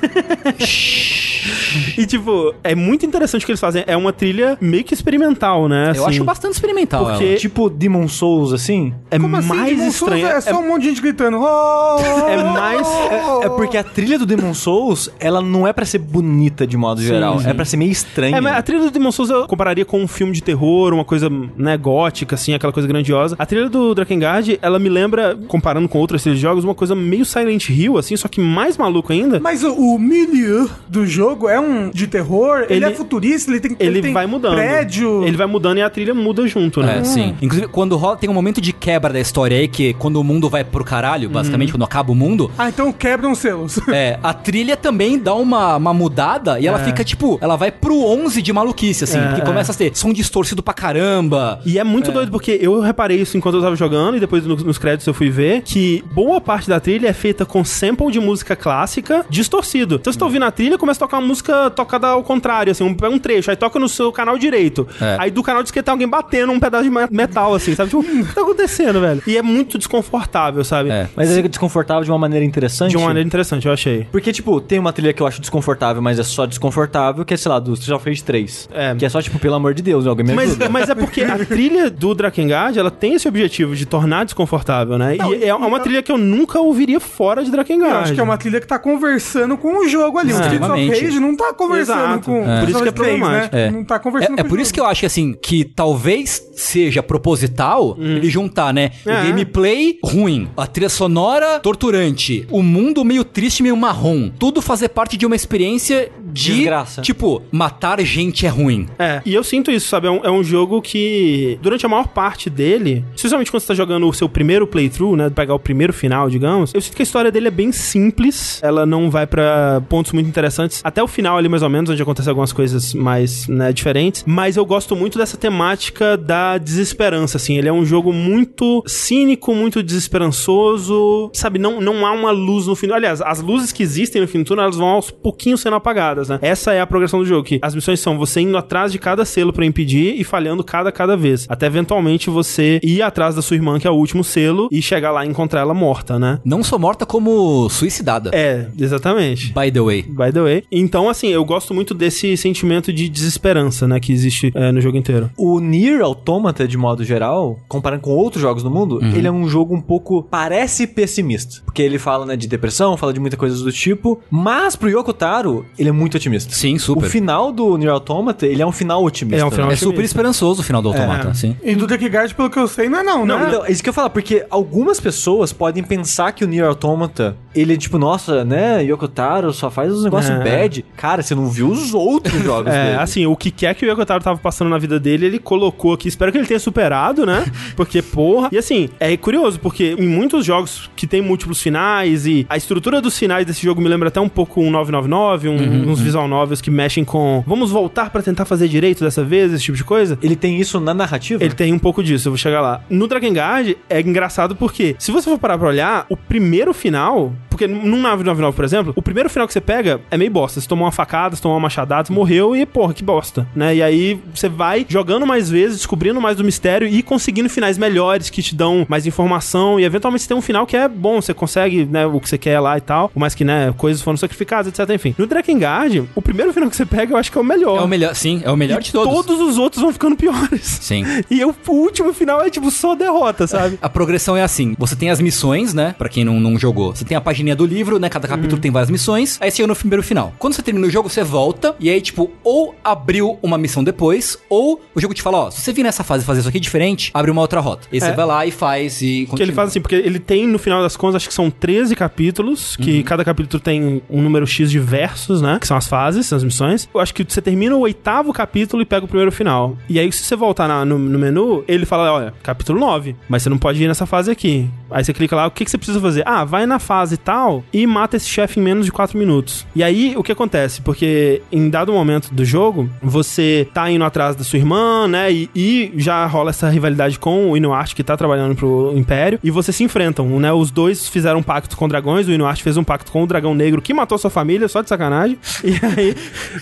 E, tipo, é muito interessante o que eles fazem. É uma trilha meio que experimental, né? Eu assim. acho bastante experimental. Porque- ela. Tipo Demon Souls, assim? É Como assim? mais Demon Souls estranho. É só um monte de gente gritando. "Oh!" É mais- É, é porque a trilha do Demon Souls, ela não é pra ser bonita de modo geral. sim. É pra ser meio estranha. É, mas a trilha do Demon Souls eu compararia com um filme de terror, uma coisa, né, gótica, assim, aquela coisa grandiosa. A trilha do Drakengard, ela me lembra, comparando com outras trilhas de jogos, uma coisa meio Silent Hill, assim, só que mais maluco ainda. Mas o, o milieu do jogo é um de terror, ele, Ele- é futurista, ele tem, Ele, tem vai mudando. prédio. Ele vai mudando e a trilha muda junto, né? É, sim. Inclusive, quando rola, tem um momento de quebra da história aí, que quando o mundo vai pro caralho, basicamente, Uhum. quando acaba o mundo, Ah, então quebram selos. é, a trilha também dá uma, uma mudada e ela É. fica, tipo, ela vai pro 11 de maluquice, assim, É, porque é. começa a ter som distorcido pra caramba. E é muito doido porque eu reparei isso enquanto eu tava jogando e depois no- nos créditos eu fui ver que boa parte da trilha é feita com sample de música clássica distorcido. Então você tá ouvindo a trilha, começa a tocar uma música tocada ao contrário, assim, um, um trecho, aí toca no seu canal direito. É. Aí do canal de esquerda tem alguém batendo um pedaço de metal, assim, sabe? Tipo, o que tá acontecendo, velho? E é muito desconfortável, sabe? É. Mas é desconfortável de uma maneira interessante. De uma maneira interessante, eu achei. Porque, tipo, tem uma trilha que eu acho desconfortável, mas é só desconfortável, que é, sei lá, do Street of Rage 3. É. Que é só, tipo, pelo amor de Deus, alguém me Mas, ajuda. mas é porque a trilha do Drakengard, ela tem esse objetivo de tornar desconfortável, né? e é uma trilha que eu nunca ouviria fora de Drakengard. Eu acho que é uma trilha que tá conversando com o jogo ali. O Streets of. Rage não tá conversando Exato. com É. Por isso que é problemático. É. Não tá conversando É, é por o isso jogo. que eu acho que assim, que talvez seja proposital ele juntar, né? É. O gameplay ruim, a trilha sonora torturante, o mundo meio triste, meio marrom. Tudo fazer parte de uma experiência de. Desgraça. Tipo, matar gente é ruim. É, e eu sinto isso, sabe? É um, é um jogo que, durante a maior parte dele, especialmente quando você tá jogando o seu primeiro playthrough, né? Pegar o primeiro final, digamos, eu sinto que a história dele é bem simples. Ela não vai pra pontos muito interessantes. Até o final ali, mais ou menos, onde acontecem algumas coisas mais, né, diferentes. Mas eu gosto muito dessa temática da desesperança, assim. Ele é um jogo muito cínico, muito desesperançoso. Sabe, não, não há uma luz no final. Aliás, as luzes que existem no fim do túnel, elas vão aos pouquinhos sendo apagadas, né? Essa é a progressão do jogo, que as missões são você indo atrás de cada selo pra impedir e falhando cada cada vez. Até eventualmente você ir atrás da sua irmã, que é o último selo, e chegar lá e encontrar ela morta, né? Não só morta, como suicidada. É, exatamente. By the way. By the way. Então, assim, eu gosto muito desse sentimento de desesperança, né, que existe é, no jogo inteiro. O Nier Automata, de modo geral, comparando com outros jogos do mundo, ele é um jogo um pouco, parece pessimista. Porque ele fala, né, de depressão, fala de muita coisa do tipo, mas pro Yoko Taro, ele é muito otimista. Sim, super. O final do Nier Automata, ele é um final otimista. É um final É otimista. super esperançoso o final do Automata, É. sim. E do Drakengard, pelo que eu sei, não é não, Não, né? então, é isso que eu ia falar, porque algumas pessoas podem pensar que o Nier Automata, ele é tipo, nossa, né, Yoko Taro só faz uns negócios É. bad. Cara, você não viu os outros jogos É, dele. assim, o que quer que o Yokotaro tava passando na vida dele, ele colocou aqui. Espero que ele tenha superado, né? Porque, porra. E assim, é curioso, porque em muitos jogos que tem múltiplos finais e a estrutura dos finais desse jogo me lembra até um pouco um 999, um- uns visual novels que mexem com vamos voltar pra tentar fazer direito dessa vez, esse tipo de coisa. Ele tem isso na narrativa? Ele tem um pouco disso, eu vou chegar lá. No Drakengard é engraçado porque, se você for parar pra olhar, o primeiro final. Porque num 999, por exemplo, o primeiro final que você pega é meio bosta. Você tomou uma facada, você tomou uma machadada, você morreu e, porra, que bosta, né? E aí você vai jogando mais vezes, descobrindo mais do mistério e conseguindo finais melhores que te dão mais informação. E eventualmente você tem um final que é bom, você consegue, né, o que você quer lá e tal. Mais que, né, coisas foram sacrificadas, etc. Enfim. No Drakengard, o primeiro final que você pega eu acho que é o melhor. É o melhor, sim, é o melhor E de todos. Todos os outros vão ficando piores. Sim. E eu, o último final é tipo só derrota, sabe? A progressão é assim: você tem as missões, né? Pra quem não, não jogou. Você tem a pagininha do livro, né? Cada capítulo tem várias missões. Aí você chega no primeiro final. Quando você termina o jogo, você volta. E aí, tipo, ou abriu uma missão depois, ou o jogo te fala: ó, se você vir nessa fase fazer isso aqui diferente, abre uma outra rota. E aí É. você vai lá e faz e. Que ele faz assim, porque ele tem, no final das contas, acho que são 13 capítulos, que cada capítulo tem um número X de versos, né? Que são as fases, as missões. Eu acho que você termina o oitavo capítulo e pega o primeiro final. E aí, se você voltar na- no, no menu, ele fala, olha, capítulo 9, mas você não pode ir nessa fase aqui. Aí você clica lá, o que, que você precisa fazer? Ah, vai na fase tal e mata esse chefe em menos de 4 minutos. E aí, o que acontece? Porque em dado momento do jogo, você tá indo atrás da sua irmã, né? E, e já rola essa rivalidade com o Inuarte, que tá trabalhando pro Império, e vocês se enfrentam, né? Os dois fizeram um pacto com dragões, o Inuarte fez um pacto com o dragão negro que matou sua família, só de sacanagem. E aí,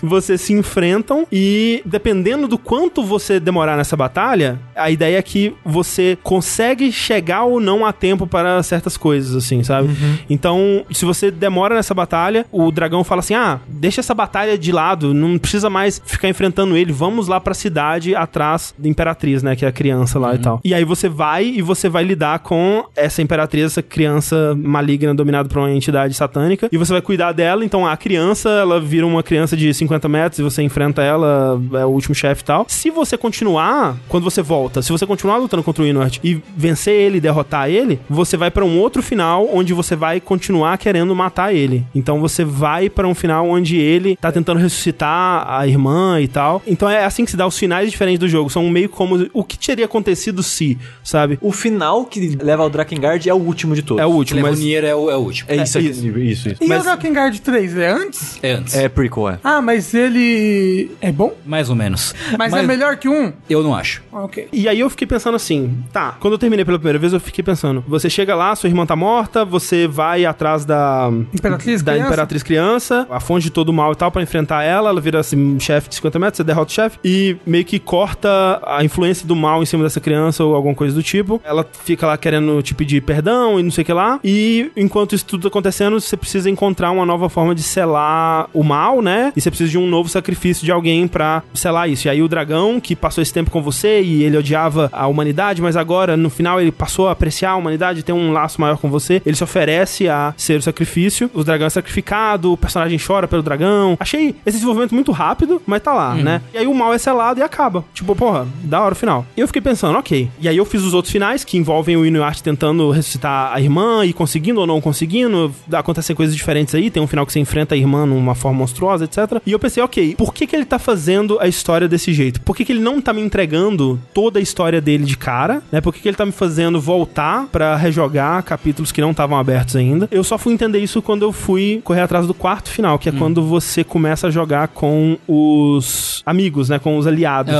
vocês se enfrentam e dependendo do quanto você demorar nessa batalha, a ideia é que você consegue chegar ou não a tempo para certas coisas, assim, sabe? Então, se você demora nessa batalha, o dragão fala assim: ah, deixa essa batalha de lado, não precisa mais ficar enfrentando ele, vamos lá pra cidade atrás da Imperatriz, né? Que é a criança lá e tal. E aí você vai e você vai lidar com essa Imperatriz, essa criança maligna dominada por uma entidade satânica, e você vai cuidar dela. Então a criança, ela vira uma criança de 50 metros e você enfrenta ela, é o último chefe e tal. Se você continuar, quando você volta, se você continuar lutando contra o Inuart e vencer ele, derrotar ele, você vai pra um outro final onde você vai continuar querendo matar ele. Então você vai pra um final onde ele tá tentando ressuscitar a irmã e tal. Então é assim que se dá os finais diferentes do jogo. São meio como o que teria acontecido se, sabe? O final que leva ao Drakengard é o último de todos. É o último, mas o Nier é o, é o último. É isso, É isso. isso, isso. E Mas- o Drakengard 3 é antes? É antes. É prequel, é. Ah, mas ele é bom? Mais ou menos. Mas, é melhor que um? Eu não acho. Ok. E aí eu fiquei pensando assim, tá, quando eu terminei pela primeira vez, eu fiquei pensando, Você chega lá, sua irmã tá morta, você vai atrás da. Imperatriz, da criança? Imperatriz Criança, a fonte de todo o mal e tal, pra enfrentar ela. Ela vira assim, chefe de 50 metros, você derrota o chefe e meio que corta a influência do mal em cima dessa criança ou alguma coisa do tipo. Ela fica lá querendo te pedir perdão e não sei o que lá. E enquanto isso tudo tá acontecendo, você precisa encontrar uma nova forma de selar o mal, né? E você precisa de um novo sacrifício de alguém pra selar isso. E aí o dragão, que passou esse tempo com você e ele odiava a humanidade, mas agora no final ele passou a apreciar a humanidade, tem um laço maior com você. Ele se oferece a ser o sacrifício. O dragão é sacrificado, o personagem chora pelo dragão. Achei esse desenvolvimento muito rápido, mas tá lá, né? E aí o mal é selado e acaba. Tipo, porra, da hora o final. E eu fiquei pensando, ok. E aí eu fiz os outros finais que envolvem o Inuart tentando ressuscitar a irmã e conseguindo ou não conseguindo. Acontecem coisas diferentes aí. Tem um final que você enfrenta a irmã numa forma monstruosa, etc. E eu pensei, ok, por que, que ele tá fazendo a história desse jeito? Por que, que ele não tá me entregando toda a história dele de cara, né? Por que, que ele tá me fazendo voltar pra rejogar capítulos que não estavam abertos ainda? Eu só fui entender isso quando eu fui correr atrás do quarto final, que é quando você começa a jogar com os amigos, né? Com os aliados.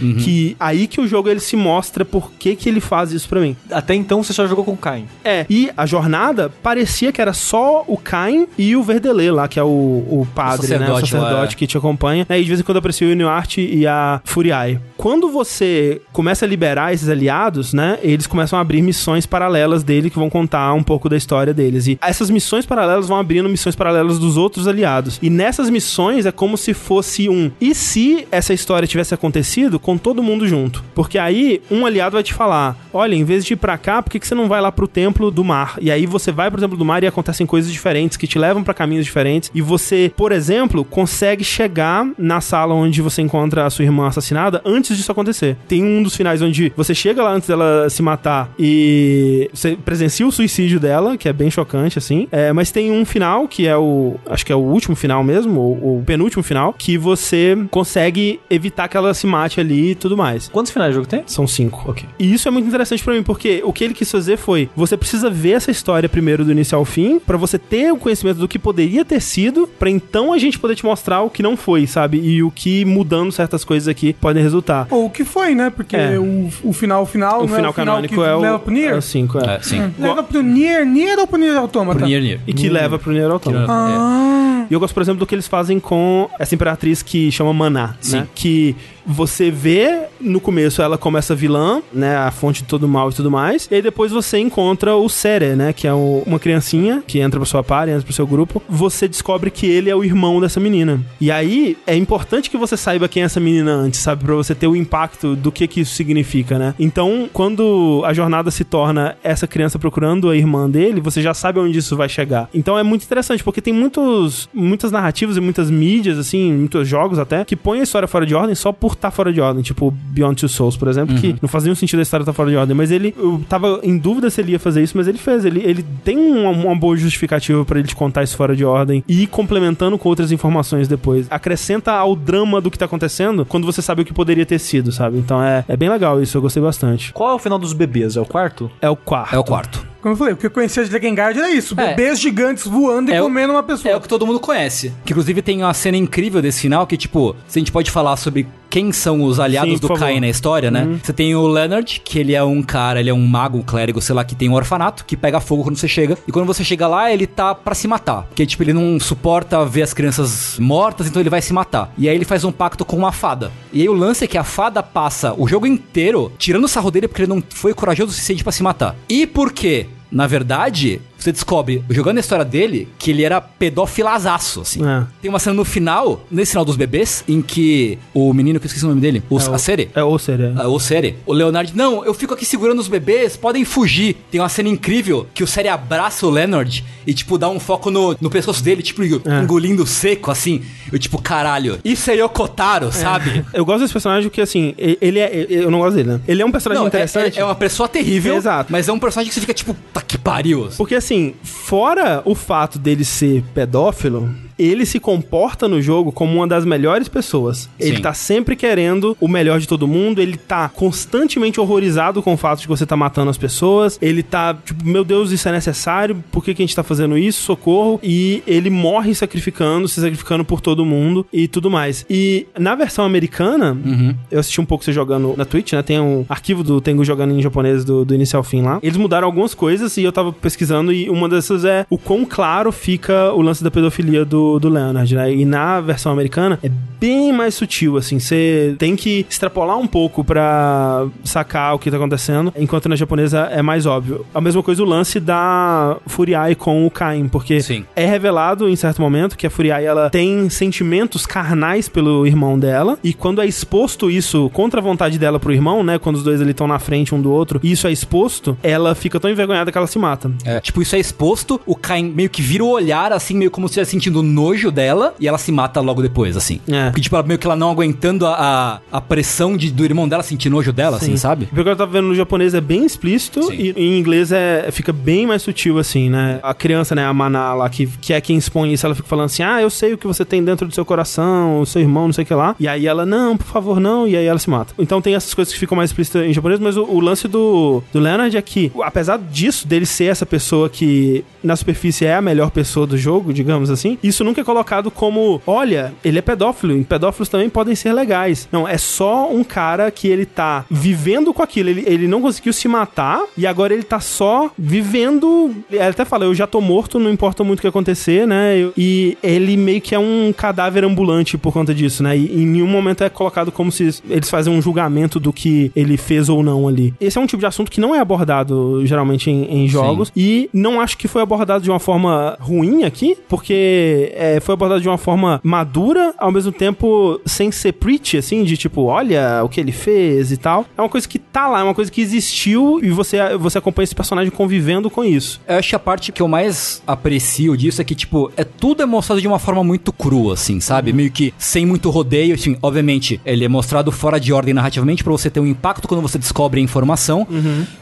Uhum. Que aí que o jogo ele se mostra por que, que ele faz isso pra mim. Até então você só jogou com o Cain. É, e a jornada parecia que era só o Cain e o Verdelê lá, que é o, o padre, né? O sacerdote sacerdote lá, é. que te acompanha. Né? E de vez em quando aparecia o Inuart e a Furiai. Quando você começa a liberar esses aliados, né? Eles começam a abrir missões paralelas dele que vão contar um pouco da história deles. E essas missões paralelas vão abrindo missões paralelas dos outros aliados. E nessas missões é como se fosse um. E se essa história tivesse acontecido com todo mundo junto? Porque aí um aliado vai te falar: olha, em vez de ir pra cá, por que, que você não vai lá pro templo do mar? E aí você vai pro templo do mar e acontecem coisas diferentes que te levam pra caminhos diferentes. E você, por exemplo, consegue chegar na sala onde você encontra a sua irmã assassinada antes disso acontecer. Tem um dos finais onde você chega lá antes dela se matar e você presencia o suicídio dela, que é bem chocante, assim. É, mas tem um final, que é o. Acho que é o último final mesmo, ou o penúltimo final, que você consegue evitar que ela se mate ali e tudo mais. Quantos finais o jogo tem? São cinco. Ok. E isso é muito interessante pra mim, porque o que ele quis fazer foi: você precisa ver essa história primeiro do início ao fim, pra você ter o conhecimento do que poderia ter sido, pra então a gente poder te mostrar o que não foi, sabe? E o que mudando certas coisas aqui podem resultar. Ou o que foi, né? Porque É. o, o final final O não final é o final canônico que é o, leva pro Nier? é o 5, é. É, sim. Leva pro Nier, Nier ou pro Nier Automata? Pro Nier, Nier. E que leva pro Nier Automata. Ah, E eu gosto, por exemplo, do que eles fazem com essa imperatriz que chama Maná, Sim. né? Que você vê no começo ela como essa vilã, né? A fonte de todo mal e tudo mais. E aí depois você encontra o Sere, né? Que é o- uma criancinha que entra pra sua party, entra pro seu grupo. Você descobre que ele é o irmão dessa menina. E aí é importante que você saiba quem é essa menina antes, sabe? Pra você ter o impacto do que que isso significa, né? Então, quando a jornada se torna essa criança procurando a irmã dele, você já sabe onde isso vai chegar. Então é muito interessante, porque tem muitos, muitas narrativas e muitas mídias, assim, muitos jogos até, que põem a história fora de ordem só por estar fora de ordem. Tipo Beyond Two Souls, por exemplo, que não faz nenhum sentido a história estar fora de ordem. Mas ele, eu tava em dúvida se ele ia fazer isso, mas ele fez. Ele, ele tem uma, uma boa justificativa pra ele te contar isso fora de ordem e ir complementando com outras informações depois. Acrescenta ao drama do que tá acontecendo quando você sabe o que poderia ter sido, sabe? Então é, é bem legal isso, eu gostei bastante. Qual é o final dos bebês? É o quarto? É o quarto. É o quarto. como eu falei, o que eu conhecia de Drakengard era isso. É. Bebês gigantes voando e É o- comendo uma pessoa. É o que todo mundo conhece. Que inclusive tem uma cena incrível desse final que, tipo, se a gente pode falar sobre quem são os aliados Sim, do. Cain na história, né? Você tem o Leonard, que ele é um cara, ele é um mago, um clérigo, sei lá, que tem um orfanato, que pega fogo quando você chega. E quando você chega lá, ele tá pra se matar. Porque, tipo, ele não suporta ver as crianças mortas, então ele vai se matar. E aí ele faz um pacto com uma fada. E aí o lance é que a fada passa o jogo inteiro tirando o sarro dele porque ele não foi corajoso o suficiente pra se matar. E por quê? Na verdade, você descobre, jogando a história dele, que ele era pedofilazaço, assim. É. Tem uma cena no final, nesse final dos bebês, em que o menino, que eu esqueci o nome dele, o, a Sere, É o Sere. ah, o Sere, o Leonard, não, eu fico aqui segurando os bebês, podem fugir. Tem uma cena incrível que o Sere abraça o Leonard e, tipo, dá um foco no, no pescoço dele, tipo, engolindo seco, assim. Eu, tipo, caralho, isso é Yokotaro, sabe? Eu gosto desse personagem porque, assim, ele é. Eu não gosto dele, né? Ele é um personagem Não, é, interessante. é- é uma pessoa terrível, Exato. mas é um personagem que você fica, tipo, tá que pariu. Porque, assim, fora o fato dele ser pedófilo, ele se comporta no jogo como uma das melhores pessoas. Ele Sim. tá sempre querendo o melhor de todo mundo, ele tá constantemente horrorizado com o fato de você tá matando as pessoas, ele tá, tipo, meu Deus, isso é necessário, por que, que a gente tá fazendo isso? Socorro. E ele morre sacrificando, se sacrificando por todo mundo e tudo mais. E na versão americana, eu assisti um pouco você jogando na Twitch, né? Tem um arquivo do Tengu jogando em japonês do, do início ao fim lá. Eles mudaram algumas coisas e eu tava pesquisando e uma dessas é o quão claro fica o lance da pedofilia do, do Leonard, né? E na versão americana é bem mais sutil, assim. Você tem que extrapolar um pouco pra sacar o que tá acontecendo, enquanto na japonesa é mais óbvio. A mesma coisa o lance da Furiai com o Cain, porque Sim. é revelado em certo momento que a Furiai ela tem sentimentos carnais pelo irmão dela e quando é exposto isso contra a vontade dela pro irmão, né, quando os dois ali estão na frente um do outro, e isso é exposto, ela fica tão envergonhada que ela se mata. É, tipo, isso é exposto, o Caim meio que vira o olhar, assim, meio como se estivesse sentindo nojo dela, e ela se mata logo depois, assim. É. Porque, tipo, ela meio que ela não aguentando a, a, a pressão de, do irmão dela sentir nojo dela, assim, sabe? Porque eu tava vendo no japonês é bem explícito Sim. e em inglês é, fica bem mais sutil, assim, né? A criança, né, a Maná lá, que, que é quem expõe isso, ela fica falando assim: ah, eu sei o que você tem dentro do seu coração, o seu irmão, não sei o que lá. E aí ela, não, por favor, não. E aí ela se mata. Então tem essas coisas que ficam mais explícitas em japonês, mas o, o lance do, do Leonard é que, apesar disso, dele ser essa pessoa que na superfície é a melhor pessoa do jogo, digamos assim, isso nunca é colocado como, olha, ele é pedófilo, e pedófilos também podem ser legais. Não, é só um cara que ele tá vivendo com aquilo, ele, ele não conseguiu se matar e agora ele tá só vivendo. Ele até fala, eu já tô morto, não importa muito o que acontecer, né? E ele meio que é um cadáver ambulante por conta disso, né? E em nenhum momento é colocado como se eles fazem um julgamento do que ele fez ou não ali. Esse é um tipo de assunto que não é abordado geralmente em, em jogos e não acho que foi abordado de uma forma ruim aqui, porque é, foi abordado de uma forma madura, ao mesmo tempo sem ser preach, assim, de tipo, olha o que ele fez e tal. É uma coisa que tá lá, é uma coisa que existiu e você, você acompanha esse personagem convivendo com isso. Eu acho que a parte que eu mais aprecio disso é que, tipo, é tudo é mostrado de uma forma muito crua, assim, sabe? Meio que sem muito rodeio, assim, obviamente, ele é mostrado fora de ordem narrativamente pra você ter um impacto quando você descobre a informação,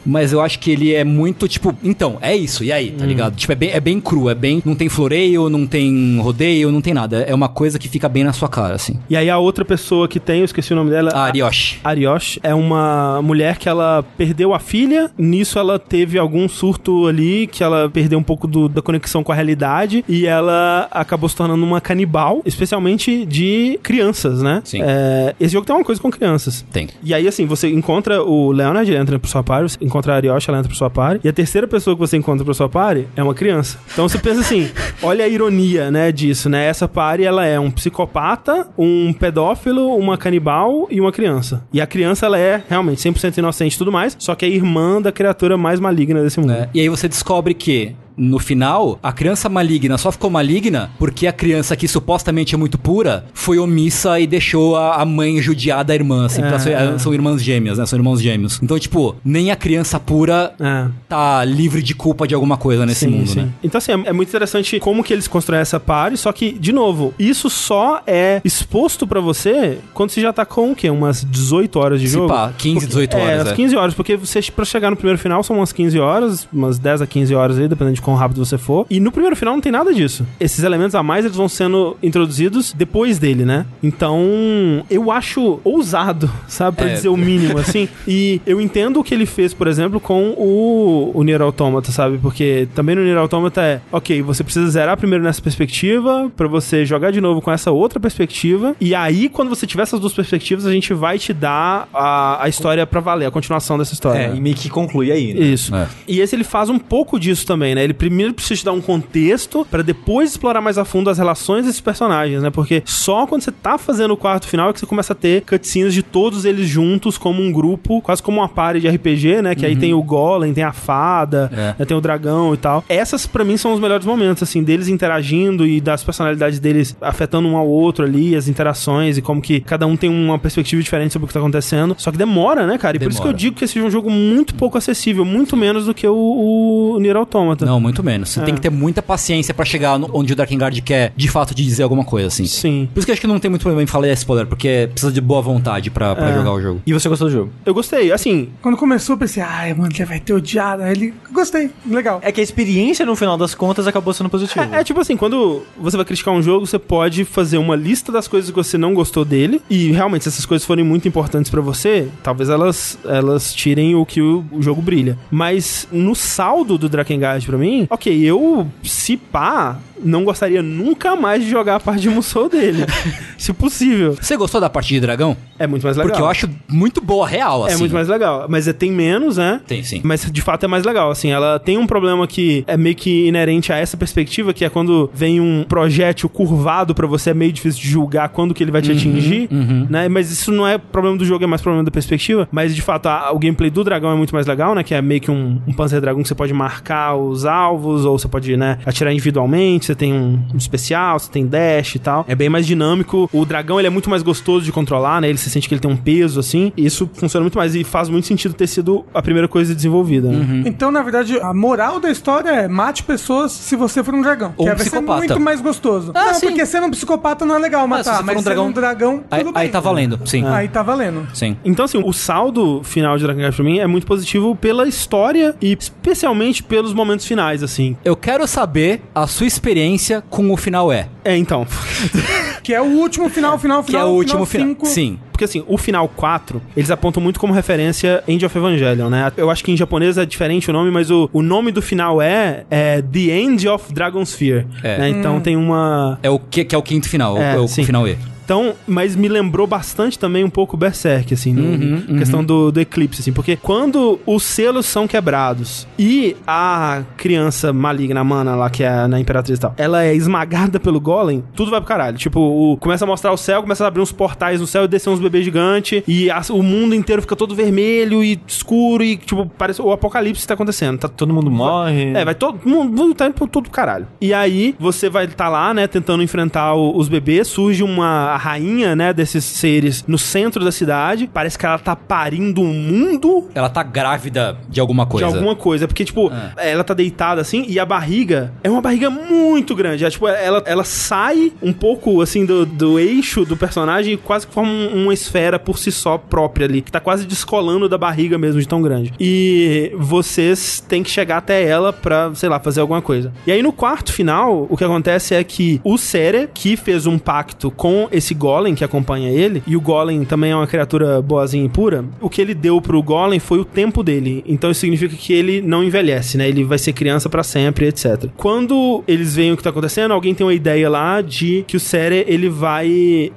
mas eu acho que ele é muito, tipo, então, é isso, e aí, tá ligado? Tipo, é bem, é bem cru, é bem, não tem floreio, não tem rodeio, não tem nada, é uma coisa que fica bem na sua cara, assim. E aí a outra pessoa que tem, eu esqueci o nome dela. A Arioshi. Ariosh é uma mulher que ela perdeu a filha, nisso ela teve algum surto ali, que ela perdeu um pouco do- da conexão com a realidade, e ela acabou se tornando uma canibal, especialmente de crianças, né? Sim. É, esse jogo tem uma coisa com crianças. Tem. E aí, assim, você encontra o Leonard, ele entra pro sua party, você encontra a Ariosh, ela entra pro sua party, e a terceira pessoa que você encontra pro sua party é uma criança. Então você pensa assim, olha a ironia, né, disso, né? Essa party, ela é um psicopata, um pedófilo, uma canibal e uma criança. E a criança, ela é realmente 100% inocente e tudo mais, só que é irmã da criatura mais maligna desse mundo. né? E aí você descobre que no final, a criança maligna só ficou maligna porque a criança que supostamente é muito pura foi omissa e deixou a, a mãe judiar da irmã, assim, porque É. são, são irmãs gêmeas, né? São irmãos gêmeos. Então, tipo, nem a criança pura É. tá livre de culpa de alguma coisa nesse Sim, mundo, sim. né? Então, assim, é, é muito interessante como que eles constroem essa party, só que, de novo, isso só é exposto pra você quando você já tá com o quê? Umas 18 horas de Se jogo? pá, 15, 18 É, horas, umas é. 15 horas, porque você, pra chegar no primeiro final, são umas 15 horas, umas 10 a 15 horas aí, dependendo de quão rápido você for. E no primeiro final não tem nada disso. Esses elementos a mais, eles vão sendo introduzidos depois dele, né? Então, eu acho ousado, sabe? Pra É. dizer o mínimo, assim. E eu entendo o que ele fez, por exemplo, com o, o Nier Automata, sabe? Porque também no Nier Automata é, ok, você precisa zerar primeiro nessa perspectiva, pra você jogar de novo com essa outra perspectiva, e aí, quando você tiver essas duas perspectivas, a gente vai te dar a, a história pra valer, a continuação dessa história. É, e meio que conclui aí, né? Isso. É. E esse ele faz um pouco disso também, né? Ele primeiro precisa te dar um contexto pra depois explorar mais a fundo as relações desses personagens, né? Porque só quando você tá fazendo o quarto final é que você começa a ter cutscenes de todos eles juntos como um grupo, quase como uma party de RPG, né? Que aí tem o Golem, tem a fada, É. né? tem o dragão e tal. Essas pra mim são os melhores momentos, assim, deles interagindo e das personalidades deles afetando um ao outro ali, as interações e como que cada um tem uma perspectiva diferente sobre o que tá acontecendo. Só que demora, né, cara? E por isso que eu Demora. digo que esse é um jogo muito pouco acessível, muito menos do que o, o Nier Automata. Não, muito menos. Você tem que ter muita paciência pra chegar no- onde o Drakengard quer, de fato, te dizer alguma coisa, assim. Sim. Por isso que eu acho que não tem muito problema em falar esse spoiler, porque precisa de boa vontade pra, pra É. jogar o jogo. E você gostou do jogo? Eu gostei. Assim, Quando começou, eu pensei, ai, mano, ele vai ter odiado. Aí ele, gostei, legal. É que a experiência, no final das contas, acabou sendo positiva. É, é tipo assim, quando você vai criticar um jogo, você pode fazer uma lista das coisas que você não gostou dele. E realmente, se essas coisas forem muito importantes pra você, talvez elas, elas tirem o que o, o jogo brilha. Mas no saldo do Drakengard pra mim, ok, eu, se pá, não gostaria nunca mais de jogar a parte de Musou dele. se possível. Você gostou da parte de dragão? É muito mais legal. Porque eu acho muito boa, real, assim. É muito mais legal. Mas é, tem menos, né? Tem, sim. Mas de fato é mais legal, assim, ela tem um problema que é meio que inerente a essa perspectiva, que é quando vem um projétil curvado pra você, é meio difícil de julgar quando que ele vai te atingir, né? Mas isso não é problema do jogo, é mais problema da perspectiva. Mas de fato, a- o gameplay do dragão é muito mais legal, né? Que é meio que um, um Panzer Dragon que você pode marcar os alvos, ou você pode, né, atirar individualmente, você tem um, um especial, você tem dash e tal. É bem mais dinâmico. O dragão, ele é muito mais gostoso de controlar, né? Ele se sente que ele tem um peso, assim. E isso funciona muito mais. E faz muito sentido ter sido a primeira coisa desenvolvida, né? Então, na verdade, a moral da história é mate pessoas se você for um dragão. Ou que um vai ser psicopata. muito mais gostoso. Ah, não, sim. porque sendo um psicopata não é legal se matar, você mas for um sendo dragão- um dragão, Aí, tudo aí bem. tá valendo, sim. Aí tá valendo. Sim. Então, assim, o saldo final de Dragon Quest pra mim é muito positivo pela história e especialmente pelos momentos finais, assim. Eu quero saber a sua experiência com o final é. É, então. Que é o último final, final, Que é final. o último final. final. Sim. Porque assim, o final 4, eles apontam muito como referência End of Evangelion, né? Eu acho que em japonês é diferente o nome, mas o, o nome do final é, é The End of Dragon's Fear. É. né? Então tem uma. É o que, que é o quinto final, É, é, o sim. final E. Então, mas me lembrou bastante também um pouco Berserk, assim, no, Uhum, na questão do, do eclipse, assim, porque quando os selos são quebrados e a criança maligna, a mana lá, que é na Imperatriz e tal, ela é esmagada pelo Golem, tudo vai pro caralho. Tipo, o- começa a mostrar o céu, começa a abrir uns portais no céu e descer uns bebês gigantes, e as- o mundo inteiro fica todo vermelho e escuro, e, tipo, parece o apocalipse tá acontecendo. Tá Todo mundo morre. é, vai todo mundo tá indo pro todo caralho. E aí, você vai estar lá, né, tentando enfrentar o- os bebês. Surge uma a rainha, né, desses seres no centro da cidade. Parece que ela tá parindo um mundo Ela tá grávida de alguma coisa. de alguma coisa. Porque, tipo, ela tá deitada assim e a barriga é uma barriga muito grande. É, tipo, ela, ela sai um pouco, assim, do, do eixo do personagem e quase que forma um- uma esfera por si só própria ali, que tá quase descolando da barriga mesmo de tão grande. E vocês têm que chegar até ela pra, sei lá, fazer alguma coisa. E aí no quarto final, o que acontece é que o Sere, que fez um pacto com esse Golem que acompanha ele, e o Golem também é uma criatura boazinha e pura, o que ele deu pro Golem foi o tempo dele. Então isso significa que ele não envelhece, né? Ele vai ser criança pra sempre, etc. Quando eles veem o que tá acontecendo, alguém tem uma ideia lá de que o Sere, ele vai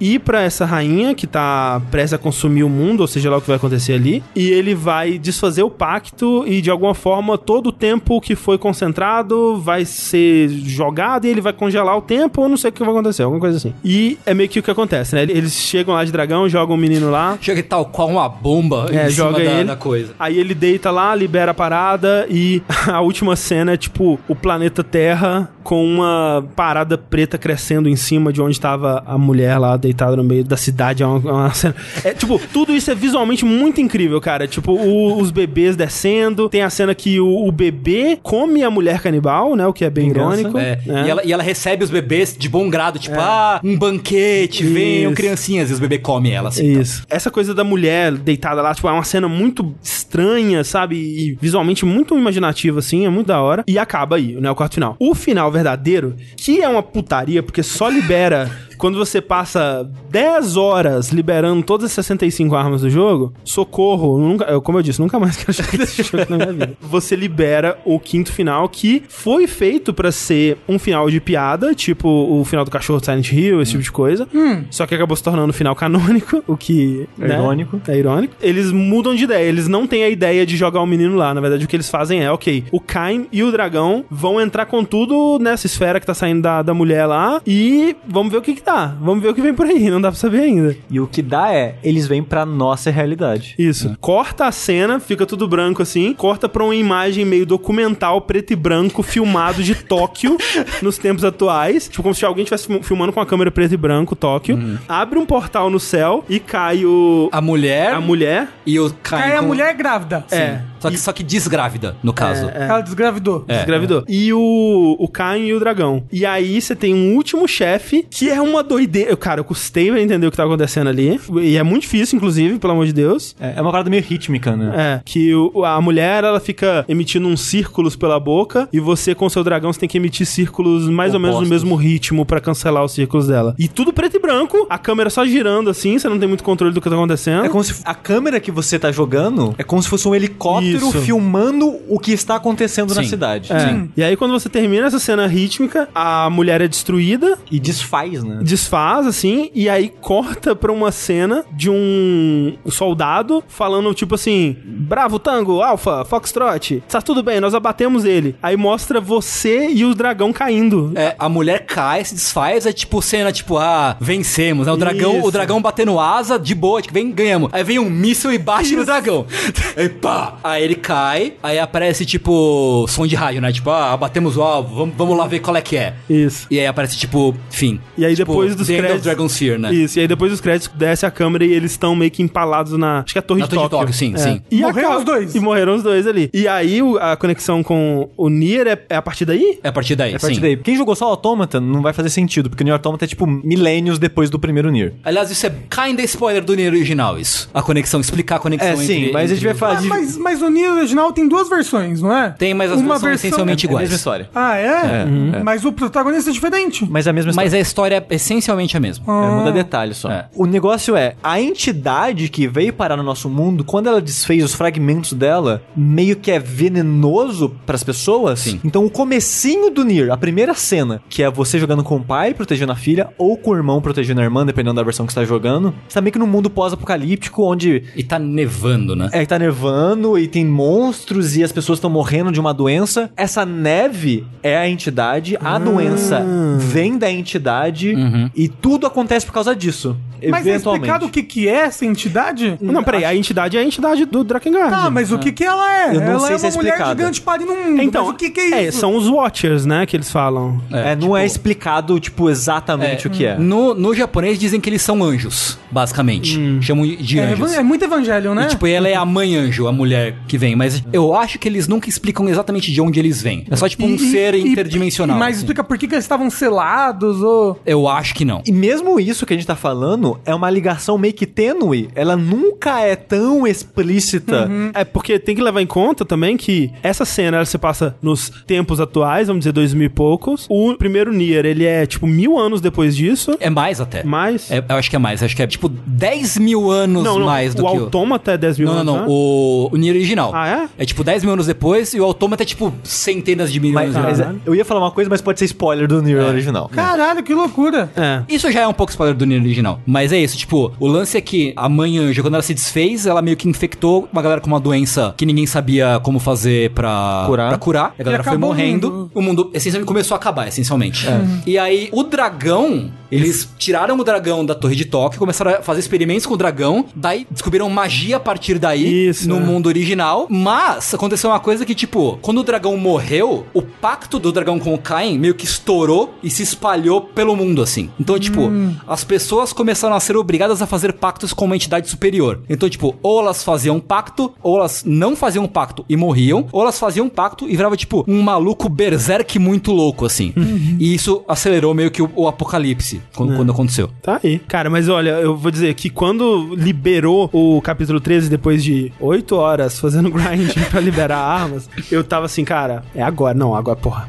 ir pra essa rainha que tá prestes a consumir o mundo, ou seja lá o que vai acontecer ali, e ele vai desfazer o pacto e de alguma forma todo o tempo que foi concentrado vai ser jogado e ele vai congelar o tempo, ou não sei o que vai acontecer, alguma coisa assim. E é meio que o que acontece, né? Eles chegam lá de dragão, jogam o menino lá, Chega tal qual uma bomba É, em joga cima da, ele. da coisa. Aí ele deita lá, libera a parada e a última cena é tipo o planeta Terra com uma parada preta crescendo em cima de onde tava a mulher lá deitada no meio da cidade. É uma, é uma cena. É tipo, tudo isso é visualmente muito incrível, cara. Tipo, o- os bebês descendo. Tem a cena que o, o bebê come a mulher canibal, né? O que é bem Vingança. irônico. É, né? E, ela, e ela recebe os bebês de bom grado, tipo, ah, um banquete, venham Isso. criancinhas, e os bebês comem ela, assim. Isso. Essa coisa da mulher deitada lá, tipo, é uma cena muito estranha, sabe? E visualmente muito imaginativa, assim, é muito da hora. E acaba aí, né? O quarto final. O final verdadeiro, que é uma putaria, porque só libera. Quando você passa 10 horas liberando todas as 65 armas do jogo, socorro, nunca, como eu disse, nunca mais quero jogar esse jogo na minha vida. Você libera o quinto final, que foi feito pra ser um final de piada, tipo o final do cachorro de Silent Hill, esse tipo de coisa. Só que acabou se tornando um final canônico, o que. É né, irônico. É irônico. Eles mudam de ideia, eles não têm a ideia de jogar o menino lá. Na verdade, o que eles fazem é, ok, o Caim e o dragão vão entrar com tudo nessa esfera que tá saindo da, da mulher lá e vamos ver o que que dá. Vamos ver o que vem por aí, não dá pra saber ainda. E o que dá é, eles vêm pra nossa realidade. Isso. Corta a cena, fica tudo branco assim, corta pra uma imagem meio documental, preto e branco, filmado de Tóquio nos tempos atuais. Tipo, como se alguém estivesse film- filmando com a câmera preto e branco, Tóquio. Abre um portal no céu e cai o. A mulher A mulher. e o Cai Caim a com- mulher grávida. É. Só que, só que desgrávida, no caso. Ela desgravidou. É. Desgravidou. E o, o Caim e o dragão. E aí você tem um último chefe que é uma doideira. Eu, Cara, eu custei pra entender o que tá acontecendo ali. E é muito difícil, inclusive, pelo amor de Deus. É, é uma parada meio rítmica, né? É, que o- a mulher, ela fica emitindo uns círculos pela boca e você, com seu dragão, você tem que emitir círculos mais ou menos no Opostos. mesmo ritmo pra cancelar os círculos dela. E tudo preto e branco, a câmera só girando assim, você não tem muito controle do que tá acontecendo. É como se a câmera que você tá jogando é como se fosse um helicóptero Isso. filmando o que está acontecendo na Sim. cidade. É. E aí, quando você termina essa cena rítmica, a mulher é destruída, E desfaz, né? desfaz, assim, e aí corta pra uma cena de um soldado falando, tipo assim: Bravo, Tango, Alpha, Foxtrot, tá tudo bem, nós abatemos ele. Aí mostra você e o dragão caindo. É, a mulher cai, se desfaz, é tipo cena, tipo, ah, vencemos, né? O dragão, Isso. o dragão batendo asa, de boa, tipo, vem, ganhamos. Aí vem um míssil e bate no dragão. Aí pá! Aí ele cai, aí aparece, tipo, som de rádio, né? Tipo, ah, batemos o alvo, vamos, vamos lá ver qual é que é. Isso. E aí aparece, tipo, fim. E aí Tipo, depois dos The End of créditos. Dragon Sphere, né? Isso, e aí depois dos créditos desce a câmera e eles estão meio que empalados na. Acho que é a Torre, Na de, Torre de Tóquio. Tóquio, sim, É. sim. E Morreram os dois. E morreram os dois ali. E aí a conexão com o Nier é, é a partir daí? É a partir daí, É a partir sim. daí. Quem jogou só o Automata não vai fazer sentido, porque o Nier Automata é tipo milênios depois do primeiro Nier. Aliás, isso é kinda spoiler do Nier original, isso. A conexão, explicar a conexão É, entre... sim, mas a gente entre vai falar Ah, mas, mas o Nier original tem duas versões, não é? Tem, mas as duas são essencialmente É a iguais. mesma história. Ah, é? Uhum. Mas o protagonista é diferente. Mas é a mesma história. Mas a história é essencialmente a mesma. É, muda detalhe só. É. O negócio é, a entidade que veio parar no nosso mundo, quando ela desfez os fragmentos dela, meio que é venenoso pras pessoas. Sim. Então o comecinho do Nier, a primeira cena, que é você jogando com o pai protegendo a filha, ou com o irmão protegendo a irmã, dependendo da versão que você tá jogando, você tá meio que num mundo pós-apocalíptico, onde E tá nevando, né? é, tá nevando e tem monstros e as pessoas estão morrendo de uma doença. Essa neve é a entidade, a doença vem da entidade Uhum. e tudo acontece por causa disso. Mas é explicado o que, que é essa entidade? Não, peraí, a entidade é a entidade do Drakengard. Tá, mas o que, que ela é? Eu não ela sei é se é uma mulher explicado. gigante parindo um mundo. Então, mas o que, que é isso? são os Watchers, né, que eles falam. É, não é explicado, tipo, exatamente o que é. No, no japonês dizem que eles são anjos, basicamente. Chamam de É, anjos. é muito evangelho, né? E, tipo, ela é a mãe anjo, a mulher que vem. Mas eu acho que eles nunca explicam exatamente de onde eles vêm. É só, tipo, um E- ser e- interdimensional. Mas assim. explica por que, que eles estavam selados ou... Eu acho que não. E mesmo isso que a gente tá falando é uma ligação meio que tênue. Ela nunca é tão explícita. É porque tem que levar em conta também que essa cena ela se passa nos tempos atuais, vamos dizer, dois mil e poucos. O primeiro Nier, ele é tipo mil anos depois disso. É mais até. Mais. É, eu acho que é mais. Acho que é, tipo, 10 mil anos não, não, mais do o que Autômata é 10 mil Não, não, anos. não. né? O, o Nier original. Ah, é? É tipo 10 mil anos depois e o Autômata é tipo centenas de milhões Mas, de mas anos. é- eu ia falar uma coisa, mas pode ser spoiler do Nier original. Caralho, que loucura. É. Isso já é um pouco spoiler do Nier original. Mas é isso, tipo, o lance é que a mãe anjo, quando ela se desfez, ela meio que infectou uma galera com uma doença que ninguém sabia como fazer pra Curar. Pra curar. A galera foi morrendo. mundo. O mundo essencialmente começou a acabar, essencialmente. E aí, o dragão, eles tiraram o dragão da Torre de Tóquio, começaram a fazer experimentos com o dragão, daí descobriram magia a partir daí Isso, no é. mundo original. Mas aconteceu uma coisa que, tipo, quando o dragão morreu, o pacto do dragão com o Cain meio que estourou e se espalhou pelo mundo, assim. Então, tipo, as pessoas começaram a ser obrigadas a fazer pactos com uma entidade superior. Então, tipo, ou elas faziam pacto, ou elas não faziam pacto e morriam, ou elas faziam pacto e virava, tipo, um maluco berserk muito louco, assim. E isso acelerou meio que o, o apocalipse quando, quando aconteceu. Tá aí. Cara, mas olha, eu vou dizer que quando liberou o capítulo 13, depois de 8 horas fazendo grind pra liberar armas, eu tava assim, cara, é agora. Não, agora, porra.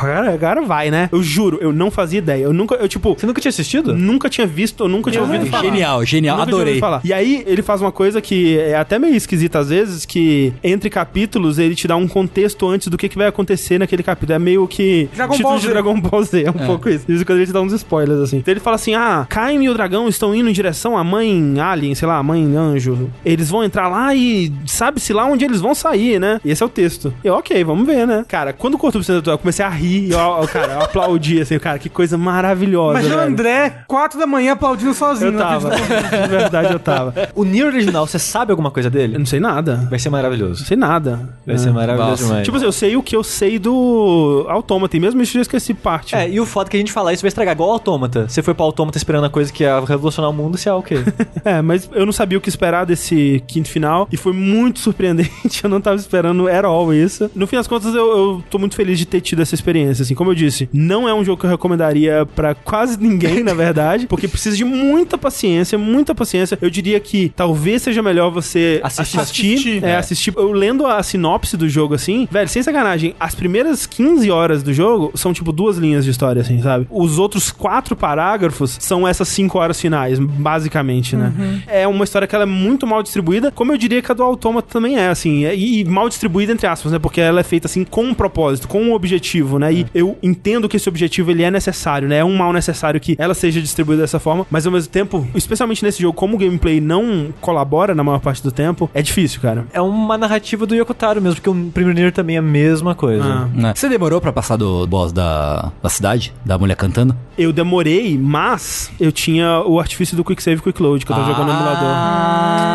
Agora, vai, né? Eu juro, eu não fazia ideia. Eu nunca, eu tipo, Você nunca tinha assistido? nunca tinha visto, eu nunca tinha ouvido falar. Genial, genial, Nunca tinha adorei. ouvido falar. E aí, ele faz uma coisa que é até meio esquisita às vezes, que entre capítulos ele te dá um contexto antes do que, que vai acontecer naquele capítulo. É meio que Dragon título Ball de Z. Dragon Ball Z, é um pouco isso. Isso quando ele te dá uns spoilers, assim. Então ele fala assim, ah, Caim e o dragão estão indo em direção à mãe alien, sei lá, a mãe anjo. Eles vão entrar lá e sabe-se lá onde eles vão sair, né? E esse é o texto. E eu, ok, vamos ver, né? Cara, quando o Corto eu comecei comecei a rir. Eu, eu, cara, eu aplaudi, assim, cara, que coisa maravilhosa. Imagina o. André, 4 da manhã, aplaudindo sozinho. Eu tava. De verdade, eu tava. O Nier original, você sabe alguma coisa Eu dele? não sei nada. Vai ser maravilhoso. Não sei nada. Vai É. ser maravilhoso Nossa. demais. Tipo assim, eu sei o que eu sei do Autômata, e mesmo isso eu já esqueci parte. É, e o foda é que a gente falar isso vai estragar igual o Autômata. Você foi pro Autômata esperando a coisa que ia revolucionar o mundo, se é o quê? É, mas eu não sabia o que esperar desse quinto final e foi muito surpreendente. Eu não tava esperando at all isso. No fim das contas, eu, eu tô muito feliz de ter tido essa experiência. Assim, como eu disse, não é um jogo que eu recomendaria pra quase ninguém, na verdade, porque precisa de muita paciência, muita paciência. Eu diria que talvez seja melhor você Assistir. assistir. Assistir. é, assistir. Eu lendo a sinopse do jogo assim, velho, sem sacanagem, as primeiras 15 horas do jogo são tipo duas linhas de história, assim, sabe? Os outros quatro parágrafos são essas cinco horas finais, basicamente, né? É uma história que ela é muito mal distribuída, como eu diria que a do Autômata também é, assim, é- e, e mal distribuída entre aspas, né? Porque ela é feita assim com um propósito, com um objetivo, né? E eu entendo que esse objetivo ele é necessário, né? É um mal necessário que ela seja distribuída dessa forma, mas ao mesmo tempo, especialmente nesse jogo, como o gameplay não colabora na maior parte do tempo, é difícil, cara. é uma narrativa do Yokotaro mesmo, porque o primeiro Nier também é a mesma coisa. Ah. Né? Você demorou pra passar do boss da, da cidade? Da mulher cantando? Eu demorei, mas eu tinha o artifício do Quick Save e Quick Load, que eu tô jogando no emulador.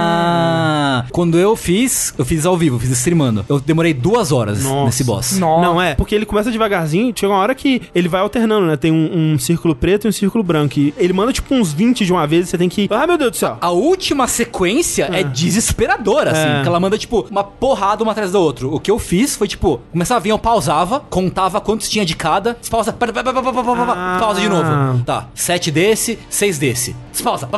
Ah, quando eu fiz, eu fiz ao vivo, fiz streamando. Eu demorei duas horas Nossa. nesse boss. Nossa. Não, é, porque ele começa começa devagarzinho, chega uma hora que ele vai alternando, né? Tem um, um círculo preto e um círculo branco. E ele manda tipo uns 20 de uma vez e você tem que. Ah, meu Deus do céu! A última sequência é, é desesperadora, assim. É. Que ela manda, tipo, uma porrada uma atrás da outra. O que eu fiz foi, tipo, começava a vir, eu pausava, contava quantos tinha de cada, pausa, pausa pausa de novo. Ah. Tá, 7 desse, 6 desse pausa.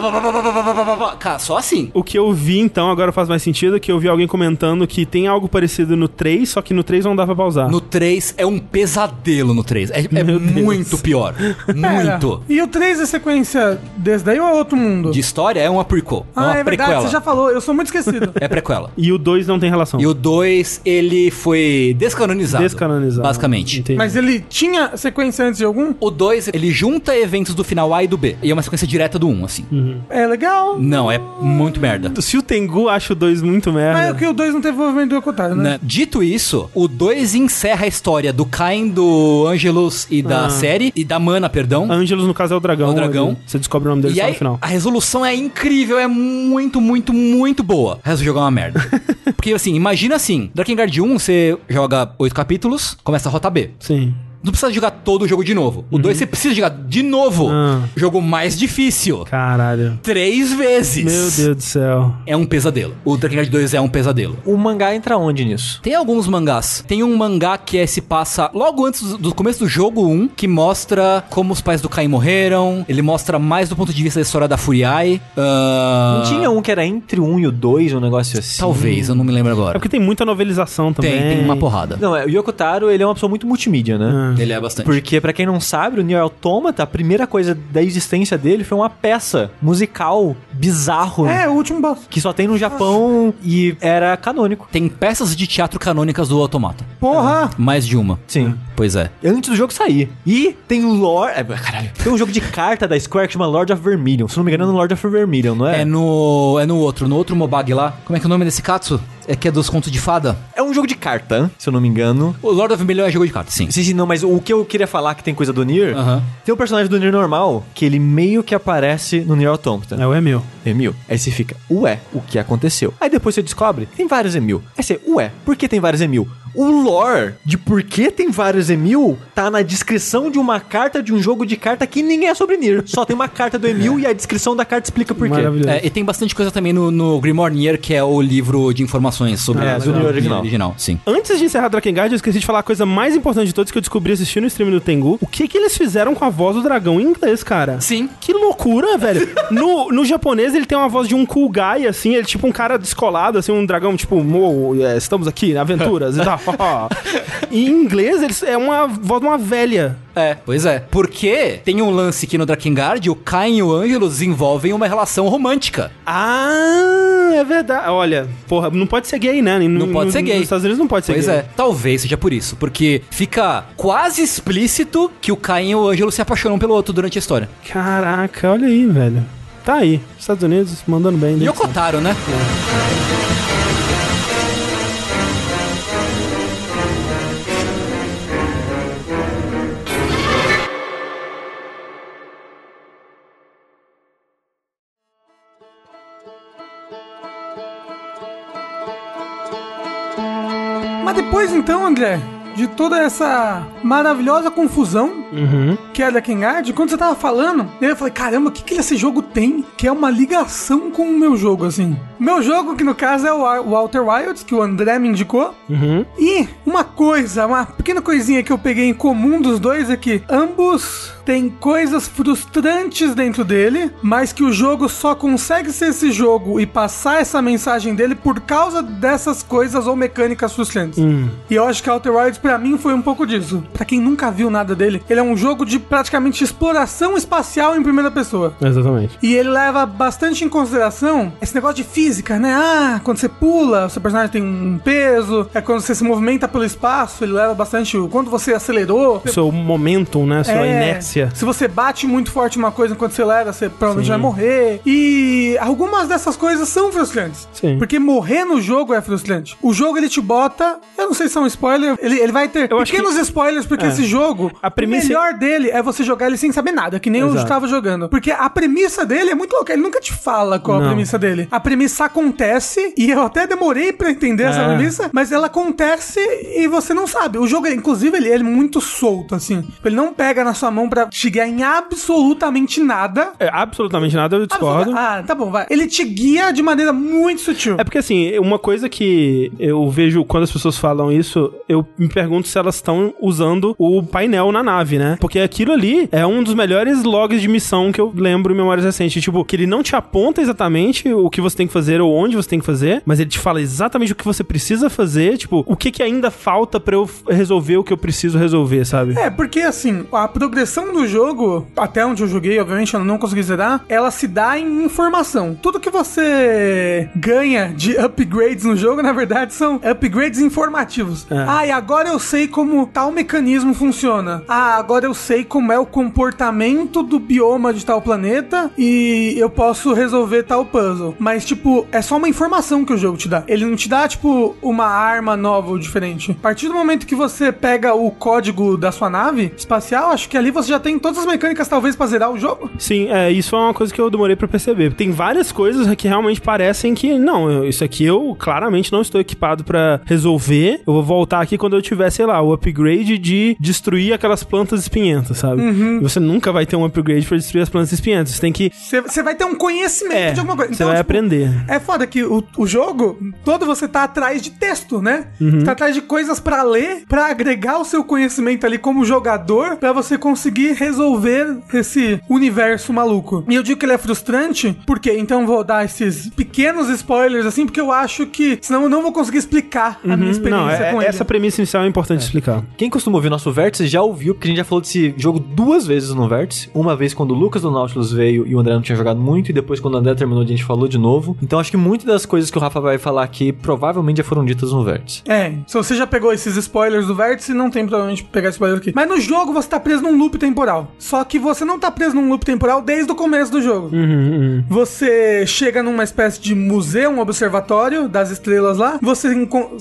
Só assim. O que eu vi então, agora faz mais sentido, que eu vi alguém comentando que tem algo parecido no 3, só que no 3 não dá pra pausar. No 3 é um pesadelo no 3. É, é muito pior. Muito. E o 3 é sequência desde aí ou é outro mundo? De história é uma prequel. É ah, é uma é verdade, você já falou, eu sou muito esquecido. é prequel. E o 2 não tem relação. E o 2, ele foi descanonizado. Descanonizado. Basicamente. Entendi. Mas ele tinha sequência antes de algum? O 2, ele junta eventos do final A e do B. E é uma sequência direta do 1 assim. É legal. Não, é muito merda. Se o Tengu acha o 2 muito merda. Mas é que o 2 não teve envolvimento do Yokotaro, né? Né? Dito isso, o 2 encerra a história do Cain, do Angelus e da Ah. série, e da Mana, perdão. Angelus, no caso, é o dragão. É o dragão. Você descobre o nome dele E só aí, no final. a resolução é incrível, é muito, muito, muito boa. O resto do jogo é uma merda. Porque, assim, imagina assim, Drakengard 1, você joga oito capítulos, começa a rota B. Sim. Não precisa jogar todo o jogo de novo. O 2 você precisa jogar de novo. Ah. Jogo mais difícil. Caralho. Três vezes. Meu Deus do céu. É um pesadelo. O Drakengard 2 é um pesadelo. O mangá entra onde nisso? Tem alguns mangás. Tem um mangá que é, se passa logo antes do, do começo do jogo 1, que mostra como os pais do Caim morreram. Ele mostra mais do ponto de vista da história da Furiai. Ah, Não tinha um que era entre o 1 e o 2, um negócio assim? Talvez, eu não me lembro É agora. porque tem muita novelização também. Tem, tem uma porrada. Não, é, o Yokotaro, ele é uma pessoa muito multimídia, né? Ah. Ele é bastante. Porque, pra quem não sabe, o Nier Automata, a primeira coisa da existência dele foi uma peça musical bizarro. É, o último boss. Que só tem no Japão e era canônico. Tem peças de teatro canônicas do Automata. Porra! Mais de uma. Sim. Pois é. Antes do jogo sair. E tem lore. É, caralho. Tem um jogo de carta da Square que chama Lord of Vermilion. Se não me engano, é no Lord of Vermilion, não é? É no. É no outro, no outro Mobag lá. Como é que é o nome desse Katsu? É que é dos contos de fada? É um jogo de carta, se eu não me engano. O Lord of Million é jogo de cartas, sim. Sim, sim, não, mas o que eu queria falar que tem coisa do Nier, Aham. tem um personagem do Nier normal que ele meio que aparece no Nier Automata. É o Emil. Emil. Aí você fica, ué, o que aconteceu? Aí depois você descobre, tem vários Emil. Aí você, ué, por que tem vários Emil? O lore de por que tem vários Emil tá na descrição de uma carta de um jogo de carta que nem é sobre Nier. Só tem uma carta do Emil e a descrição da carta explica por quê. Maravilhoso. É, e tem bastante coisa também no, no Grimoire Nier, que é o livro de informações sobre É, o do Nier original. original, sim. Antes de encerrar Drakengard, eu esqueci de falar a coisa mais importante de todos que eu descobri assistindo o stream do Tengu. O que que eles fizeram com a voz do dragão em inglês, cara? Sim. Que loucura, velho. No, no japonês, ele tem uma voz de um cool guy, assim, ele é tipo um cara descolado, assim, um dragão, tipo, "Mo, é, estamos aqui, aventuras e tal. Em inglês, eles, é uma voz de uma velha. É, pois é. Porque tem um lance que no Drakengard, o Cain e o Ângelo desenvolvem uma relação romântica. Ah, é verdade. Olha, porra, não pode ser gay, né? Não pode ser gay. Nos Estados Unidos não pode ser Pois gay. é, talvez seja por isso. Porque fica quase explícito que o Cain e o Ângelo se apaixonam pelo outro durante a história. Caraca, olha aí, velho. Tá aí, Estados Unidos mandando bem. E né? o Kotaro, né? Mas então, André, de toda essa maravilhosa confusão Uhum. que é da Kingard, quando você tava falando, eu falei, caramba, o que, que esse jogo tem que é uma ligação com o meu jogo, assim? O meu jogo, que no caso é o Wa- o Walter Wilds, que o André me indicou. Uhum. E uma coisa, uma pequena coisinha que eu peguei em comum dos dois é que ambos têm coisas frustrantes dentro dele, mas que o jogo só consegue ser esse jogo e passar essa mensagem dele por causa dessas coisas ou mecânicas frustrantes. Hum. E eu acho que Outer Wilds pra mim foi um pouco disso. Pra quem nunca viu nada dele, ele é um jogo de praticamente exploração espacial em primeira pessoa. Exatamente. E ele leva bastante em consideração esse negócio de física, né? Ah, quando você pula, o seu personagem tem um peso. É quando você se movimenta pelo espaço, ele leva bastante o quando você acelerou. O seu momentum, né? Sua É, inércia. Se você bate muito forte uma coisa enquanto você acelera, você provavelmente Sim. vai morrer. E algumas dessas coisas são frustrantes. Sim. Porque morrer no jogo é frustrante. O jogo ele te bota, eu não sei se é um spoiler, ele, ele vai ter Eu pequenos spoilers, porque É. esse jogo, A premissa- o melhor dele é você jogar ele sem saber nada, que nem eu Exato. estava jogando. Porque a premissa dele é muito louca, ele nunca te fala qual a Não. premissa dele. A premissa acontece, e eu até demorei pra entender essa É. premissa, mas ela acontece e você não sabe. O jogo, inclusive, ele, é muito solto, assim. Ele não pega na sua mão pra te guiar em absolutamente nada. É, absolutamente nada, eu discordo. Ah, tá bom, vai. Ele te guia de maneira muito sutil. É porque assim, uma coisa que eu vejo quando as pessoas falam isso, eu me pergunto se elas estão usando o painel na nave, né? Porque aquilo ali é um dos melhores logs de missão que eu lembro em memórias recentes. Tipo, que ele não te aponta exatamente o que você tem que fazer ou onde você tem que fazer, mas ele te fala exatamente o que você precisa fazer, tipo, o que que ainda falta pra eu resolver o que eu preciso resolver, sabe? É, porque assim, a progressão do jogo, até onde eu joguei, obviamente eu não consegui zerar, ela se dá em informação. Tudo que você ganha de upgrades no jogo, na verdade, são upgrades informativos. É. Ah, e agora eu sei como tal mecanismo funciona. Ah, agora eu sei como é o comportamento do bioma de tal planeta e eu posso resolver tal puzzle. Mas, tipo, é só uma informação que o jogo te dá. Ele não te dá, tipo, uma arma nova ou diferente. A partir do momento que você pega o código da sua nave espacial, acho que ali você já tem todas as mecânicas, talvez, pra zerar o jogo. Sim, é, isso é uma coisa que eu demorei pra perceber. Tem várias coisas que realmente parecem que, não, isso aqui eu claramente não estou equipado pra resolver. Eu vou voltar aqui quando eu tiver, sei lá, o upgrade de destruir aquelas plantas espinhentas, sabe? E Você nunca vai ter um upgrade pra destruir as plantas espinhentas. Você tem que. Você- vai ter um conhecimento É, de alguma coisa. você vai tipo, aprender. É foda que o, o jogo, todo você tá atrás de texto, né? Uhum. Você tá atrás de coisas pra ler, pra agregar o seu conhecimento ali como jogador, pra você conseguir resolver esse universo maluco. E eu digo que ele é frustrante, porque então eu vou dar esses pequenos spoilers assim, porque eu acho que senão eu não vou conseguir explicar a minha experiência Uhum. Não, é- com essa ele. premissa inicial é importante explicar. Quem costuma ouvir nosso Vértice já ouviu, porque a gente já falou desse jogo duas vezes no Vértice. Uma vez quando o Lucas do Nautilus veio e o André não tinha jogado muito, e depois quando o André terminou a gente falou de novo. Então acho que muitas das coisas que o Rafa vai falar aqui provavelmente já foram ditas no Vértice. É, se você já pegou esses spoilers do vértice, não tem provavelmente pegar spoiler aqui. Mas no jogo você tá preso num loop temporal. Só que você não tá preso num loop temporal desde o começo do jogo. Uhum, Você chega numa espécie de museu, um observatório das estrelas lá. Você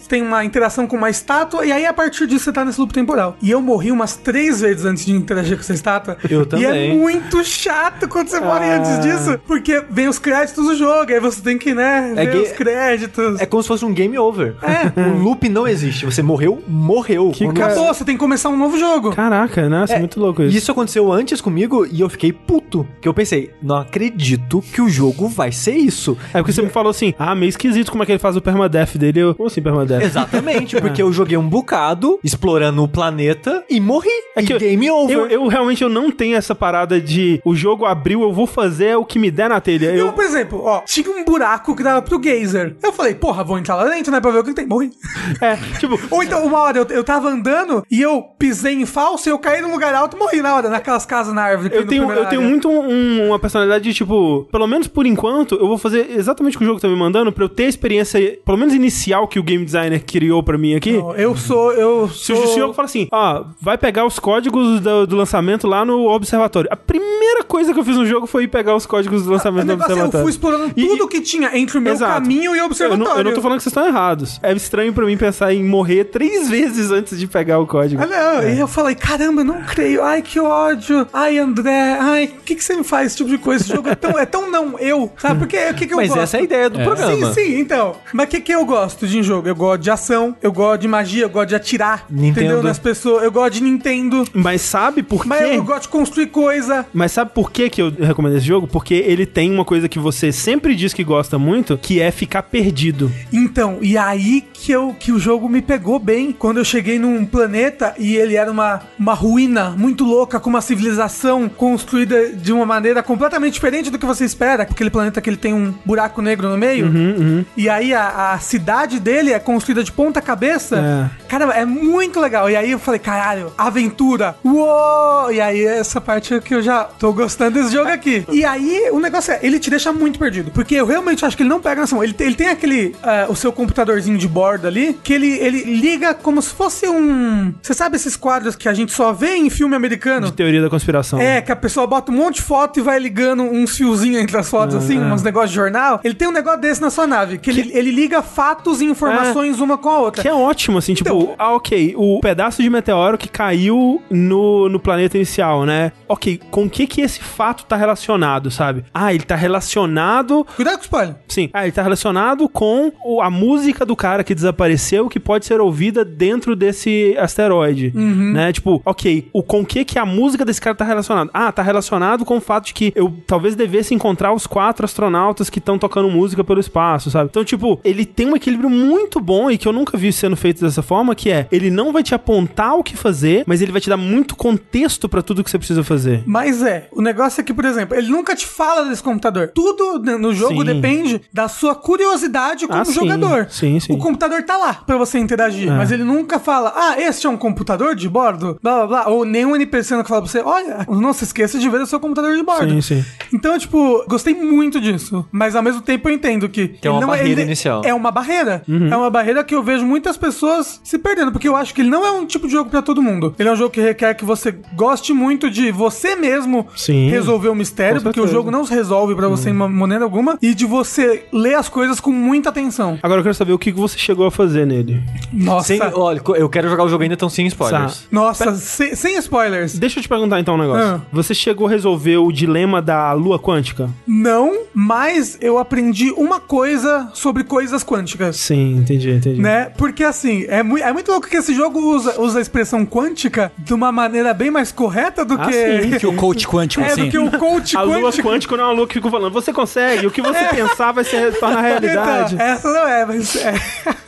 tem uma interação com uma estátua. E aí, a partir disso, você tá nesse loop temporal. E eu morri umas três vezes antes de interagir com essa estátua. Eu E também. é muito chato quando você morre Ah. antes disso. Porque vem os créditos do jogo. Aí você tem que, né, É ver que- os créditos. É como se fosse um game over. É. O loop não existe. Você morreu, morreu. Que Acabou, você tem que começar um novo jogo. Caraca, né? Isso é, muito louco isso. Isso aconteceu antes comigo e eu fiquei puto. Que eu pensei, não acredito que o jogo vai ser isso. É porque você me falou assim, ah, meio esquisito como é que ele faz o permadeath dele. Eu, como assim permadeath? Exatamente, porque eu joguei um bocado explorando o planeta e morri. É que e game over. Eu, eu realmente eu não tenho essa parada de o jogo abriu, eu vou fazer o que me der na telha. Eu, Eu, por exemplo, ó, tinha um buraco que dava pro geyser. Eu falei, porra, vou entrar lá dentro, né, pra ver o que tem. Morri. é, tipo, Ou então, uma hora eu, eu tava andando e eu pisei em falso e eu caí num lugar alto e morri na hora, naquelas casas na árvore. que eu tenho, eu tenho muito um- uma personalidade de, tipo, pelo menos por enquanto, eu vou fazer exatamente o que o jogo tá me mandando pra eu ter a experiência, pelo menos inicial, que o game designer criou pra mim aqui. Não, Eu sou, eu Se o sou... se o jogo fala assim, ó, vai pegar os códigos do, do lançamento lá no observatório. A primeira coisa que eu fiz no jogo foi ir pegar os códigos do lançamento do negócio é, eu observatório. fui explorando E- tudo que tinha entre o meu Exato. caminho e o Eu observatório. não, eu não tô falando que vocês estão errados. É estranho pra mim pensar em morrer três vezes antes de pegar o código. Ah, não. E eu falei, caramba, eu não creio. Ai, que ódio. Ai, André. Ai, o que, que você me faz esse tipo de coisa? Esse jogo é tão, é tão não eu. Sabe? Porque o que, que eu Mas gosto? essa é a ideia do programa. Sim, sim, então. Mas o que, que eu gosto de um jogo? Eu gosto de ação, eu gosto de magia, eu gosto de atirar. Nintendo. Entendeu? Nas pessoas. Eu gosto de Nintendo. Mas sabe por Mas quê? eu gosto de construir coisa. Mas sabe por que, que eu recomendo esse jogo? Porque ele tem uma coisa que você sempre diz que gosta muito, que é ficar perdido. Então, e aí que, eu, que o jogo me pegou bem. Quando eu cheguei num planeta e ele era uma, uma ruína muito louca, com uma civilização construída de uma maneira completamente diferente do que você espera. Aquele planeta que ele tem um buraco negro no meio. Uhum, E aí a, a cidade dele é construída de ponta cabeça. Cara, é muito legal. E aí eu falei, caralho, aventura. Uou! E aí essa parte é que eu já tô gostando desse jogo aqui. E aí o negócio é, ele te deixa muito perdido. Porque eu realmente acho que ele não pega nação. Ele, ele tem aquele, ah, o seu computadorzinho de bordo ali, que ele, ele liga como se fosse um... Você sabe esses quadros que a gente só vê em filme americano? De teoria da conspiração. É, que a pessoa bota um monte de foto e vai ligando uns fiozinhos entre as fotos, assim, uns negócios de jornal. Ele tem um negócio desse na sua nave, que, Ele, ele liga fatos e informações uma com a outra. Que é ótimo, assim, tipo, Então- ah, ok, o pedaço de meteoro que caiu no, no planeta inicial, né? Ok, com o que que esse fato tá relacionado, sabe? Ah, ele tá relacionado Cuidado com o spoiler. Sim. Ah, ele tá relacionado com a música do cara que desapareceu, que pode ser ouvida dentro desse asteroide. Né? Tipo, ok, o com que que a música desse cara tá relacionado? Ah, tá relacionado com o fato de que eu talvez devesse encontrar os quatro astronautas que estão tocando música pelo espaço, sabe? Então, tipo, ele tem um equilíbrio muito bom e que eu nunca vi sendo feito dessa forma, que é, ele não vai te apontar o que fazer, mas ele vai te dar muito contexto pra tudo que você precisa fazer. Mas é, o negócio é que, por exemplo, ele nunca te fala desse computador. Tudo no jogo Sim. depende da sua curiosidade como Ah, sim. jogador. Sim, sim. O computador tá lá pra você interagir, mas ele nunca fala, ah, este é um computador de bordo, blá blá blá. Ou nenhum NPC nunca fala pra você, olha, não se esqueça de ver o seu computador de bordo. Sim, sim. Então, tipo, gostei muito disso. Mas ao mesmo tempo eu entendo que. é uma ele barreira ele- inicial. É uma barreira. Uhum. É uma barreira que eu vejo muitas pessoas se perdendo. Porque eu acho que ele não é um tipo de jogo pra todo mundo. Ele é um jogo que requer que você goste muito de você mesmo Sim. resolver o mistério. Porque o. Uhum. jogo não se resolve pra você de uma maneira alguma. E de você ler as coisas com muita atenção. Agora eu quero saber o que você chegou a fazer nele. Nossa. Sem, olha, eu quero jogar o jogo ainda, então sem spoilers. Nossa, sem, sem spoilers. Deixa eu te perguntar então um negócio. Ah. Você chegou a resolver o dilema da lua quântica? Não, mas eu aprendi uma coisa sobre coisas quânticas. Sim, entendi, entendi. Né? Porque assim, é, mui- é muito louco que esse jogo usa, usa a expressão quântica de uma maneira bem mais correta do Ah, que. sim, Que o coach quântico, É, assim. do que o coach A lua quântico. quântica não é uma lua que fica falando, você consegue, o que você pensar vai se tornar realidade. Então, essa não é, mas é.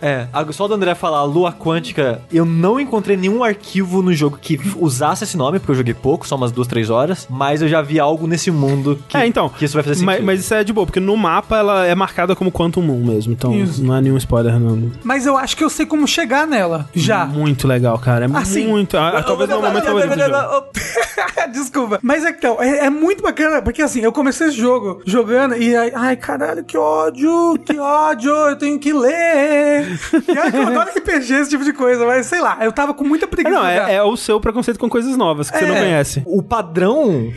É, a- só do André falar Lua Quântica, eu não encontrei nenhum arquivo no jogo que usasse esse nome, porque eu joguei pouco, só umas duas, três horas, mas eu já vi algo nesse mundo que, é, então. que isso vai fazer sentido. Mas, mas isso é de boa, porque no mapa ela é marcada como Quantum Moon mesmo. Então Isso. não é nenhum spoiler, não. Mas eu acho que eu sei como chegar nela. Já. Muito legal, cara. É Assim, muito. ah, talvez não o momento favorito jogo. Desculpa. Mas é, então, é, é muito bacana, porque assim, eu comecei esse jogo jogando e aí, ai, caralho, que ódio, que ódio, eu tenho que ler. E que eu adoro RPG, esse tipo de coisa, mas sei lá, eu tava com muita É, preguiça. não, é, é o seu preconceito com coisas novas que você não É. conhece. O padrão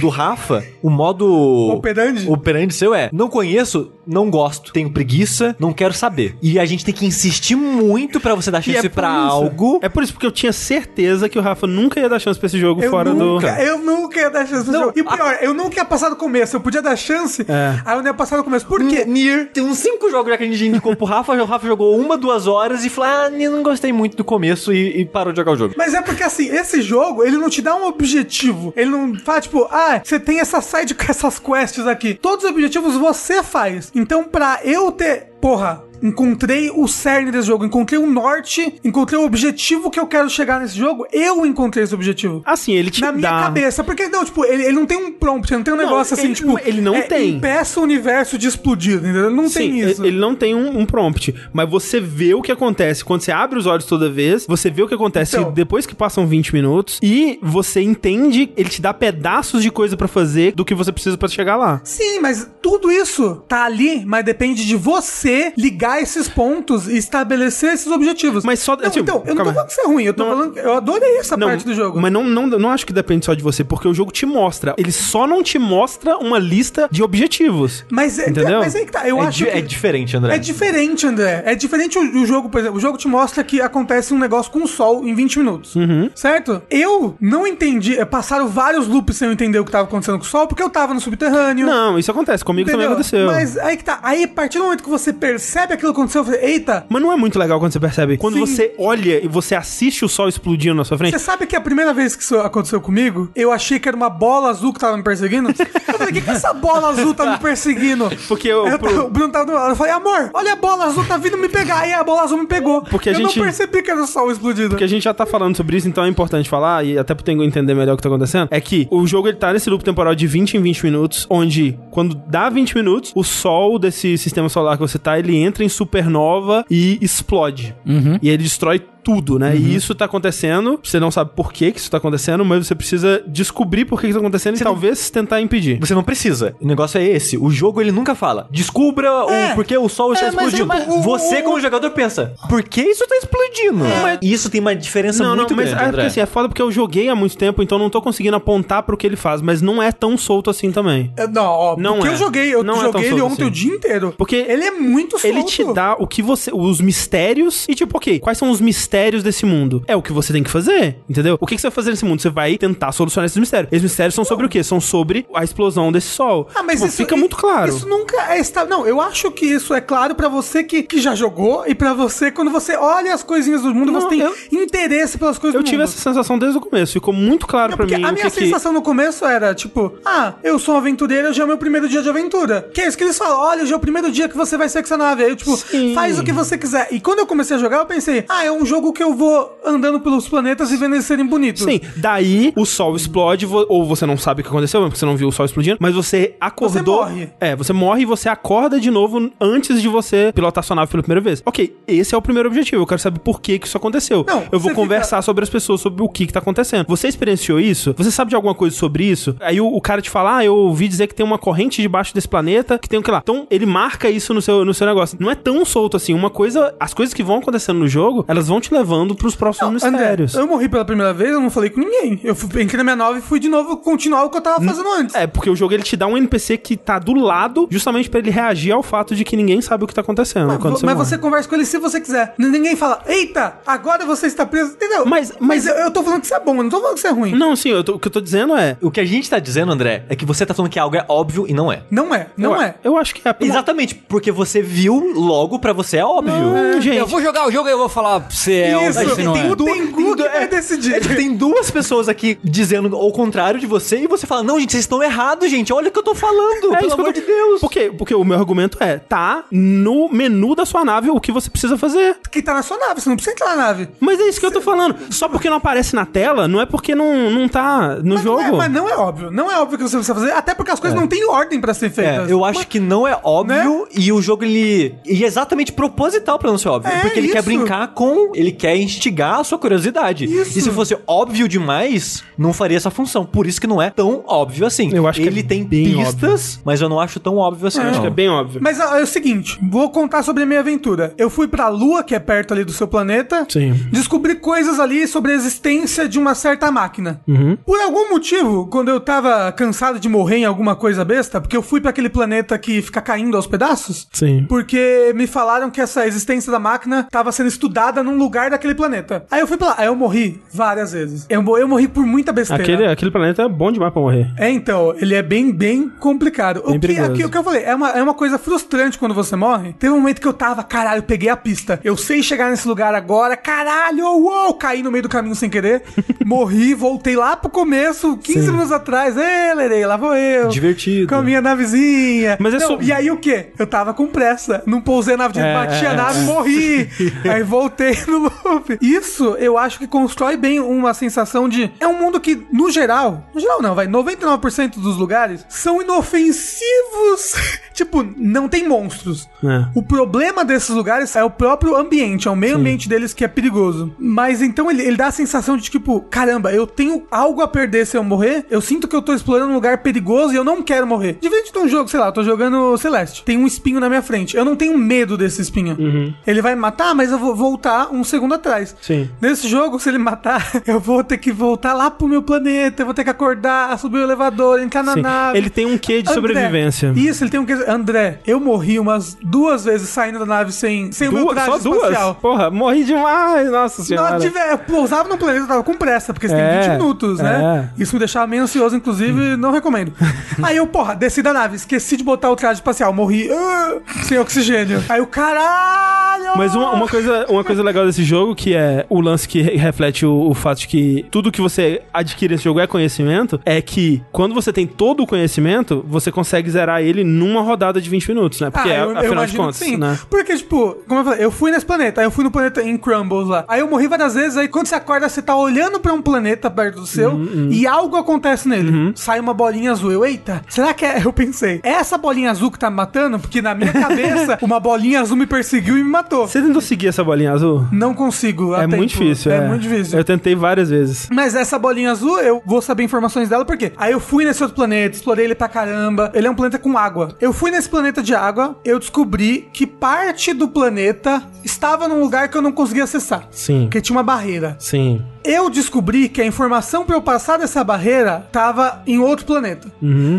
do Rafa, o modo Operandi? operandi seu é: não conheço, não gosto, tenho preguiça, não quero saber. E a gente tem que insistir muito pra você dar E chance por pra isso- algo. É por isso, porque eu tinha certeza que o Rafa nunca ia dar chance pra esse jogo Eu fora nunca, do. eu nunca ia dar chance pro Não, jogo. E pior, eu nunca ia passar do começo. Eu podia dar chance, É. aí eu não ia passar do começo. Por quê? Nier, tem uns cinco jogos já que a gente indicou pro Rafa, o Rafa jogou uma, duas horas e falou: Ah, eu não gostei muito do começo e, e parou de jogar o jogo. Mas é porque assim, esse jogo, ele não te dá um objetivo. Ele não fala, tipo, ah, você tem essa side com essas quests aqui. Todos os objetivos você faz. Então, pra eu ter. Porra, encontrei o cerne desse jogo, encontrei o norte, encontrei o objetivo que eu quero chegar nesse jogo. Eu encontrei esse objetivo. Assim, ele te Na minha dá. cabeça, porque não, tipo, ele, ele não tem um prompt, ele não tem um Não, negócio assim, ele- tipo. ele não é, tem. Impeça o universo de explodir, entendeu? Ele não Sim, tem isso. ele não tem um, um prompt, mas você vê o que acontece quando você abre os olhos toda vez, você vê o que acontece Então. depois que passam 20 minutos e você entende, ele te dá pedaços de coisa pra fazer do que você precisa pra chegar lá. Sim, mas tudo isso tá ali, mas depende de você ligar pegar esses pontos e estabelecer esses objetivos. Mas só- Não, tipo, então, eu não tô falando que isso é ruim, eu tô Não- falando eu adorei essa Não, parte do jogo. Mas não, não, não acho que depende só de você, porque o jogo te mostra. Ele só não te mostra uma lista de objetivos. Mas, é, Entendeu? mas aí que tá, eu é, acho di- que... é diferente, André. É diferente, André. É diferente o, o jogo, por exemplo. O jogo te mostra que acontece um negócio com o sol em 20 minutos. Uhum. Certo? Eu não entendi. é, Passaram vários loops sem eu entender o que tava acontecendo com o sol, porque eu tava no subterrâneo. Não, isso acontece. Comigo também entendeu? aconteceu. Mas... Mas aí que tá. Aí, a partir do momento que você percebe aquilo aconteceu, eu falei, eita. não é muito legal quando você percebe. Quando Sim. você olha e você assiste o sol explodindo na sua frente. Você sabe que a primeira vez que isso aconteceu comigo, eu achei que era uma bola azul que tava me perseguindo? Eu falei, o que, que essa bola azul tá me perseguindo? Porque eu- Eu pro- o Bruno tava do lado. Eu falei, amor, olha a bola azul, tá vindo me pegar. Aí a bola azul me pegou. Porque a eu gente- não percebi que era o sol explodindo. Porque a gente já tá falando sobre isso, então é importante falar, e até pro Tengu entender melhor o que tá acontecendo, é que o jogo ele tá nesse loop temporal de 20 em 20 minutos, onde quando dá 20 minutos, o sol desse sistema solar que você tá, ele entra em supernova e explode. E ele destrói tudo, né? E isso tá acontecendo, você não sabe por que que isso tá acontecendo, mas você precisa descobrir por que que isso tá acontecendo e não- talvez tentar impedir. Você não precisa. O negócio é esse. O jogo ele nunca fala. Descubra É. o porquê o sol está É, mas explodindo. tipo, o- Você, como jogador, pensa: por que isso tá explodindo? Mas isso tem uma diferença Não, não, muito mas grande, é, André. porque, assim, é foda porque eu joguei há muito tempo, então não tô conseguindo apontar pro que ele faz, mas não é tão solto assim também. É, Não, ó, Não porque é. eu joguei, eu Não é tão joguei ele solto ontem assim. o dia inteiro. Porque ele é muito solto. Ele te dá o que você. Os mistérios. E tipo, ok, quais são os mistérios desse mundo? É o que você tem que fazer, entendeu? O que, que você vai fazer nesse mundo? Você vai tentar solucionar esses mistérios. Esses mistérios são sobre o quê? São sobre a explosão desse sol. Ah, mas Tipo, isso fica muito claro. Isso nunca é está. Não, eu acho que isso é claro pra você que, que já jogou e pra você quando você olha as coisinhas do mundo, Não, você tem eu- interesse pelas coisas Eu do tive mundo. essa sensação desde o começo. Ficou muito claro É porque mim a minha que que. sensação no começo era, tipo, ah, eu sou um aventureiro, já é o meu primeiro dia de aventura. Que é isso que eles falam, olha, já é o primeiro dia que você vai ser com essa nave. Aí eu, tipo, Sim. faz o que você quiser. E quando eu comecei a jogar, eu pensei, ah, é um jogo que eu vou andando pelos planetas e vendo eles serem bonitos. Sim, daí o sol explode, ou você não sabe o que aconteceu, porque você não viu o sol explodindo, mas você acordou. Você morre. É, você morre e você acorda de novo antes de você pilotar sua nave pela primeira vez. Ok, esse é o primeiro objetivo. Eu quero saber por que, que isso aconteceu. Não, eu vou conversar sobre as pessoas, sobre o que, que tá acontecendo. Você experienciou isso? Você sabe de alguma coisa sobre isso? Aí o, o cara te fala, ah, eu ouvi dizer que tem uma corrente debaixo desse planeta, que tem o que lá. Então ele marca isso no seu, no seu negócio. Não é tão solto assim. Uma coisa, as coisas que vão acontecendo no jogo, elas vão te levando pros próximos André, mistérios. eu morri pela primeira vez, eu não falei com ninguém. Eu fui, entrei na minha nave e fui de novo continuar o que eu tava fazendo antes. É, porque o jogo ele te dá um NPC que tá do lado, justamente pra ele reagir ao fato de que ninguém sabe o que tá acontecendo Mas, você mas você conversa com ele se você quiser. Ninguém fala, eita, agora você está preso. Entendeu? Mas- mas- eu, eu tô falando que isso é bom, eu não tô falando que isso é ruim. Não, sim, eu tô- o que eu tô dizendo é. O que a gente tá dizendo, André, é que você tá falando que algo é óbvio e não é. Não é, não eu, é. Eu acho que é. Exatamente, porque você viu, logo pra você é óbvio. Não, gente. Eu vou jogar o jogo e eu vou falar se é Isso, se não tem é. o Tengu que vai é, decidir. é que tem duas pessoas aqui dizendo o contrário de você e você fala: Não, gente, vocês estão errados, gente. Olha o que eu tô falando, É pelo isso amor tô- de Deus. Por quê? Porque o meu argumento é, tá no menu da sua nave o que você precisa fazer. Que tá na sua nave, você não precisa entrar na nave. Mas é isso que eu tô falando. Só porque não aparece na tela, não é porque não, não tá no Mas jogo. Não é, mas não é óbvio. Não é óbvio que você precisa fazer, até porque as coisas não têm ordem pra ser É, feitas. eu acho que não é óbvio e o jogo ele e é exatamente proposital pra não ser óbvio, É, porque ele quer isso. brincar com, ele quer instigar a sua curiosidade. Isso. E se fosse óbvio demais, não faria essa função. Por isso que não é tão óbvio assim. Eu acho que ele é tem bem pistas, mas eu não acho tão óbvio assim. Acho não. que é bem óbvio. Mas é o seguinte, vou contar sobre a minha aventura. Eu fui pra Lua, que é perto ali do seu planeta. Sim. Descobri coisas ali sobre a existência de uma certa máquina. Uhum. Por algum motivo, quando eu tava cansado de morrer em alguma coisa besta, porque eu fui pra aquele planeta que fica caindo aos pedaços, Sim. porque me falaram que essa existência da máquina tava sendo estudada num lugar daquele planeta. Aí eu fui pra lá, aí eu morri várias vezes. Eu, eu morri por muita besteira. Aquele, aquele planeta é bom demais pra morrer. É, então, ele é bem, bem complicado. Bem o, que, aqui, o que eu falei, é uma, é uma coisa frustrante quando você morre. Teve um momento que eu tava, caralho, peguei a pista. Eu sei chegar nesse lugar agora, caralho, uou, caí no meio do caminho sem querer. morri, voltei lá pro começo, 15 Sim. minutos atrás. Ê, Lerei, lá vou eu. Divertido. Com a minha navezinha. Mas é Não, só- E aí o quê? Eu tava com pressa. Não pousei a nave, É, bati a é, nave, é. morri. aí voltei no Isso eu acho que constrói bem uma sensação de. É um mundo que, no geral, no geral não, vai, 99% dos lugares são inofensivos. tipo, não tem monstros. É. O problema desses lugares é o próprio ambiente, é o meio ambiente deles que é perigoso. Mas então ele, ele dá a sensação de tipo, caramba, eu tenho algo a perder se eu morrer. Eu sinto que eu tô explorando um lugar perigoso e eu não quero morrer. Diferente de um jogo, sei lá, eu tô jogando Celeste. Tem um espinho na minha frente. Eu não tenho medo desse espinho. Ele vai me matar, mas eu vou voltar um segundo atrás. Sim. Nesse jogo, se ele matar, eu vou ter que voltar lá pro meu planeta, eu vou ter que acordar, subir o elevador, entrar na Sim. nave. Ele tem um quê de André, sobrevivência. Isso, ele tem um quê. André, eu morri umas duas vezes saindo da nave sem, sem o meu Duas, traje só duas? espacial. Porra, morri demais, nossa senhora. Não, tiver, eu pousava no planeta, eu tava com pressa, porque você tem É, 20 minutos, né? Isso me deixava meio ansioso, inclusive, não recomendo. Aí eu, porra, desci da nave, esqueci de botar o traje espacial, morri ah, sem oxigênio. Aí o caralho! Mas uma, uma coisa, uma coisa legal desse jogo, que é o lance que re- reflete o, o fato de que tudo que você adquire nesse jogo é conhecimento, é que quando você tem todo o conhecimento, você consegue zerar ele numa rodada de 20 minutos, né? Porque, Ah, é, eu, eu afinal de contas, sim. né? Porque, tipo, como eu falei, eu fui nesse planeta, aí eu fui no planeta em Crumbles lá. Aí eu morri várias vezes, aí quando você acorda, você tá olhando pra um planeta perto do seu Uhum, e algo acontece nele. Sai uma bolinha azul. Eu, eita, será que é? Eu pensei, é essa bolinha azul que tá me matando? Porque na minha cabeça, uma bolinha azul me perseguiu e me matou. Você tentou seguir essa bolinha azul? Não consigo. A É tempo. muito difícil, É, muito difícil. Eu tentei várias vezes. Mas essa bolinha azul, eu vou saber informações dela, porque aí eu fui nesse outro planeta, explorei ele pra caramba. Ele é um planeta com água. Eu fui nesse planeta de água, eu descobri que parte do planeta estava num lugar que eu não conseguia acessar. Sim. Porque tinha uma barreira. Sim. Eu descobri que a informação pra eu passar dessa barreira tava em outro planeta.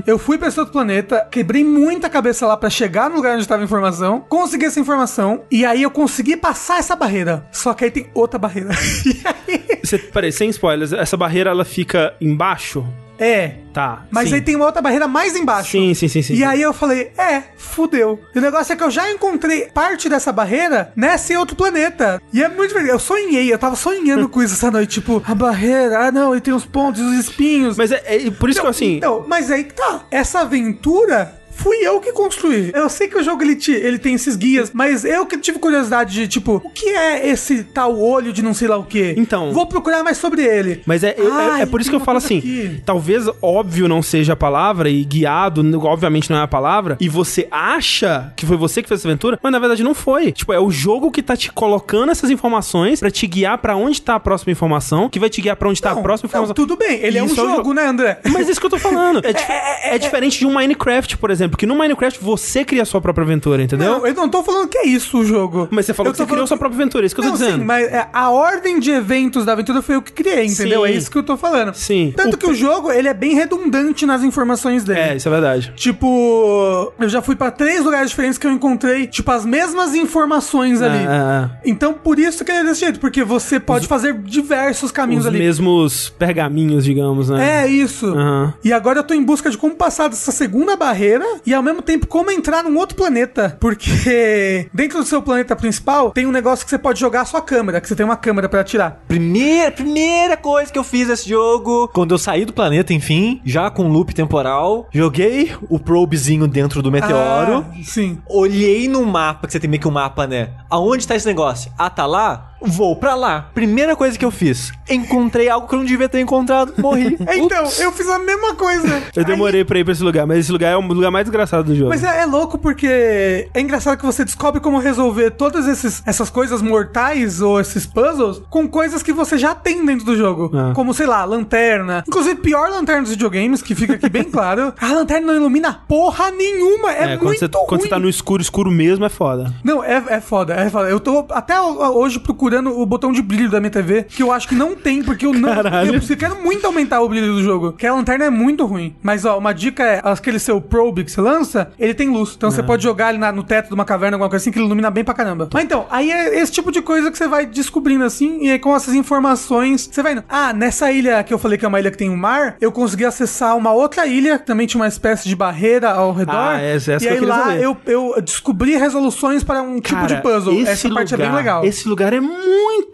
Eu fui pra esse outro planeta, quebrei muita cabeça lá pra chegar no lugar onde tava a informação, consegui essa informação, e aí eu consegui passar essa barreira. Só que aí tem outra barreira. e aí... Você, peraí, sem spoilers, essa barreira ela fica embaixo? É. Tá. Mas sim. aí tem uma outra barreira mais embaixo. Sim, sim, sim, sim. E aí eu falei, é, fudeu. E o negócio é que eu já encontrei parte dessa barreira nesse outro planeta. E é muito divertido. Eu sonhei, eu tava sonhando com isso essa noite. Tipo, a barreira, ah não, e tem os pontos, os espinhos. Mas é, é por isso que eu, assim. Então, mas aí que tá. Essa aventura fui eu que construí. Eu sei que o jogo ele, te- ele tem esses guias, mas eu que tive curiosidade de, tipo, o que é esse tal olho de não sei lá o quê? Então. Vou procurar mais sobre ele. Mas é, é- é por isso que eu falo assim: aqui. talvez óbvio não seja a palavra, e guiado, obviamente não é a palavra, e você acha que foi você que fez essa aventura, mas na verdade não foi. Tipo, é o jogo que tá te colocando essas informações pra te guiar pra onde tá a próxima informação, que vai te guiar pra onde tá a Não, próxima não, informação. tudo bem, ele é um o jogo, né, André? Mas é isso que eu tô falando. É, dif- é diferente de um Minecraft, por exemplo, que no Minecraft você cria a sua própria aventura, entendeu? Não, eu não tô falando que é isso o jogo. Mas você falou que você criou falando sua própria aventura, é isso que eu tô não, dizendo. Sim, mas é, a ordem de eventos da aventura foi eu que criei, entendeu? Sim. É isso que eu tô falando. Sim. Tanto O que o jogo, ele é bem redundante nas informações dele. É, isso é verdade. Tipo, eu já fui pra três lugares diferentes que eu encontrei, tipo, as mesmas informações ali. É, é, Então, por isso que ele é desse jeito, porque você pode fazer diversos é. caminhos Os ali. mesmos pergaminhos, digamos, né? É isso. Aham. E agora eu tô em busca de como passar dessa segunda barreira e ao mesmo tempo como entrar num outro planeta. Porque dentro do seu planeta principal tem um negócio que você pode jogar a sua câmera, que você tem uma câmera pra atirar. Primeira, primeira coisa que eu fiz nesse jogo, quando eu saí do planeta, enfim, já com loop temporal, joguei o probezinho dentro do meteoro. Ah, sim. Olhei no mapa, que você tem meio que um mapa, né? Aonde tá esse negócio? Ah, tá lá? Vou pra lá. Primeira coisa que eu fiz, encontrei algo que eu não devia ter encontrado, morri. Então, Ups. eu fiz a mesma coisa. Eu demorei pra ir pra esse lugar, mas esse lugar é o lugar mais desgraçado do jogo. Mas é, é louco porque é engraçado que você descobre como resolver todas esses, essas coisas mortais ou esses puzzles com coisas que você já tem dentro do jogo. Ah. Como, sei lá, lanterna. Inclusive, pior lanterna dos videogames, que fica aqui bem claro. A lanterna não ilumina porra nenhuma. É, É, quando, muito você, ruim. quando você tá no escuro, escuro mesmo é foda. Não, é, é foda, é foda. Eu tô até hoje procurando o botão de brilho da minha TV, que eu acho que não tem, porque eu não. Caralho. Eu, eu quero muito aumentar o brilho do jogo. Que a lanterna é muito ruim. Mas, ó, uma dica é: aquele seu probe que você lança, ele tem luz. Então Ah. você pode jogar ele na- no teto de uma caverna, alguma coisa assim, que ele ilumina bem pra caramba. Mas então, aí é esse tipo de coisa que você vai descobrindo assim, e aí com essas informações, você vai indo. Ah, nessa ilha que eu falei que é uma ilha que tem um mar, eu consegui acessar uma outra ilha, que também tinha uma espécie de barreira ao redor. Ah, essa- essa e eu aí queria lá saber. eu, eu descobri resoluções para um tipo de puzzle. Essa parte é bem lugar- legal. Esse lugar é muito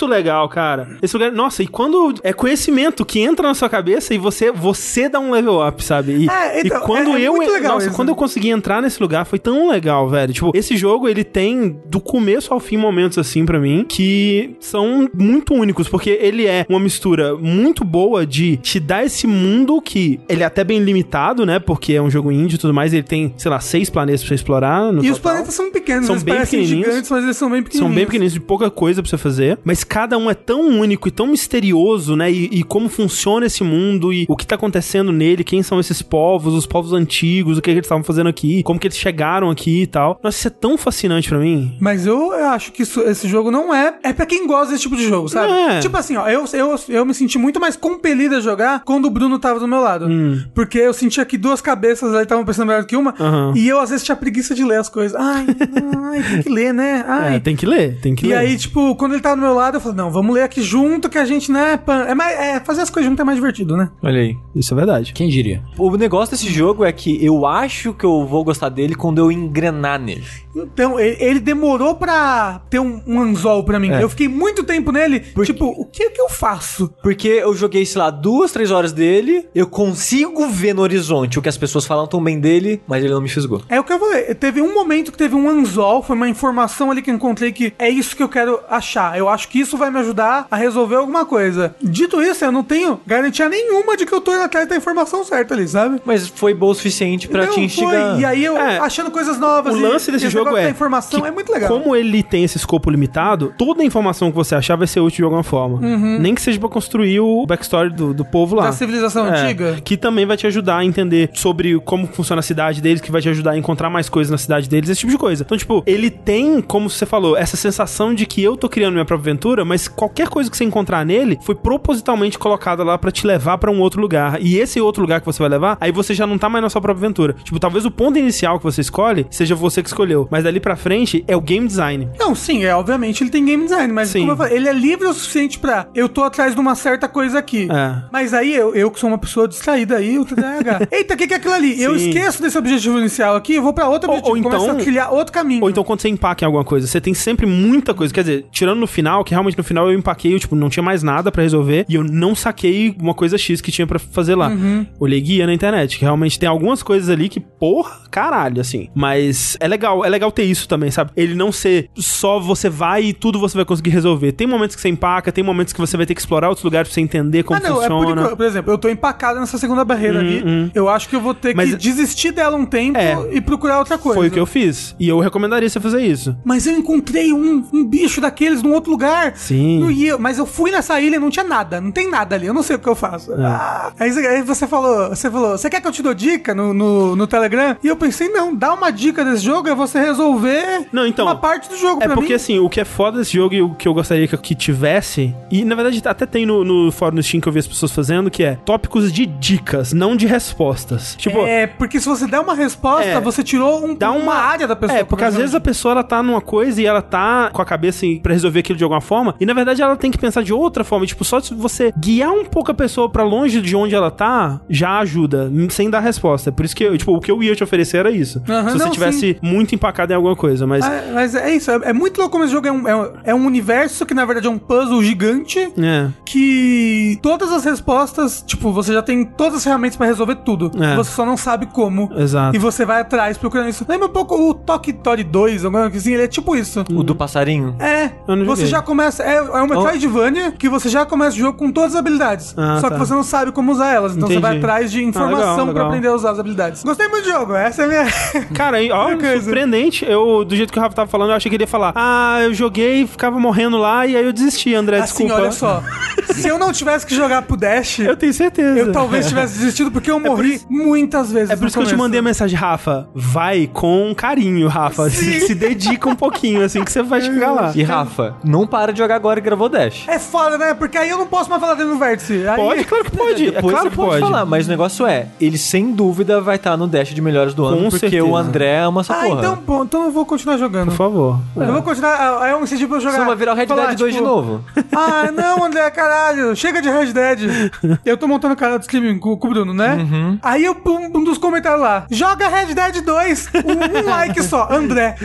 legal, cara. Esse lugar, nossa, e quando é conhecimento que entra na sua cabeça e você você dá um level up, sabe? E, É, então, e quando é- é eu, muito legal nossa, isso. quando eu consegui entrar nesse lugar foi tão legal, velho. Tipo, esse jogo ele tem do começo ao fim momentos assim pra mim que são muito únicos, porque ele é uma mistura muito boa de te dar esse mundo que ele é até bem limitado, né? Porque é um jogo indie e tudo mais, ele tem, sei lá, seis planetas pra você explorar. E os total. planetas são pequenos, São bem pequenininhos. gigantes, mas eles são bem pequenininhos. São bem pequenininhos, de pouca coisa pra você fazer. Mas cada um é tão único e tão misterioso, né? E, e como funciona esse mundo e o que tá acontecendo nele, quem são esses povos, os povos antigos, o que, que eles estavam fazendo aqui, como que eles chegaram aqui e tal. Nossa, isso é tão fascinante pra mim. Mas eu acho que isso- esse jogo não é. É pra quem gosta desse tipo de jogo, sabe? É. Tipo assim, ó, eu, eu, eu me senti muito mais compelido a jogar quando o Bruno tava do meu lado. Porque eu sentia que duas cabeças ali estavam pensando melhor do que uma. Hum. Aham. E eu às vezes tinha preguiça de ler as coisas. Ai, ai, tem que ler, né? Ai. É, tem que ler, tem que E ler. aí, tipo, quando ele tava do meu lado, eu falei, não, vamos ler aqui junto que a gente, né, pan- é, mais, é fazer as coisas junto é mais divertido, né? Olha aí. Isso é verdade. Quem diria? O negócio desse jogo é que eu acho que eu vou gostar dele quando eu engrenar nele. Então, ele, ele demorou pra ter um, um anzol pra mim. É. Eu fiquei muito tempo nele, tipo, o que que eu faço? Porque eu joguei, sei lá, duas, três horas dele, eu consigo ver no horizonte o que as pessoas falam tão bem dele, mas ele não me fisgou. É o que eu falei. Teve um momento que teve um anzol, foi uma informação ali que eu encontrei que é isso que eu quero achar. Eu acho que isso vai me ajudar a resolver alguma coisa. Dito isso, eu não tenho garantia nenhuma de que eu tô indo atrás da informação certa ali, sabe? Mas foi bom o suficiente pra Não, te instigar. foi. E aí eu É. achando coisas novas. O lance desse esse jogo é informação que é muito legal. Como ele tem esse escopo limitado, toda a informação que você achar vai ser útil de alguma forma. Nem que seja pra construir o backstory do, do povo lá. Da civilização É, antiga. Que também vai te ajudar a entender sobre como funciona a cidade deles, que vai te ajudar a encontrar mais coisas na cidade deles, esse tipo de coisa. Então, tipo, ele tem, como você falou, essa sensação de que eu tô criando minha própria aventura, mas qualquer coisa que você encontrar nele foi propositalmente colocada lá pra te levar pra um outro lugar. E esse outro lugar que você vai levar, aí você já não tá mais na sua própria aventura. Tipo, talvez o ponto inicial que você escolhe seja você que escolheu, mas dali pra frente é o game design. Não, sim, é, obviamente ele tem game design, mas Sim. como eu falei, ele é livre o suficiente pra eu tô atrás de uma certa coisa aqui. É. Mas aí eu, eu que sou uma pessoa distraída aí, o TDAH. Eita, o que, que é aquilo ali? Eu Sim. esqueço desse objetivo inicial aqui, eu vou pra outro Ou- objetivo, ou então- começo a criar outro caminho. Ou então quando você empaca em alguma coisa, você tem sempre muita coisa. Quer dizer, tirando no final, que realmente no final eu empaquei, eu, tipo, não tinha mais nada pra resolver e eu não saquei uma coisa X que tinha pra fazer lá. Uhum. Olhei guia na internet, que realmente tem algumas coisas ali que, porra, caralho, assim. Mas é legal, é legal ter isso também, sabe? Ele não ser só você vai e tudo você vai conseguir resolver. Tem momentos que você empaca, tem momentos que você vai ter que explorar outros lugares pra você entender como Ah, não, é por, funciona. por exemplo, eu tô empacado nessa segunda barreira ali. Eu acho que eu vou ter Mas- que desistir dela um tempo É. e procurar outra coisa. Foi o que eu fiz. E eu recomendaria você fazer isso. Mas eu encontrei um, um bicho daqueles num outro lugar. Sim. Ia- mas eu fui nessa ilha e não tinha nada. Não tem nada ali. Eu não sei o que eu faço. É. Ah, aí, você- aí você falou, você falou, você quer que eu te dou dica no, no, no Telegram? E eu pensei, não, dá uma dica desse jogo é você resolver Não, então, uma parte do jogo É porque mim. assim, o que é foda desse jogo e o que eu gostaria que, tivesse, e na verdade até tem no, no fórum do Steam que eu vi as pessoas fazendo, que é tópicos de dicas, não de respostas. Tipo, é, porque se você der uma resposta, É. você tirou um- dá uma, área da pessoa. É, porque às vezes a pessoa ela tá numa coisa e ela tá com a cabeça pra resolver aquilo de alguma forma, e na verdade ela tem que pensar de outra forma. Tipo, só se você guiar um pouco a pessoa pra longe de onde ela tá, já ajuda, sem dar resposta. Por isso que, eu, tipo, o que eu ia te oferecer era isso. Aham, se você não, tivesse muito empacado em alguma coisa, mas. Ah, mas é isso, é, é muito louco como esse jogo é um, é, um, é um universo que na verdade é um puzzle gigante É. que todas as respostas, tipo, você já tem todas as ferramentas pra resolver tudo. É. Você só não sabe como. Exato. E você vai atrás procurando isso. Lembra um pouco o Toki Tori 2, alguma coisa assim? Ele é tipo isso. O do passarinho? É, Eu não você já começa. É, é um Metroidvania que você já começa o jogo com todas as habilidades. Ah, só tá. que você não sabe como usar elas. Então você vai Entendi. atrás de Ah, informação legal, pra legal. aprender a usar as habilidades. Gostei muito do jogo, essa é a minha. Cara, aí, ó, surpreendente. Eu, do jeito que o Rafa tava falando, eu achei que ele ia falar: Ah, eu joguei, ficava morrendo lá e aí eu desisti, André. assim, desculpa. olha só. Se eu não tivesse que jogar pro Dash, Eu tenho certeza. eu talvez tivesse desistido porque eu por morri isso- muitas vezes. É por isso que eu te começo. mandei a mensagem, Rafa. Vai com carinho, Rafa. Se, se dedica um pouquinho, assim, que você vai chegar lá. E Rafa, não para de jogar agora e gravou Dash. É foda, né? Porque aí eu não posso mais falar dentro do vértice. Aí... Pode, claro que pode. É Depois claro que pode. falar, mas o negócio é, ele sem dúvida vai estar no Dash de melhores do ano, Com porque certeza. o André ama essa Ah, porra. então, bom, então eu vou continuar jogando. Por favor. Eu vou continuar. Aí eu decidi pra eu jogar. Você vai virar o Red falar, Dead 2 tipo, de novo. Ah, não, André, caralho. Chega de Red Dead. Eu tô montando o canal do streaming com, com o Bruno, né? Uhum. Aí eu, um, um dos comentários lá. Joga Red Dead 2. Um, um like só. André.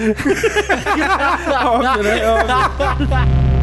Óbvio, né? Óbvio. Ha ha ha!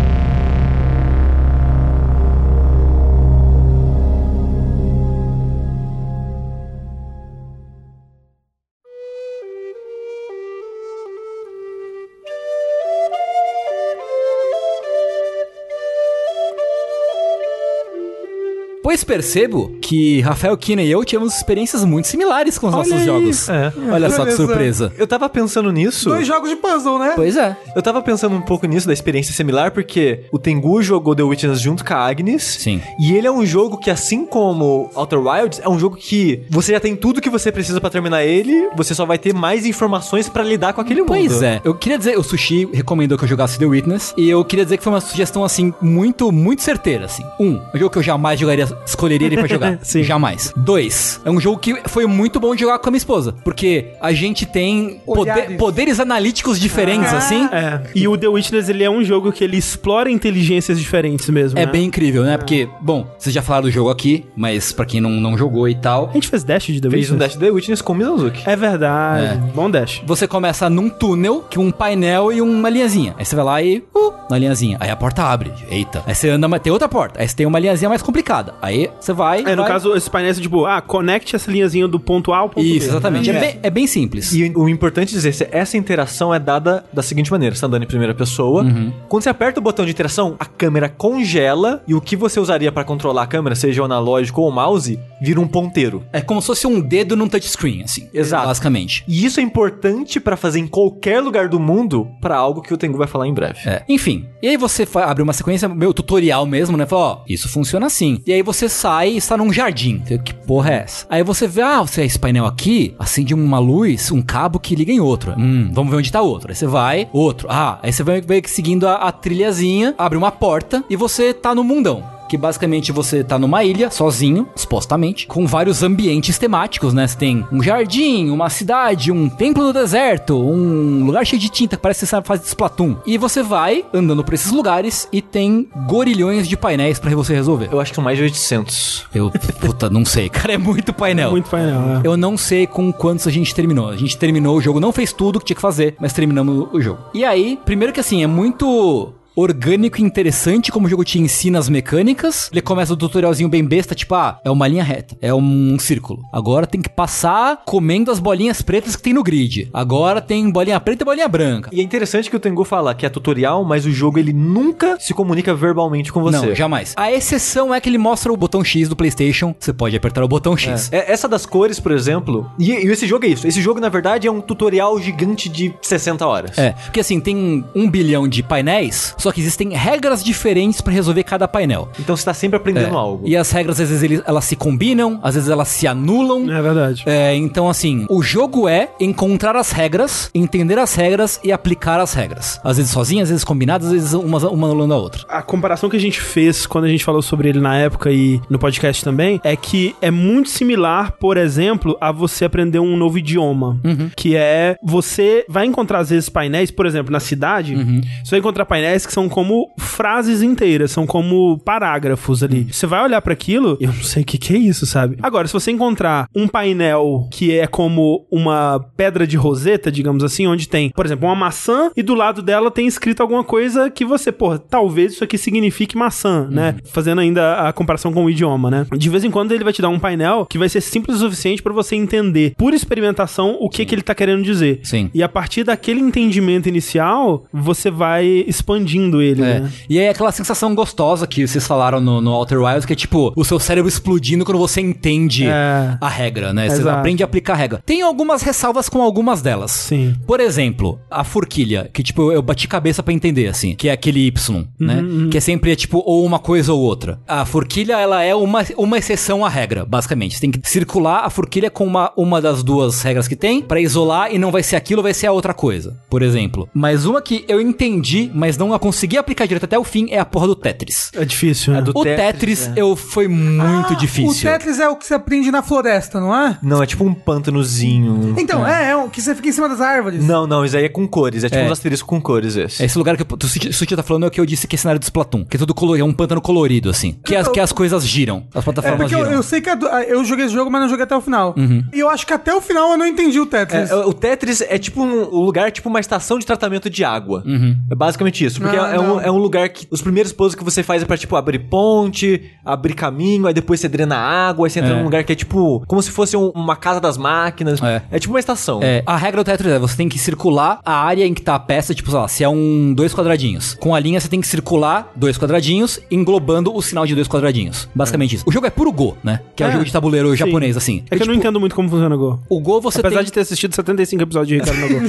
Depois percebo que Rafael Kina e eu tivemos experiências muito similares com os nossos aí. jogos. É. Olha só que surpresa. Eu tava pensando nisso. Dois jogos de puzzle, né? Pois é. Eu tava pensando um pouco nisso, da experiência similar, porque o Tengu jogou The Witness junto com a Agnes. Sim. E ele é um jogo que, assim como Outer Wilds, é um jogo que você já tem tudo que você precisa pra terminar ele, você só vai ter mais informações pra lidar com aquele mundo. Pois é. Eu queria dizer, o Sushi recomendou que eu jogasse The Witness. E eu queria dizer que foi uma sugestão, assim, muito, muito certeira, assim. Um, um jogo que eu jamais jogaria, escolheria ele pra jogar. Sim. Jamais. Dois, é um jogo que foi muito bom de jogar com a minha esposa. Porque a gente tem poder- poderes analíticos diferentes, Ah. assim. É. E o The Witness, ele é um jogo que ele explora inteligências diferentes mesmo. É né? bem incrível, né? Porque, bom, vocês já falaram do jogo aqui, mas pra quem não, não jogou e tal, A gente fez dash de The Fez um Witness? Dash The Witness com o Mizazuki. É verdade. Bom dash. Você começa num túnel, que um painel e uma linhazinha. Aí você vai lá e. Uh, na linhazinha. Aí a porta abre. Eita. Aí você anda, mas tem outra porta. Aí você tem uma linhazinha mais complicada. Aí você vai. É, no vai- caso, esse painel é tipo, ah, conecte essa linhazinha do ponto A ao ponto B. Isso, exatamente. É, bem, é bem simples. E o importante dizer, se essa interação é dada da seguinte maneira: você tá andando em primeira pessoa. Uhum. Quando você aperta o botão de interação, a câmera congela e o que você usaria pra controlar a câmera, seja o analógico ou o mouse, vira um ponteiro. É como se fosse um dedo num touchscreen, assim. Exato. Basicamente. E isso é importante pra fazer em qualquer lugar do mundo pra algo que o Tengu vai falar em breve. É. Enfim. E aí você abre uma sequência, meu tutorial mesmo, né? Fala, ó, isso funciona assim. E aí você sai e está num jardim. Você, Que porra é essa? Aí você vê, ah, você esse painel aqui, acende uma luz, um cabo que liga em outro. Hum, vamos ver onde tá outro. Aí você vai, outro. Ah, aí você vai, vai seguindo a, a trilhazinha, abre uma porta e você tá no mundão. Que basicamente você tá numa ilha, sozinho, supostamente, com vários ambientes temáticos, né? Você tem um jardim, uma cidade, um templo no deserto, um lugar cheio de tinta que parece que você sabe fazer Splatoon. E você vai andando por esses lugares e tem gorilhões de painéis pra você resolver. Eu acho que são mais de 800. Eu, puta, não sei, cara, é muito painel. Muito painel, é. Eu não sei com quantos a gente terminou. A gente terminou o jogo, não fez tudo que tinha que fazer, mas terminamos o jogo. E aí, primeiro que assim, é muito orgânico e interessante como o jogo te ensina as mecânicas. Ele começa o tutorialzinho bem besta, tipo, ah, é uma linha reta, é um círculo. Agora tem que passar comendo as bolinhas pretas que tem no grid. Agora tem bolinha preta e bolinha branca. E é interessante que o Tengu fala que é tutorial, mas o jogo ele nunca se comunica verbalmente com você. Não, jamais. A exceção é que ele mostra o botão X do PlayStation. Você pode apertar o botão X. É, essa das cores, por exemplo. E, e esse jogo é isso. Esse jogo, na verdade, é um tutorial gigante de 60 horas. É, porque assim, tem um bilhão de painéis, só que existem regras diferentes pra resolver cada painel. Então você tá sempre aprendendo É. algo. E as regras, às vezes, elas se combinam, às vezes elas se anulam. É verdade. É, então, assim, o jogo é encontrar as regras, entender as regras e aplicar as regras. Às vezes sozinhas, às vezes combinadas, às vezes uma, uma anulando a outra. A comparação que a gente fez quando a gente falou sobre ele na época e no podcast também é que é muito similar, por exemplo, a você aprender um novo idioma. Que é você vai encontrar às vezes painéis, por exemplo, na cidade, você vai encontrar painéis que são como frases inteiras, são como parágrafos ali. Você vai olhar pra aquilo, eu não sei o que, que é isso, sabe? Agora, se você encontrar um painel que é como uma pedra de roseta, digamos assim, onde tem, por exemplo, uma maçã e do lado dela tem escrito alguma coisa que você, pô, talvez isso aqui signifique maçã, né? Fazendo ainda a comparação com o idioma, né? De vez em quando ele vai te dar um painel que vai ser simples o suficiente pra você entender, por experimentação, o que que ele tá querendo dizer. Sim. E a partir daquele entendimento inicial, você vai expandindo ele, É. né? E aí aquela sensação gostosa que vocês falaram no, no Outer Wilds, que é tipo o seu cérebro explodindo quando você entende É. a regra, né? Você Exato. aprende a aplicar a regra. Tem algumas ressalvas com algumas delas. Sim. Por exemplo, a forquilha, que tipo, eu bati cabeça pra entender, assim, que é aquele Y, né? Que é sempre, tipo, ou uma coisa ou outra. A forquilha, ela é uma, uma exceção à regra, basicamente. Você tem que circular a forquilha com uma, uma das duas regras que tem pra isolar e não vai ser aquilo, vai ser a outra coisa, por exemplo. Mas uma que eu entendi, mas não a consegui aplicar direito até o fim, é a porra do Tetris. É difícil, né? do O Tetris, Tetris, é. eu foi muito Ah, difícil. O Tetris é o que você aprende na floresta, não é? Não, é tipo um pântanozinho. Então, é, é o que você fica em cima das árvores. Não, não, isso aí é com cores. É tipo É. uns asteriscos com cores esse. Esse lugar que eu- o Suti Suti tá falando é o que eu disse que é cenário de Splatoon. Que é tudo colorido, é um pântano colorido, assim. Que as, que as coisas giram. As É plataformas porque eu, giram. eu sei que a do- eu joguei esse jogo, mas não joguei até o final. E eu acho que até o final eu não entendi o Tetris. É, o Tetris é tipo um, um lugar, tipo uma estação de tratamento de água. É basicamente isso. Porque que é, é um, é um lugar que os primeiros puzzles que você faz é pra, tipo, abrir ponte, abrir caminho, aí depois você drena água, aí você entra É. num lugar que é, tipo, como se fosse um- uma casa das máquinas. É. É, tipo uma estação. É, a regra do Tetris é você tem que circular a área em que tá a peça, tipo, sei lá, se é um dois quadradinhos. Com a linha você tem que circular dois quadradinhos, englobando o sinal de dois quadradinhos. Basicamente isso. O jogo é puro Go, né? Que é, o É, jogo de tabuleiro sim. japonês, assim. É que eu não entendo muito como funciona o Go. O Go você Apesar tem... de ter assistido 75 episódios de Ricardo no Go.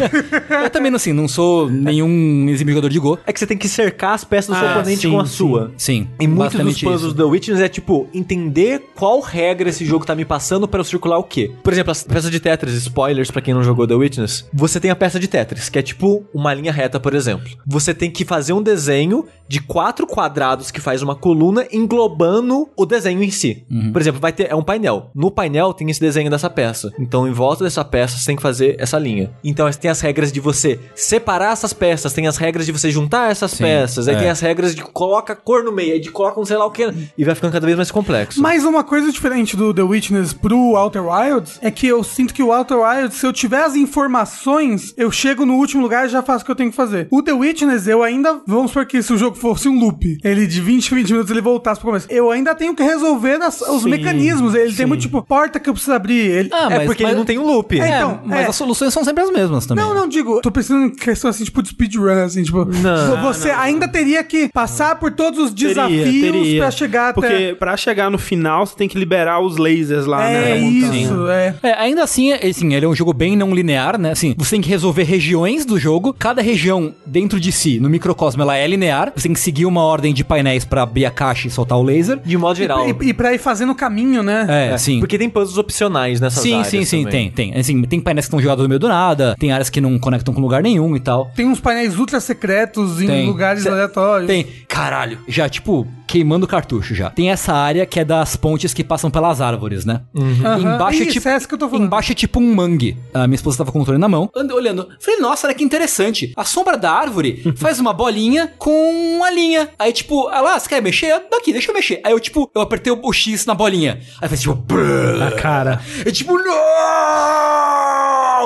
Eu também, assim, não sou nenhum exímio jogador de Go. É que você tem que cercar as peças do seu Ah, oponente sim, com a sua. Sim. E muitos dos puzzles do The Witness é tipo entender qual regra esse jogo tá me passando para eu circular o quê. Por exemplo, as peças de Tetris, spoilers pra quem não jogou The Witness. Você tem a peça de Tetris, que é tipo uma linha reta, por exemplo. Você tem que fazer um desenho de quatro quadrados que faz uma coluna englobando o desenho em si. Por exemplo, vai ter é um painel. No painel tem esse desenho dessa peça. Então, em volta dessa peça, você tem que fazer essa linha. Então, tem as regras de você separar essas peças, tem as regras de você juntar essas Sim, peças, aí é. tem as regras de coloca cor no meio, aí de coloca um sei lá o que, e vai ficando cada vez mais complexo. Mas uma coisa diferente do The Witness pro Outer Wilds é que eu sinto que o Outer Wilds, se eu tiver as informações, eu chego no último lugar e já faço o que eu tenho que fazer. O The Witness, eu ainda. Vamos supor que se o jogo fosse um loop, ele de 20 em 20 minutos ele voltasse pro começo. Eu ainda tenho que resolver as- os Sim, mecanismos. Ele tem sim. muito tipo, porta que eu preciso abrir. Ele, Ah, é mas- porque mas- ele não tem um loop. É, É, então, mas é. as soluções são sempre as mesmas também. Não, não, digo, tô pensando em questão assim, tipo, de speedrun, assim, tipo. Não, você ainda teria que passar por todos os desafios pra chegar até. Porque pra chegar no final, você tem que liberar os lasers lá, né? É montanha. isso, é. É, ainda assim, é- assim, ele é um jogo bem não linear, né? Assim, você tem que resolver regiões do jogo. Cada região dentro de si, no microcosmo, ela é linear. Você tem que seguir uma ordem de painéis pra abrir a caixa e soltar o laser. De modo geral. E, e pra ir fazendo o caminho, né? É, sim. Porque tem puzzles opcionais nessas Sim, áreas sim, sim, também. tem, tem. Assim, tem painéis que estão jogados no meio do nada, tem áreas que não conectam com lugar nenhum e tal. Tem uns painéis ultra secretos em Tem. lugares Cê- aleatórios. Tem. Caralho, já, tipo, queimando cartucho já. Tem essa área que é das pontes que passam pelas árvores, né? Aham. Embaixo é tipo. é essa que eu tô falando. Embaixo é tipo um mangue. A minha esposa tava com o controle na mão. Ando olhando. Falei, nossa, olha que interessante. A sombra da árvore faz uma bolinha com uma linha. Aí, tipo, ah, você quer mexer? Daqui, deixa eu mexer. Aí eu, tipo, eu apertei o, X na bolinha. Aí fez tipo. brrr. A cara. Eu, tipo, não!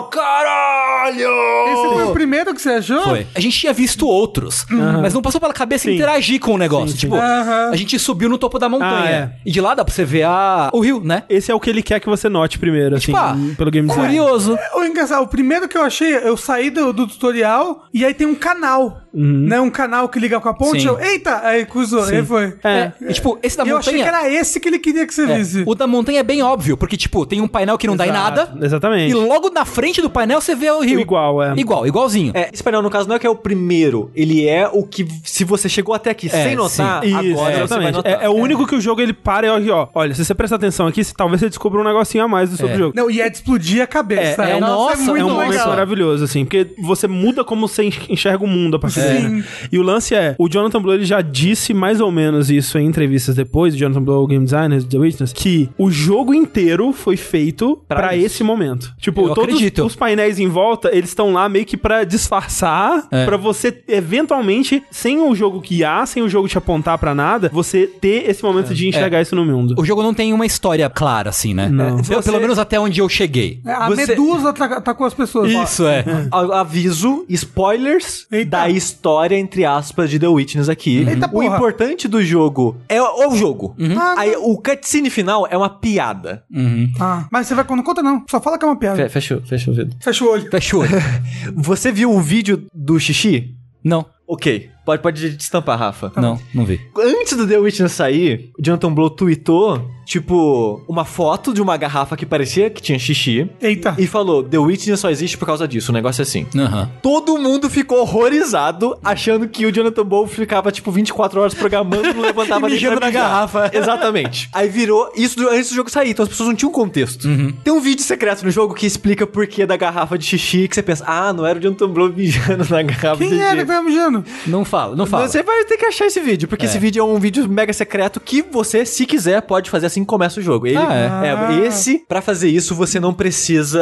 Caralho! Esse foi o primeiro que você achou? Foi. A gente tinha visto outros, mas não passou pela cabeça Sim. interagir com o negócio. Sim, sim. tipo, a gente subiu no topo da montanha. Ah, é. E de lá dá pra você ver a... o rio, né? Esse é o que ele quer que você note primeiro, assim, Tipo, ah, pelo game design. Curioso. O engraçado, o primeiro que eu achei, eu saí do, do tutorial e aí tem um canal, né? Um canal que liga com a ponte. Sim. Eu, Eita! Aí cruzou, aí foi. É. E, tipo, esse da E eu achei montanha... que era esse que ele queria que você é, visse. o da montanha é bem óbvio, porque, tipo, tem um painel que não dá em Exato, nada. Exatamente. E logo na frente do painel você vê o rio. Igual, é. Igual, igualzinho. É, esse painel, no caso, não é que é o primeiro. Ele é o que, se você chegou até aqui É, sem notar, Isso, agora você vai exatamente. notar. É, é o único que o jogo ele para e olha, ó, olha, se você prestar atenção aqui, se- talvez você descubra um negocinho a mais sobre É. o jogo. Não, e é de explodir a cabeça. É, é, nossa, é um momento maravilhoso, assim, porque você muda como você enxerga o mundo a partir daí. né? E o lance é, o Jonathan Blow ele já disse mais ou menos isso em entrevistas depois, o Jonathan Blow, o game designer, The Witness, que o jogo inteiro foi feito isso. esse momento. Tipo, Eu todos acredito. os painéis em volta, eles estão lá meio que pra disfarçar, É. pra você eventualmente, sem o jogo guiar, sem o jogo te apontar pra nada, você ter esse momento de enxergar isso no mundo. O jogo não tem uma história clara, assim, né? Você- pelo menos até onde eu cheguei. É, A Você- medusa ata- atacou as pessoas. Isso, é. A- Aviso, spoilers Eita. da história, entre aspas, de The Witness aqui. Eita o porra. importante do jogo é o, é o jogo. Ah, Aí, o cutscene final é uma piada. Uhum. Ah, mas você vai não conta não. Só fala que é uma piada. Fe- Fecha, fecha o vidro. Fecha o olho. Fecha o olho. Você viu o vídeo do xixi? Não, Ok. Pode, pode destampar, Rafa. não, não vi. Antes do The Witness sair, o Jonathan Blow tweetou, tipo, uma foto de uma garrafa que parecia que tinha xixi. Eita. E falou, The Witness só existe por causa disso. O negócio é assim. Aham. Todo mundo ficou horrorizado, achando que o Jonathan Blow ficava, tipo, 24 horas programando, não levantava E mijando na mijar. garrafa. Exatamente. Aí virou isso do- antes do jogo sair, então as pessoas não tinham contexto. Uhum. Tem um vídeo secreto no jogo que explica por que da garrafa de xixi, que você pensa, ah, não era o Jonathan Blow mijando na garrafa de Quem xixi. era que tava mijando? Não fala, não fala. Você vai ter que achar esse vídeo, porque esse vídeo é um vídeo mega secreto que você, se quiser, pode fazer assim que começa o jogo. Ele, Ah, é, esse, pra fazer isso, você não precisa.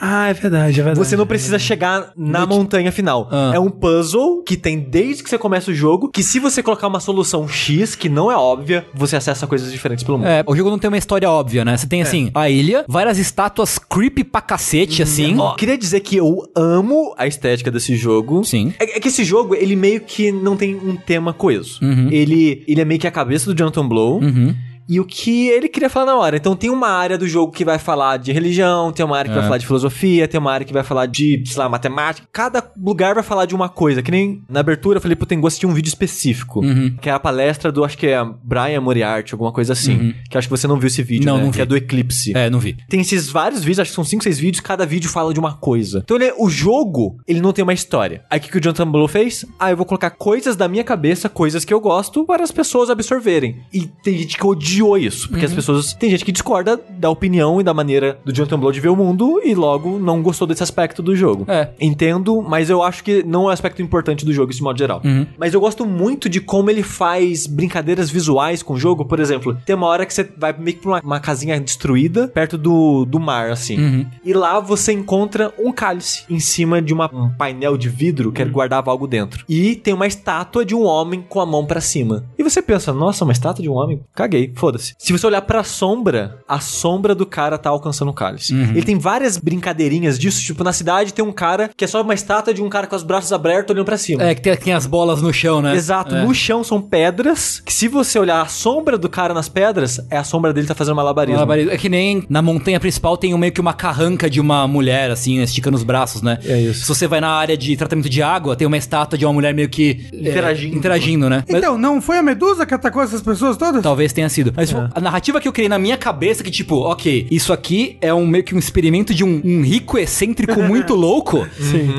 Ah, é verdade, é verdade. Você não precisa chegar na montanha final. Ah. É um puzzle que tem desde que você começa o jogo, que se você colocar uma solução X, que não é óbvia, você acessa coisas diferentes pelo mundo. É, o jogo não tem uma história óbvia, né? Você tem, assim, a ilha, várias estátuas creepy pra cacete, assim. Ó, queria dizer que eu amo a estética desse jogo. Sim. É, é que esse jogo, ele meio que não tem um tema coeso. Uhum. Ele, ele é meio que a cabeça do Jonathan Blow. Uhum. E o que ele queria falar na hora. Então tem uma área do jogo que vai falar de religião, tem uma área que É. vai falar de filosofia, tem uma área que vai falar de, sei lá, matemática. Cada lugar vai falar de uma coisa. Que nem na abertura eu falei pro Tengu assistir um vídeo específico. Uhum. Que é a palestra do, acho que é Brian Moriarty, alguma coisa assim. Que acho que você não viu esse vídeo, Não, né? não que é do Eclipse. É, não vi. Tem esses vários vídeos, acho que são 5, 6 vídeos, cada vídeo fala de uma coisa. Então ele, o jogo, ele não tem uma história. Aí o que, que o Jonathan Blow fez? Ah, eu vou colocar coisas da minha cabeça, coisas que eu gosto, para as pessoas absorverem. E tem gente que odiou isso, porque as pessoas. Tem gente que discorda da opinião e da maneira do Jonathan Blow de ver o mundo e logo não gostou desse aspecto do jogo. É. Entendo, mas eu acho que não é um aspecto importante do jogo, isso de modo geral. Mas eu gosto muito de como ele faz brincadeiras visuais com o jogo. Por exemplo, tem uma hora que você vai meio que pra uma, uma casinha destruída, perto do, do mar, assim. E lá você encontra um cálice em cima de uma- um painel de vidro que guardava algo dentro. E tem uma estátua de um homem com a mão pra cima. E você pensa, nossa, uma estátua de um homem? Caguei, foda-se. Se você olhar pra sombra, a sombra do cara tá alcançando o cálice. Ele tem várias brincadeirinhas disso, tipo, na cidade tem um cara que é só uma estátua de um cara com os braços abertos olhando pra cima. É, que tem, tem as bolas no chão, né? Exato, É. no chão são pedras, que se você olhar a sombra do cara nas pedras, é a sombra dele tá fazendo malabarismo. Malabarismo. É que nem na montanha principal tem um- meio que uma carranca de uma mulher, assim, esticando os braços, né? É isso. Se você vai na área de tratamento de água, tem uma estátua de uma mulher meio que... é, Interagindo. interagindo, né? Mas Então, não foi a Medusa que atacou essas pessoas todas? Talvez tenha sido. Mas tipo, a narrativa que eu criei na minha cabeça, que tipo, ok, isso aqui é um meio que um experimento de um, um rico excêntrico muito louco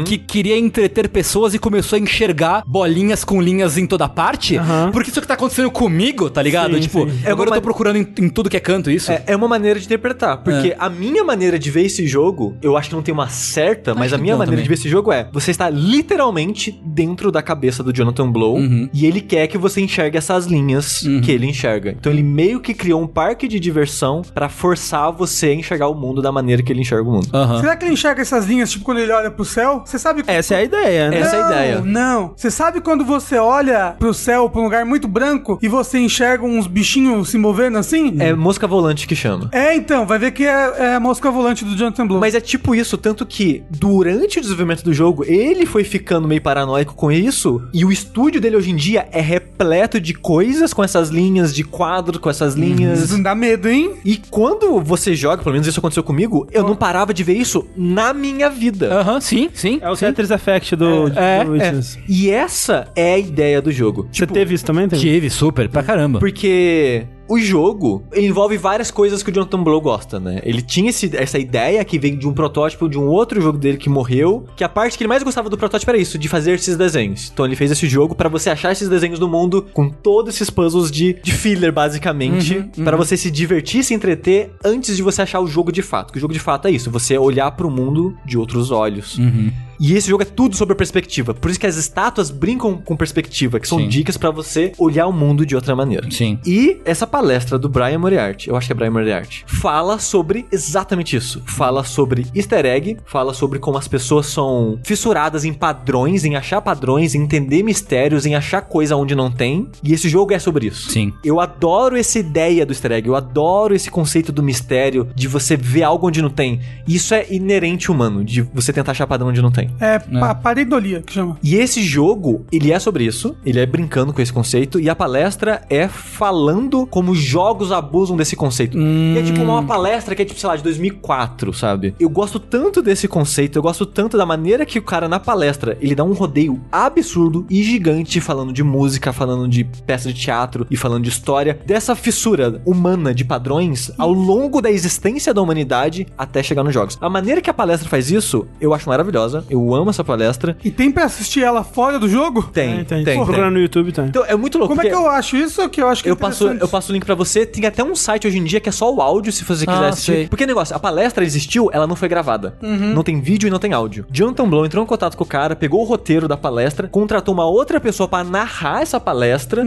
que queria entreter pessoas e começou a enxergar bolinhas com linhas em toda parte. Aham. Porque isso que tá acontecendo comigo, tá ligado? Sim, tipo, sim. É agora eu uma- tô procurando em, em tudo que é canto isso. É, é uma maneira de interpretar, porque a minha maneira de ver esse jogo, eu acho que não tem uma certa, mas Acho a que minha maneira também. de ver esse jogo é: você está literalmente dentro da cabeça do Jonathan Blow Uhum. e ele quer que você enxergue essas linhas que ele enxerga. Então ele meio que criou um parque de diversão pra forçar você a enxergar o mundo da maneira que ele enxerga o mundo. Aham. Será que ele enxerga essas linhas, tipo, quando ele olha pro céu? Você sabe... Essa é a ideia, né? Essa é a Não, ideia. Não, Você sabe quando você olha pro céu, pra um lugar muito branco, e você enxerga uns bichinhos se movendo assim? É mosca volante que chama. É, então, vai ver que é, é a mosca volante do Jonathan Blow. Mas é tipo isso, tanto que durante o desenvolvimento do jogo, ele foi ficando meio paranoico com isso, e o estúdio dele hoje em dia é repleto de coisas com essas linhas, de quadro com essas linhas. Isso dá medo, hein? E quando você joga, pelo menos isso aconteceu comigo, eu não parava de ver isso na minha vida. Aham, sim, sim. É o sim. Tetris Effect do, É, do é. Witness. E essa é a ideia do jogo. Você teve isso também? Teve? Tive, super, pra caramba. Porque o jogo, envolve várias coisas que o Jonathan Blow gosta, né? Ele tinha esse- essa ideia que vem de um protótipo de um outro jogo dele que morreu, que a parte que ele mais gostava do protótipo era isso, de fazer esses desenhos. Então ele fez esse jogo pra você achar esses desenhos do mundo com todos esses puzzles de, de filler, basicamente, pra você se divertir, se entreter antes de você achar o jogo de fato. Que o jogo de fato é isso, você olhar pro mundo de outros olhos. E esse jogo é tudo sobre perspectiva. Por isso que as estátuas brincam com perspectiva, que são Sim. dicas pra você olhar o mundo de outra maneira. Sim. E essa palestra do Brian Moriarty, eu acho que é Brian Moriarty, fala sobre exatamente isso. Fala sobre easter egg, fala sobre como as pessoas são fissuradas em padrões, em achar padrões, em entender mistérios, em achar coisa onde não tem. E esse jogo é sobre isso. Sim. Eu adoro essa ideia do easter egg, eu adoro esse conceito do mistério, de você ver algo onde não tem. Isso é inerente humano, de você tentar achar padrão onde não tem. É, pa pareidolia que chama. E esse jogo, ele é sobre isso, ele é brincando com esse conceito, e a palestra é falando como jogos abusam desse conceito. E é tipo uma palestra que é tipo, sei lá, de 2004, sabe? Eu gosto tanto desse conceito, eu gosto tanto da maneira que o cara na palestra, ele dá um rodeio absurdo e gigante falando de música, falando de peça de teatro e falando de história, dessa fissura humana de padrões ao longo da existência da humanidade até chegar nos jogos. A maneira que a palestra faz isso, eu acho maravilhosa. Eu amo essa palestra. E tem pra assistir ela fora do jogo? Tem, É, tem, tem. tem. Procurar no YouTube, tem. Então, é muito louco. Como é que eu acho isso? Que eu acho que é eu passo, eu passo o link pra você. Tem até um site hoje em dia que é só o áudio, se você quiser Ah, assistir. sei. Porque negócio, a palestra existiu, ela não foi gravada. Não tem vídeo e não tem áudio. Jonathan Blow entrou em contato com o cara, pegou o roteiro da palestra, contratou uma outra pessoa pra narrar essa palestra.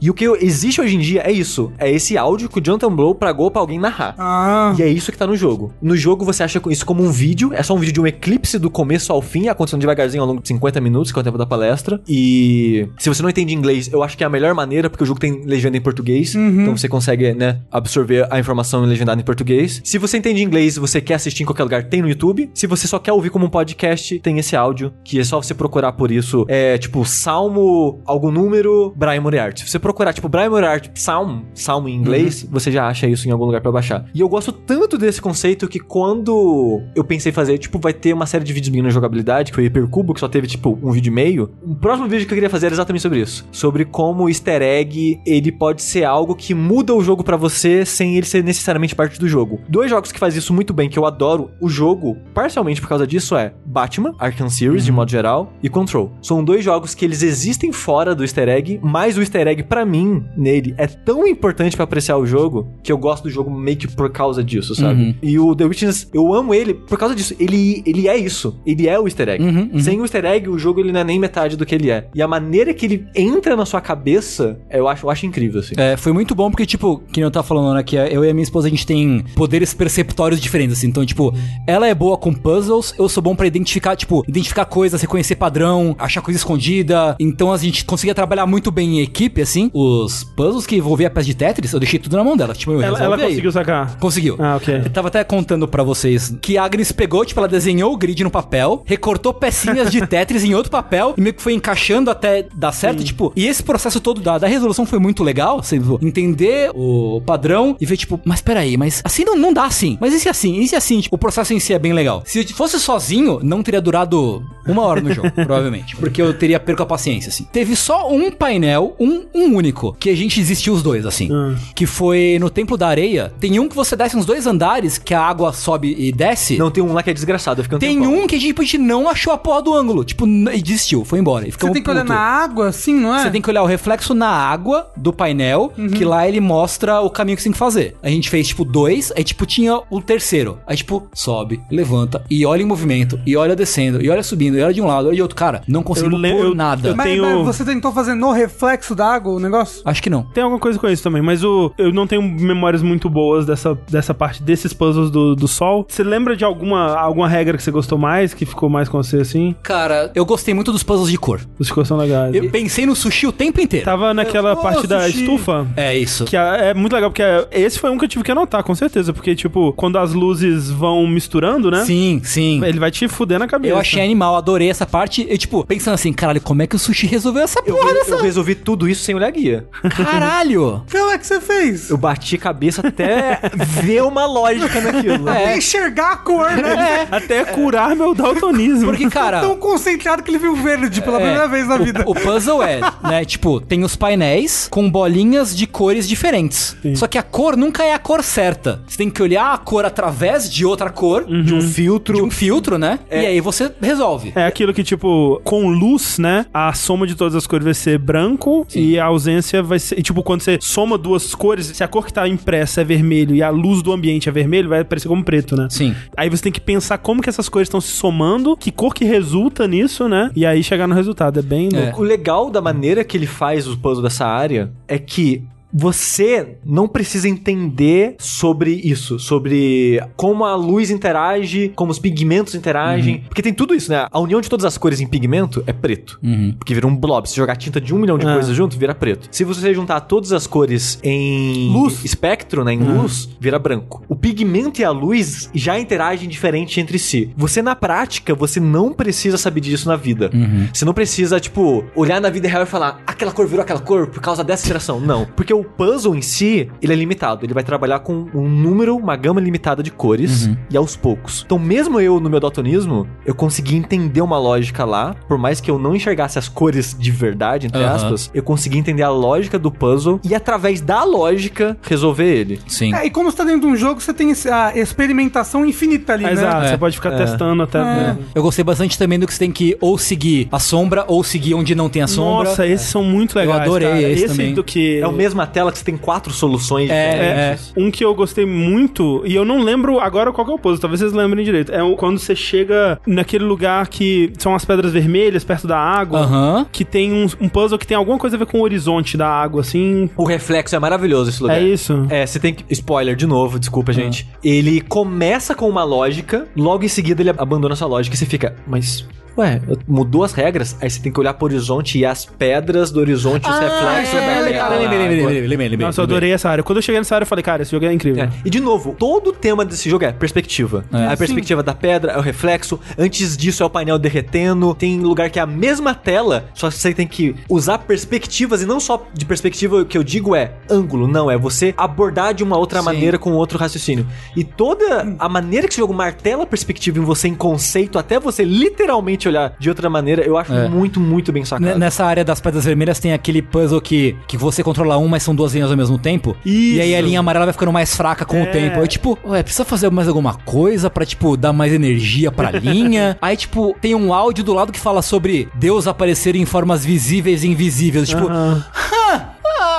E o que existe hoje em dia é isso. É esse áudio que o Jonathan Blow pagou pra alguém narrar. Ah, E é isso que tá no jogo. No jogo você acha isso como um vídeo, é só um vídeo de um eclipse do começo ao fim, acontecendo devagarzinho ao longo de 50 minutos, que é o tempo da palestra. E se você não entende inglês, eu acho que é a melhor maneira, porque o jogo tem legenda em português. Então você consegue, né, absorver a informação legendada em português. Se você entende inglês, você quer assistir em qualquer lugar, tem no YouTube. Se você só quer ouvir como um podcast, tem esse áudio, que é só você procurar por isso. É tipo Salmo, algum número, Brian Moriarty. Se você procurar, tipo, Brian Moriarty, Psalm, Salmo em inglês, você já acha isso em algum lugar pra baixar. E eu gosto tanto desse conceito que quando eu pensei fazer, tipo, vai ter uma série de vídeos minha na jogabilidade, que foi o Hipercubo, que só teve, tipo, um vídeo e meio. O próximo vídeo que eu queria fazer era exatamente sobre isso. Sobre como o easter egg, ele pode ser algo que muda o jogo pra você sem ele ser necessariamente parte do jogo. Dois jogos que fazem isso muito bem, que eu adoro o jogo, parcialmente por causa disso, é Batman, Arkham Series, de modo geral, e Control. São dois jogos que eles existem fora do easter egg, mas o easter egg, pra mim, nele, é tão importante pra apreciar o jogo, que eu gosto do jogo meio que por causa disso, sabe? E o The Witness, eu amo ele por causa disso. Ele, ele é isso. Ele é o easter egg. Sem o easter egg, o jogo ele não é nem metade do que ele é. E a maneira que ele entra na sua cabeça, eu acho, eu acho incrível, assim. É, foi muito bom porque, tipo, que eu tava falando, né? Que eu e a minha esposa, a gente tem poderes perceptórios diferentes, assim. Então, tipo, ela é boa com puzzles, eu sou bom pra identificar, tipo, identificar coisas, reconhecer padrão, achar coisa escondida. Então, a gente conseguia trabalhar muito bem em equipe, assim. Os puzzles que envolvia a peça de Tetris, eu deixei tudo na mão dela. Tipo, eu Ela, ela conseguiu sacar. Conseguiu. Ah, ok. Eu tava até contando pra vocês que a Agnes pegou, tipo, ela desenhou o grid no papel, recortou pecinhas de Tetris em outro papel e meio que foi encaixando até dar certo, tipo, e esse processo todo da, da resolução foi muito legal, você viu? entender o padrão e ver, tipo, mas peraí, mas assim não, não dá assim, mas e se assim, e se assim, tipo, o processo em si é bem legal. Se fosse sozinho, não teria durado uma hora no jogo, provavelmente, porque eu teria perco a paciência, assim. Teve só um painel, um, um único, que a gente existiu os dois, assim, Ah. que foi no Templo da Areia, tem um que você desce uns dois andares, que a água sobe e desce, Não, tem um lá que é desgraçado, eu fico tem um que a gente, a gente não achou a porra do ângulo. Tipo, e desistiu, foi embora. E Você ficamos tem que olhar na água, assim, não é? Você tem que olhar o reflexo na água do painel, que lá ele mostra o caminho que você tem que fazer. A gente fez, tipo, dois, aí, tipo, tinha o terceiro. Aí, tipo, sobe, levanta, e olha em movimento, e olha descendo, e olha subindo, e olha de um lado, olha de outro. Cara, não conseguimos le- por eu- nada. eu- Mas, tenho- mas você tentou fazer no reflexo da água o negócio? Acho que não. Tem alguma coisa com isso também, mas o, eu não tenho memórias muito boas dessa, dessa parte desses puzzles do, do sol. Você lembra de alguma, alguma regra que você gostou mais, que ficou mais com você assim? Cara, eu gostei muito dos puzzles de cor. Os ficou são legais. Eu pensei no sushi o tempo inteiro. Tava naquela Ô, parte da sushi. estufa. É isso. Que é é muito legal, porque é- esse foi um que eu tive que anotar, com certeza. Porque, tipo, quando as luzes vão misturando, né? Sim, sim. Ele vai te fuder na cabeça. Eu achei animal, adorei essa parte. E, tipo, pensando assim, caralho, como é que o sushi resolveu essa Eu, porra eu dessa. resolvi tudo isso sem olhar a guia. Caralho! Como é que você fez? Eu bati cabeça até ver uma lógica naquilo. É. Enxergar a cor, né? Até curar meu daltonismo. Porque, cara. Tão concentrado que ele viu verde pela é, primeira vez na o- vida. O, puzzle é, né? Tipo, tem os painéis com bolinhas de cores diferentes. Só que a cor nunca é a cor certa. Você tem que olhar a cor através de outra cor, De um filtro. de um filtro, né? E aí você resolve. É aquilo que, tipo, com luz, né? A soma de todas as cores vai ser branco e a ausência vai ser. e, Tipo, quando você soma duas cores, se a cor que tá impressa é vermelho e a luz do ambiente é vermelho, vai aparecer como preto, né? Sim. Aí você tem que pensar como que essas cores estão se somando, que cor que resulta nisso, né? E aí chegar no resultado. É bem É. O legal da maneira que ele faz o puzzle dessa área é que você não precisa entender sobre isso, sobre como a luz interage, como os pigmentos interagem. Porque tem tudo isso, né? A união de todas as cores em pigmento é preto. Porque vira um blob. Se jogar tinta de um milhão de Ah. coisas junto, vira preto. Se você juntar todas as cores em Luz. espectro, né? Em luz, vira branco. O pigmento e a luz já interagem diferente entre si. Você, na prática, você não precisa saber disso na vida. Você não precisa, tipo, olhar na vida real e falar aquela cor virou aquela cor por causa dessa interação. Não. Porque o puzzle em si, ele é limitado. Ele vai trabalhar com um número, uma gama limitada de cores e aos poucos. Então, mesmo eu, no meu daltonismo, eu consegui entender uma lógica lá, por mais que eu não enxergasse as cores de verdade, entre Aham. aspas, eu consegui entender a lógica do puzzle e, através da lógica, resolver ele. Sim. É, e como você tá dentro de um jogo, você tem esse- a experimentação infinita ali, né? Exato, É. você pode ficar É. testando até. É. Eu gostei bastante também do que você tem que ou seguir a sombra ou seguir onde não tem a sombra. Nossa, esses são muito legais. adorei cara. esse também. do que. É o mesma tela que você tem quatro soluções É, diferentes. Um que eu gostei muito, e eu não lembro agora qual que é o puzzle, talvez vocês lembrem direito. É quando você chega naquele lugar que são as pedras vermelhas, perto da água, Aham. que tem um, um puzzle que tem alguma coisa a ver com o horizonte da água, assim. O reflexo é maravilhoso esse lugar. É isso? É, você tem que. Spoiler de novo, desculpa, gente. Ele começa com uma lógica, logo em seguida ele abandona essa lógica e você fica, mas. Ué, mudou as regras? Aí você tem que olhar pro horizonte e as pedras do horizonte, os reflexos é, da lembrei, lembrei, lembrei, lembrei, lembrei, lembrei. Nossa, eu adorei essa área. Quando eu cheguei nessa área, eu falei, cara, esse jogo é incrível. É. E de novo, todo o tema desse jogo é perspectiva. É. a perspectiva da pedra, é o reflexo. Antes disso é o painel derretendo. Tem lugar que é a mesma tela, só que você tem que usar perspectivas e não só de perspectiva, o que eu digo é ângulo, não, é você abordar de uma outra Sim. maneira com outro raciocínio. E toda a maneira que esse jogo martela a perspectiva em você em conceito, até você literalmente olhar de outra maneira, eu acho É. muito, muito bem sacado. Nessa área das pedras vermelhas tem aquele puzzle que, que você controla um, mas são duas linhas ao mesmo tempo. E aí a linha amarela vai ficando mais fraca com o tempo. Aí, tipo, ué, precisa fazer mais alguma coisa pra, tipo, dar mais energia pra linha? aí, tipo, tem um áudio do lado que fala sobre Deus aparecer em formas visíveis e invisíveis. Tipo, Aham. ah,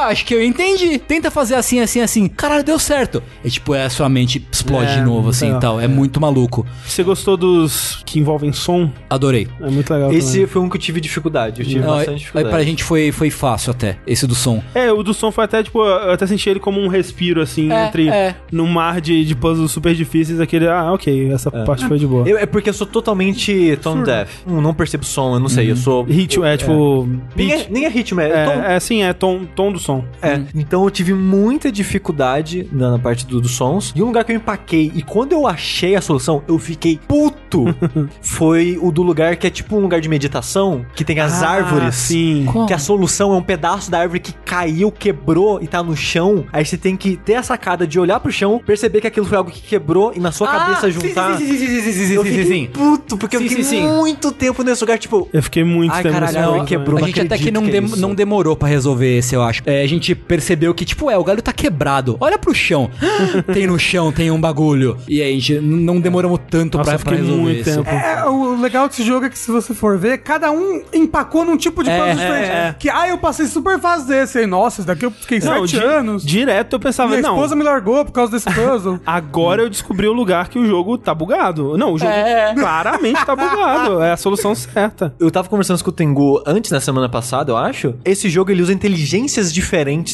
acho que eu entendi. Tenta fazer assim, assim, assim. Caralho, deu certo. É tipo, é, sua mente explode É, de novo, assim, legal. e tal. É muito maluco. Você gostou dos que envolvem som? Adorei. É muito legal Esse também. foi um que eu tive dificuldade. Eu tive Não, bastante aí, dificuldade. pra gente foi, foi fácil até, esse do som. É, o do som foi até, tipo, eu até senti ele como um respiro, assim, É, entre... é. Num mar de, de puzzles super difíceis, aquele... Ah, ok, essa parte foi de boa. Eu- é porque eu sou totalmente tone deaf. Eu não percebo som, eu não sei. Eu sou. Ritmo, é, tipo... Nem é, nem é ritmo, é, tom. É, é, sim, é tom, tom do som. É, então eu tive muita dificuldade na, na parte do- dos sons. E um lugar que eu empaquei, e quando eu achei a solução, eu fiquei puto. foi o do lugar que é tipo um lugar de meditação, que tem as Ah, árvores. Sim. Qual? Que a solução é um pedaço da árvore que caiu, quebrou e tá no chão. Aí você tem que ter a sacada de olhar pro chão, perceber que aquilo foi algo que quebrou e na sua cabeça juntar. Sim, sim, sim, sim, sim, sim, eu sim, fiquei sim. puto, porque eu Sim, fiquei sim, sim. muito tempo nesse lugar, tipo. Eu fiquei muito Ai, tempo caralho, nesse jogo quebrou. A não gente até que não, que é dem- isso. não demorou pra resolver esse, eu acho. É, a gente percebeu que, tipo, é, o galho tá quebrado. Olha pro chão. tem no chão, tem um bagulho. E aí, a gente não demoramos tanto Nossa, pra, pra resolver muito isso. tempo. É, o legal desse jogo é que se você for ver, cada um empacou num tipo de É, puzzle é, diferente. é. Que, ah, eu passei super fácil desse aí. Nossa, esse daqui eu fiquei Não, sete di- anos. Direto eu pensava, Minha não, esposa me largou por causa desse puzzle. agora eu descobri o lugar que o jogo tá bugado. Não, o jogo É. claramente tá bugado. É a solução certa. Eu tava conversando com o Tengu antes, na semana passada, eu acho. Esse jogo ele usa inteligências diferentes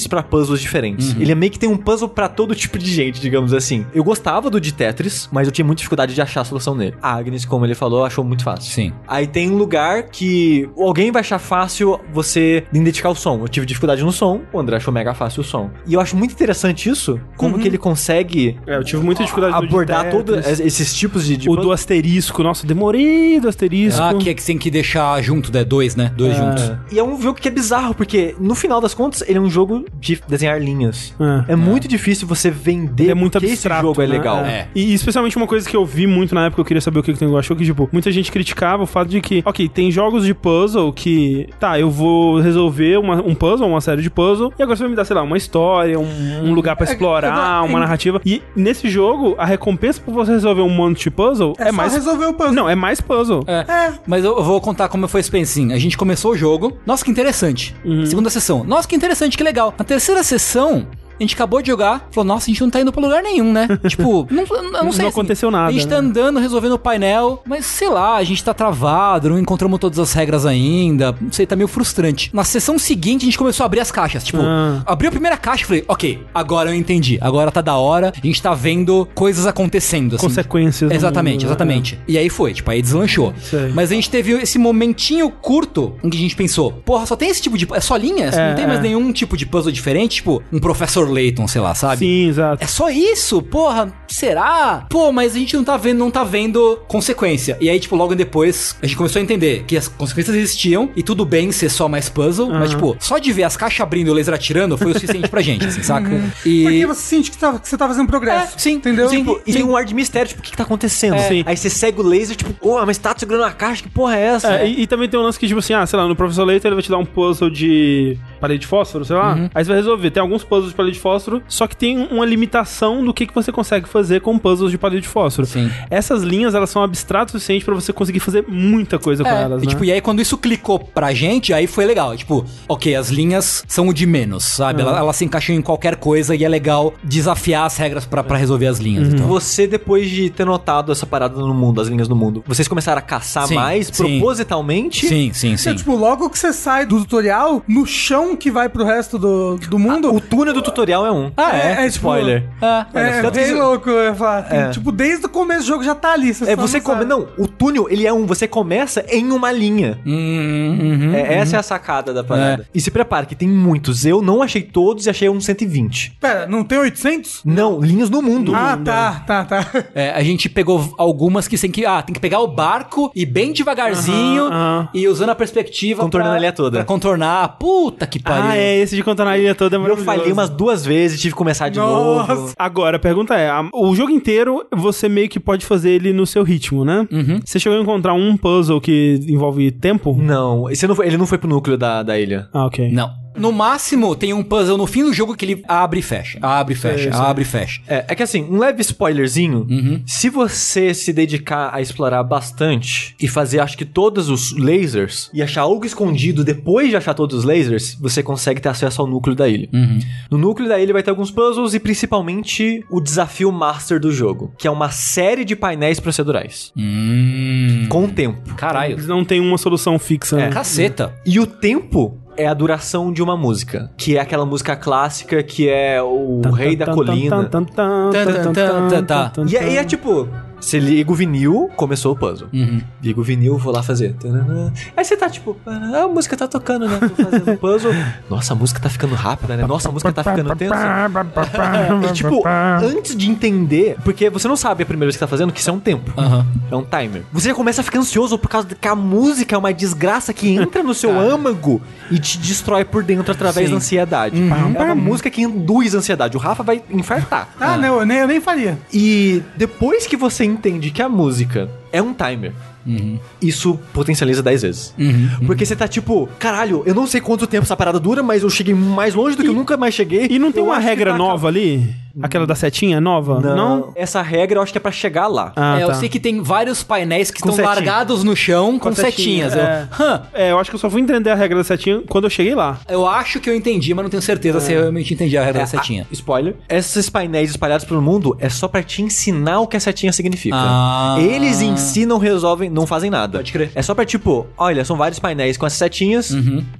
pra puzzles diferentes. Ele é meio que tem um puzzle pra todo tipo de gente, digamos assim. Eu gostava do de Tetris, mas eu tinha muita dificuldade de achar a solução nele. A Agnes, como ele falou, achou muito fácil. Sim. Aí tem um lugar que alguém vai achar fácil você identificar o som. Eu tive dificuldade no som, o André achou mega fácil o som. E eu acho muito interessante isso, como que ele consegue É, eu tive muita dificuldade abordar todos esses tipos de, de O do asterisco. Nossa, demorei do asterisco. Ah, que é que tem que deixar junto, né? Dois, né? Dois juntos. E é um jogo que é bizarro, porque no final das contas, ele é um jogo de desenhar linhas. É. É, muito difícil você vender Ele é muito porque abstrato. esse jogo é né? legal. É. E especialmente uma coisa que eu vi muito na época, eu queria saber o que, que o Tengu achou, que, tipo, muita gente criticava o fato de que, ok, tem jogos de puzzle que, tá, eu vou resolver uma- um puzzle, uma série de puzzle, e agora você vai me dar, sei lá, uma história, um, um lugar pra explorar, agora, uma narrativa. E nesse jogo, a recompensa por você resolver um monte de puzzle é, É, só mais. resolver o puzzle. Não, é mais puzzle. É. Mas eu eu vou contar como foi esse pensinho. A gente começou o jogo. Nossa, que interessante. Segunda sessão. Nossa, que interessante, que legal. Na terceira sessão. A gente acabou de jogar, falou, nossa, a gente não tá indo pra lugar nenhum, né? tipo, não, não sei. Não assim, aconteceu nada, A gente tá né? andando, resolvendo o painel, mas sei lá, a gente tá travado, não encontramos todas as regras ainda. Não sei, tá meio frustrante. Na sessão seguinte, a gente começou a abrir as caixas. Tipo, Ah. abriu a primeira caixa e falei, ok, agora eu entendi. Agora tá da hora, a gente tá vendo coisas acontecendo. Assim. Consequências. Exatamente, mundo, né? exatamente. E aí foi, tipo, aí deslanchou. Sei. Mas a gente teve esse momentinho curto em que a gente pensou, porra, só tem esse tipo de. É só linhas? É, não tem mais é. nenhum tipo de puzzle diferente? Tipo, um Professor Layton, sei lá, sabe? Sim, exato. É só isso? Porra, será? Pô, mas a gente não tá vendo, não tá vendo consequência. E aí, tipo, logo depois, a gente começou a entender que as consequências existiam e tudo bem ser só mais puzzle, mas, tipo, só de ver as caixas abrindo e o laser atirando foi o suficiente pra gente, assim, saca? E. Porque você sente que, tá- que você tá fazendo progresso. É, sim, Entendeu? sim. Tipo, e tem um ar de mistério, tipo, o que, que tá acontecendo? É. Sim. Aí você segue o laser, tipo, oh, mas tá segurando uma caixa, que porra é essa? É, e, e também tem um lance que, tipo assim, ah, sei lá, no Professor Leito ele vai te dar um puzzle de parede de fósforo, sei lá. Aí você vai resolver. Tem alguns puzzles de parede de fósforo, só que tem uma limitação do que, que você consegue fazer com puzzles de parede de fósforo. Sim. Essas linhas, elas são abstratas o suficiente pra você conseguir fazer muita coisa com É, elas, e, né? tipo, e aí quando isso clicou pra gente, aí foi legal. Tipo, ok, as linhas são o de menos, sabe? Ela- Elas se encaixam em qualquer coisa e é legal desafiar as regras pra, pra resolver as linhas. Então. Você, depois de ter notado essa parada no mundo, as linhas no mundo, vocês começaram a caçar Sim, mais sim. propositalmente? Sim, sim, sim. É, tipo, logo que você sai do tutorial, no chão que vai pro resto do, do mundo. O túnel do tutorial é um. Ah, é? é, tipo, Spoiler. Ah, É, que bem louco, eu. Tem, É. Tipo, desde o começo do jogo já tá ali. É, você não come... sabe. Não, o túnel, ele é um. Você começa em uma linha. Hum, uhum. É, essa é a sacada da parada. E se prepara, que tem muitos. Eu não achei todos e achei uns 120. Pera, não tem 800? Não, linhas no mundo. ah, tá, tá, tá. É, a gente pegou algumas que tem que. Ah, tem que pegar o barco e bem devagarzinho e usando a perspectiva. Contornando pra- a ilha toda. Pra contornar. Puta que pariu. Ah, é, esse de contar na ilha toda é Eu maravilhoso. falhei umas duas vezes, tive que começar de Nossa. novo. Agora, a pergunta é: a- o jogo inteiro você meio que pode fazer ele no seu ritmo, né? Você chegou a encontrar um puzzle que envolve tempo? Não, esse não foi- ele não foi pro núcleo da, da ilha. Ah, ok. Não. No máximo, tem um puzzle no fim do jogo que ele abre e fecha. Abre e fecha, sei. abre e fecha. É, é que assim, um leve spoilerzinho. Uhum. Se você se dedicar a explorar bastante e fazer, acho que todos os lasers e achar algo escondido depois de achar todos os lasers, você consegue ter acesso ao núcleo da ilha. Uhum. No núcleo da ilha vai ter alguns puzzles e principalmente o desafio master do jogo, que é uma série de painéis procedurais. Hum. Com o tempo. Caralho. Eles não têm uma solução fixa. né? Caceta. E o tempo é a duração de uma música, que é aquela música clássica que é o Rei da Colina. E aí é tipo, você liga o vinil, começou o puzzle. Uhum. Liga o vinil, vou lá fazer. Aí você tá tipo, ah, a música tá tocando, né? Tô fazendo o puzzle. Nossa, a música tá ficando rápida, né? Nossa, a música tá ficando tensa. E tipo, antes de entender, porque você não sabe a primeira vez que tá fazendo que isso é um tempo. Aham. É um timer. Você já começa a ficar ansioso por causa de que a música é uma desgraça que entra no seu âmago e te destrói por dentro através Sim. da ansiedade. É uma música que induz a ansiedade. O Rafa vai infartar. Ah, não, eu nem, eu nem faria. E depois que você entende que a música é um timer, isso potencializa 10 vezes. Porque você tá tipo, caralho, eu não sei quanto tempo essa parada dura, mas eu cheguei mais longe do que eu nunca mais cheguei. E não tem uma regra nova ali? Aquela da setinha nova? Não. Essa regra eu acho que é pra chegar lá. Ah, é, eu tá. sei que tem vários painéis que Com estão setinha. largados no chão com, a setinha, setinhas. é. Eu, hã, É, eu acho que eu só fui entender a regra da setinha quando eu cheguei lá. eu acho que eu entendi, mas não tenho certeza se eu realmente entendi a regra da setinha. Ah, spoiler. Esses painéis espalhados pelo mundo é só pra te ensinar o que a setinha significa. Ah. Eles em si não resolvem, não fazem nada. Pode crer. É só pra tipo, olha, são vários painéis com essas setinhas.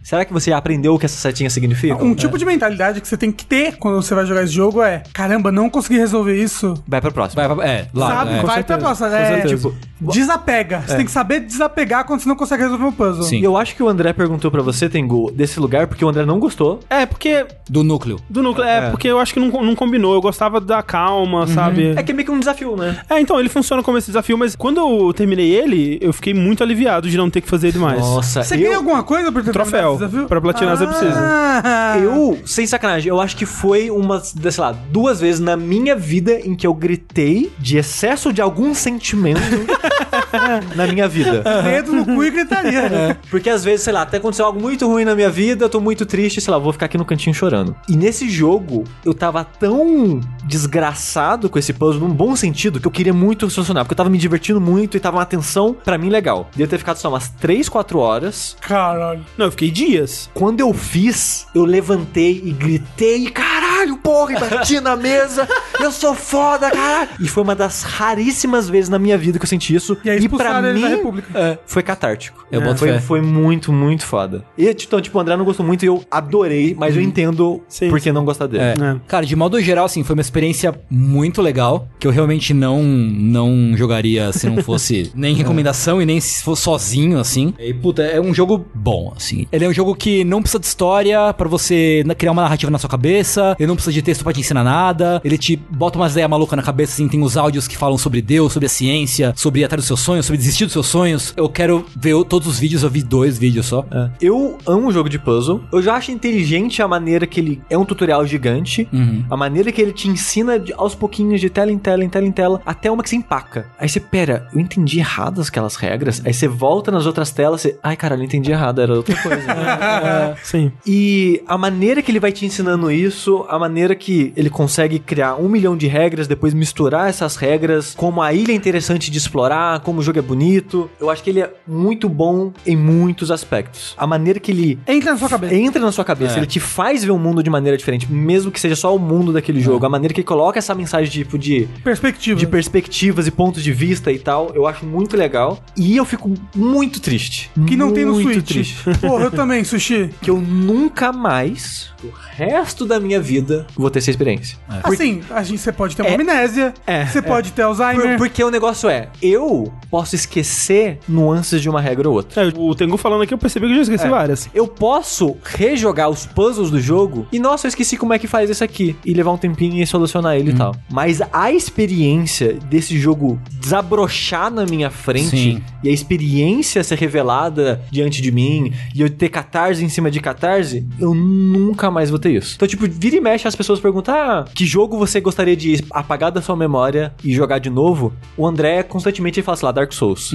Será que você aprendeu o que essa setinha significa? Um tipo de mentalidade que você tem que ter quando você vai jogar esse jogo é: caramba, não consegui resolver isso. Vai pra próxima. Vai, vai, é, lá, Sabe? é. vai pra próxima. É, tipo, desapega. Você tem que saber desapegar quando você não consegue resolver um puzzle. Sim. E eu acho que o André perguntou pra você, Tengu, desse lugar, porque o André não gostou. É, porque. Do núcleo. Do núcleo. É, porque eu acho que não, não combinou. Eu gostava da calma, sabe? É que é meio que um desafio, né? É, então, ele funciona como esse desafio, mas quando eu terminei ele, eu fiquei muito aliviado de não ter que fazer ele mais. Nossa, Você eu, ganha alguma coisa por ter Troféu. terminado esse desafio? Pra platinar você precisa. Ah, Eu, sem sacanagem, eu acho que foi umas, sei lá, duas vezes na minha vida em que eu gritei de excesso de algum sentimento na minha vida. Dedo no cu e gritaria. né? Porque às vezes, sei lá, até aconteceu algo muito ruim na minha vida, eu tô muito triste, sei lá, vou ficar aqui no cantinho chorando. E nesse jogo, eu tava tão desgraçado com esse puzzle, num bom sentido, que eu queria muito solucionar, porque eu tava me divertindo muito e tava uma atenção pra mim legal. Devia ter ficado só umas 3, 4 horas. Caralho. Não, eu fiquei dias. Quando eu fiz, eu levantei e gritei, caralho, porra, e bati na mesa, eu sou foda, caralho. E foi uma das raríssimas vezes na minha vida que eu senti isso. E aí pra expulsaram ele mim, é, foi catártico. Eu boto foi, foi muito, muito foda. E, então, tipo, o André não gostou muito e eu adorei, mas eu entendo Sim, por que sim. não gostar dele. É. É. Cara, de modo geral, assim, foi uma experiência muito legal, que eu realmente não não jogaria se não fosse nem recomendação e nem se fosse sozinho, assim. E, puta, é um jogo bom, assim. Ele é um jogo que não precisa de história pra você criar uma narrativa na sua cabeça, ele não precisa de texto pra te ensinar nada. Ele te bota umas ideias malucas na cabeça, assim, tem os áudios que falam sobre Deus, sobre a ciência, sobre ir atrás dos seus sonhos, sobre desistir dos seus sonhos. Eu quero ver todos os vídeos, eu vi dois vídeos só. Eu amo o jogo de puzzle. Eu já acho inteligente a maneira que ele é um tutorial gigante. Uhum. A maneira que ele te ensina de- aos pouquinhos, de tela em tela, em tela em tela, até uma que você empaca. Aí você, pera, eu entendi errado aquelas regras. Aí você volta nas outras telas, você, ai caralho, eu entendi errado, era outra coisa. Sim. E a maneira que ele vai te ensinando isso, a maneira que ele consegue criar um milhão de regras, depois misturar essas regras, como a ilha é interessante de explorar, como o jogo é bonito, eu acho que ele é muito bom em muitos aspectos. A maneira que ele Entra na sua cabeça. entra na sua cabeça, É. ele te faz ver o mundo de maneira diferente, mesmo que seja só o mundo daquele jogo. A maneira que ele coloca essa mensagem tipo de Perspectiva. de perspectivas e pontos de vista e tal, eu acho muito legal. E eu fico muito triste. que não tem no muito Switch. triste. Porra, eu também, Sushi. Que eu nunca mais, o resto da minha vida, vou ter essa experiência. Assim, a gente, você pode ter uma É. amnésia, É, você é. pode ter Por- Alzheimer. porque o negócio é, eu posso esquecer nuances de uma regra ou outra. É, o Tengu falando aqui, eu percebi que eu já esqueci É. várias. Eu posso rejogar os puzzles do jogo e, nossa, eu esqueci como é que faz isso aqui. E levar um tempinho e solucionar ele e tal. Mas a experiência desse jogo desabrochar na minha frente Sim. e a experiência ser revelada diante de mim e eu ter catarse em cima de catarse, eu nunca mais vou ter isso. Então, tipo, vira e mexe as pessoas perguntam: ah, que jogo você gostaria de apagar da sua memória e jogar de novo? O André constantemente fala assim lá, Dark Souls.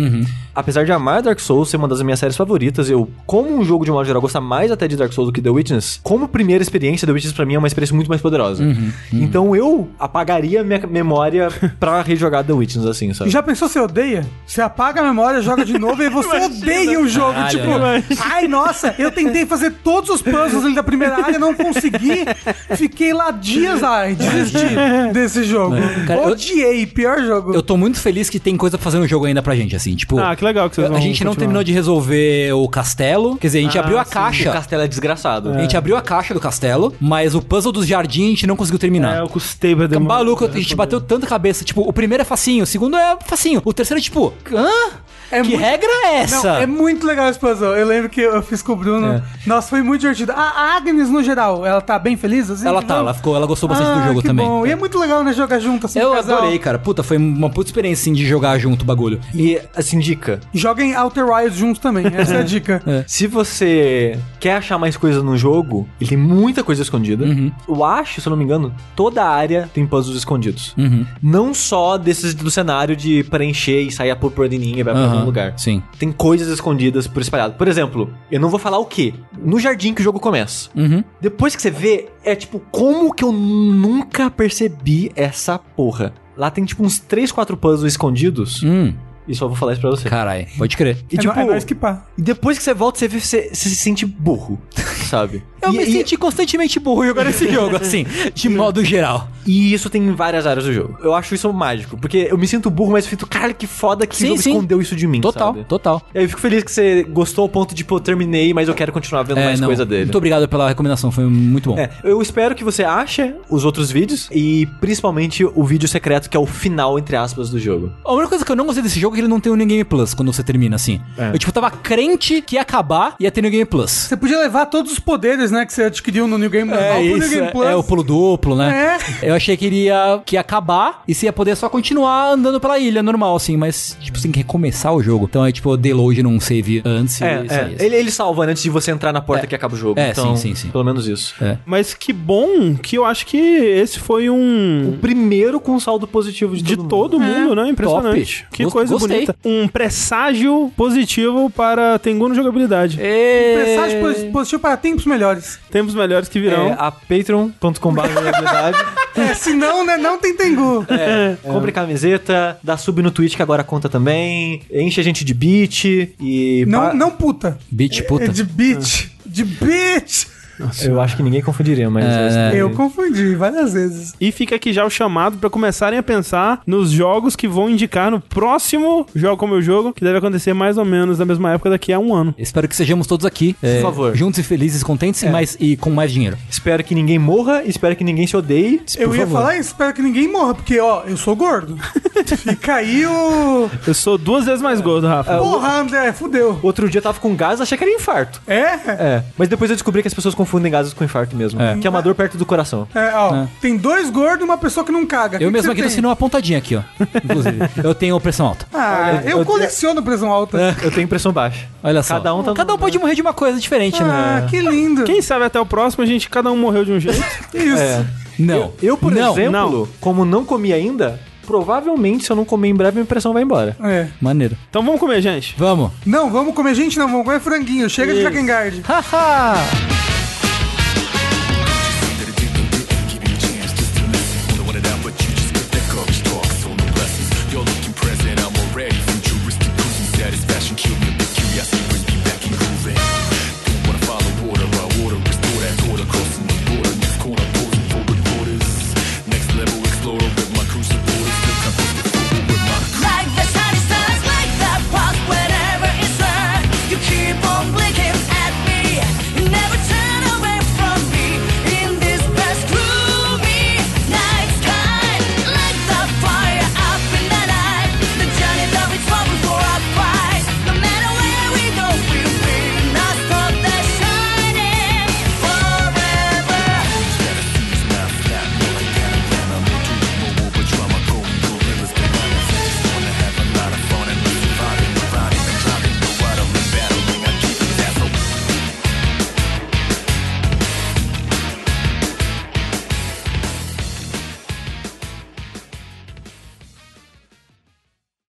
Apesar de amar Dark Souls, ser uma das minhas séries favoritas, eu, como um jogo de modo geral, gosto mais até de Dark Souls do que The Witness. Como primeira experiência, The Witness pra mim é uma experiência muito mais poderosa. Então eu apagaria minha memória pra rejogar The Witness, assim, sabe? Já pensou se odeia? Você apaga a memória, joga de novo e você odeia o jogo. Caralho, tipo, ai, nossa, eu tentei fazer todos os puzzles ali da primeira área, não consegui. Fiquei lá dias, ai, desisti desse jogo. Cara, eu- Odiei, pior jogo. Eu tô muito feliz que tem coisa pra fazer no jogo ainda pra gente, assim, tipo. Ah, que legal que vocês vão a gente não continuar. terminou de resolver o castelo. Quer dizer, a gente Ah, abriu a sim, O caixa. castelo é desgraçado. A gente abriu a caixa do castelo, mas o puzzle dos jardins a gente não conseguiu terminar. É, eu custei pra Fica demorar. maluco, a gente bateu tanta cabeça. Tipo, o primeiro é facinho, o segundo é facinho. O terceiro é tipo, hã? É que muito- regra é Não, essa? é muito legal esse puzzle. Eu lembro que eu fiz com o Bruno. É. Nossa, foi muito divertido. A a Agnes, no geral, ela tá bem feliz? Assim, Ela tá, ela ficou, ela gostou bastante Ah, do jogo que também. Bom. E é muito legal, né, jogar junto, assim, Eu casal. adorei, cara. Puta, foi uma puta experiência, assim, de jogar junto o bagulho. E, assim, dica. Joguem Outer Wilds juntos também, essa é a dica. Se você quer achar mais coisa no jogo, ele tem muita coisa escondida. Uhum. Eu acho, se eu não me engano, toda a área tem puzzles escondidos. Uhum. Não só desses do cenário de preencher e sair a purpurininha e vai pra Aham, algum lugar. Sim. Tem coisas escondidas por espalhado. Por exemplo, eu não vou falar o quê. No jardim que o jogo começa. Uhum. Depois que você vê, é tipo, como que eu nunca percebi essa porra? Lá tem tipo uns 3, 4 puzzles escondidos. Hum, E só vou falar isso pra você. carai, pode crer. E é, tipo, é nóis que pá. e depois que você volta, você, vê, você, você se sente burro, sabe? Eu e, me e- senti constantemente burro jogando esse jogo, assim, de modo geral. e isso tem em várias áreas do jogo. Eu acho isso mágico, porque eu me sinto burro, mas eu sinto, cara, que foda que Sim, o jogo sim. escondeu isso de mim, Total, sabe? total. E aí eu fico feliz que você gostou ao ponto de, pô, eu terminei, mas eu quero continuar vendo mais É, não, coisa dele. Muito obrigado pela recomendação, foi muito bom. É, eu espero que você ache os outros vídeos e principalmente o vídeo secreto que é o final, entre aspas, do jogo. A única coisa que eu não gostei desse jogo é que ele não tem o New Game Plus quando você termina, assim. É. Eu, tipo, tava crente que ia acabar e ia ter New Game Plus. Você podia levar todos os poderes, né, que você adquiriu no New Game normal pro New Game Plus. é, é o pulo duplo, né? É. Eu achei que iria que ia acabar e você ia poder só continuar andando pela ilha normal, assim, mas, tipo, você tem que recomeçar o jogo. Então é tipo, eu dei load num save antes É, e isso é. aí. Ele, ele salva antes de você entrar na porta É. que acaba o jogo. É, então, sim, sim, sim. Pelo menos isso. É. Mas que bom que eu acho que esse foi O um. primeiro com saldo positivo de, De todo todo mundo, né? Impressionante. top. Que Gost- coisa gostei. bonita. Um presságio positivo para Tengu no jogabilidade. Mensagem posi- positivo para tempos melhores. Tempos melhores que virão. É, a patreon.com.br. É, se não, né, não tem Tengu. É, compre camiseta, dá sub no Twitch que agora conta também, enche a gente de beat e... Não, pa- não puta. Beat É puta. de beat. De beat. Eu acho que ninguém confundiria, mas... É, Eu confundi várias vezes. E fica aqui já o chamado para começarem a pensar nos jogos que vão indicar no próximo Jogo Como Eu Jogo, que deve acontecer mais ou menos na mesma época daqui a um ano. Espero que sejamos todos aqui. é, favor. Juntos e felizes, contentes e, mais, e com mais dinheiro. Espero que ninguém morra, espero que ninguém se odeie. Eu Por ia favor. falar isso, espero que ninguém morra, porque, ó, eu sou gordo. Fica aí o... Eu sou duas vezes mais gordo, Rafa. Porra, André, fudeu. Outro dia eu tava com gás, achei que era infarto. É? É, mas depois eu descobri que as pessoas confundem gases com infarto mesmo. É. Que é uma dor perto do coração. É, ó, É. tem dois gordos e uma pessoa que não caga. Eu Que mesmo que aqui você tô sendo uma pontadinha aqui, ó. Inclusive. eu tenho pressão alta. Ah, eu, eu- coleciono pressão alta. Eu tenho pressão baixa. Olha só. Cada um tá- Cada um pode morrer de uma coisa diferente, Ah, né? que lindo. Quem sabe até o próximo a gente, cada um morreu de um jeito. Isso. É. Não. Eu, por não. exemplo, não. como não comi ainda, provavelmente se eu não comer em breve, minha pressão vai embora. É. Maneiro. Então vamos comer, gente. Vamos. Não, vamos comer gente, não, vamos comer franguinho. Chega de Isso. Drakengard. Haha!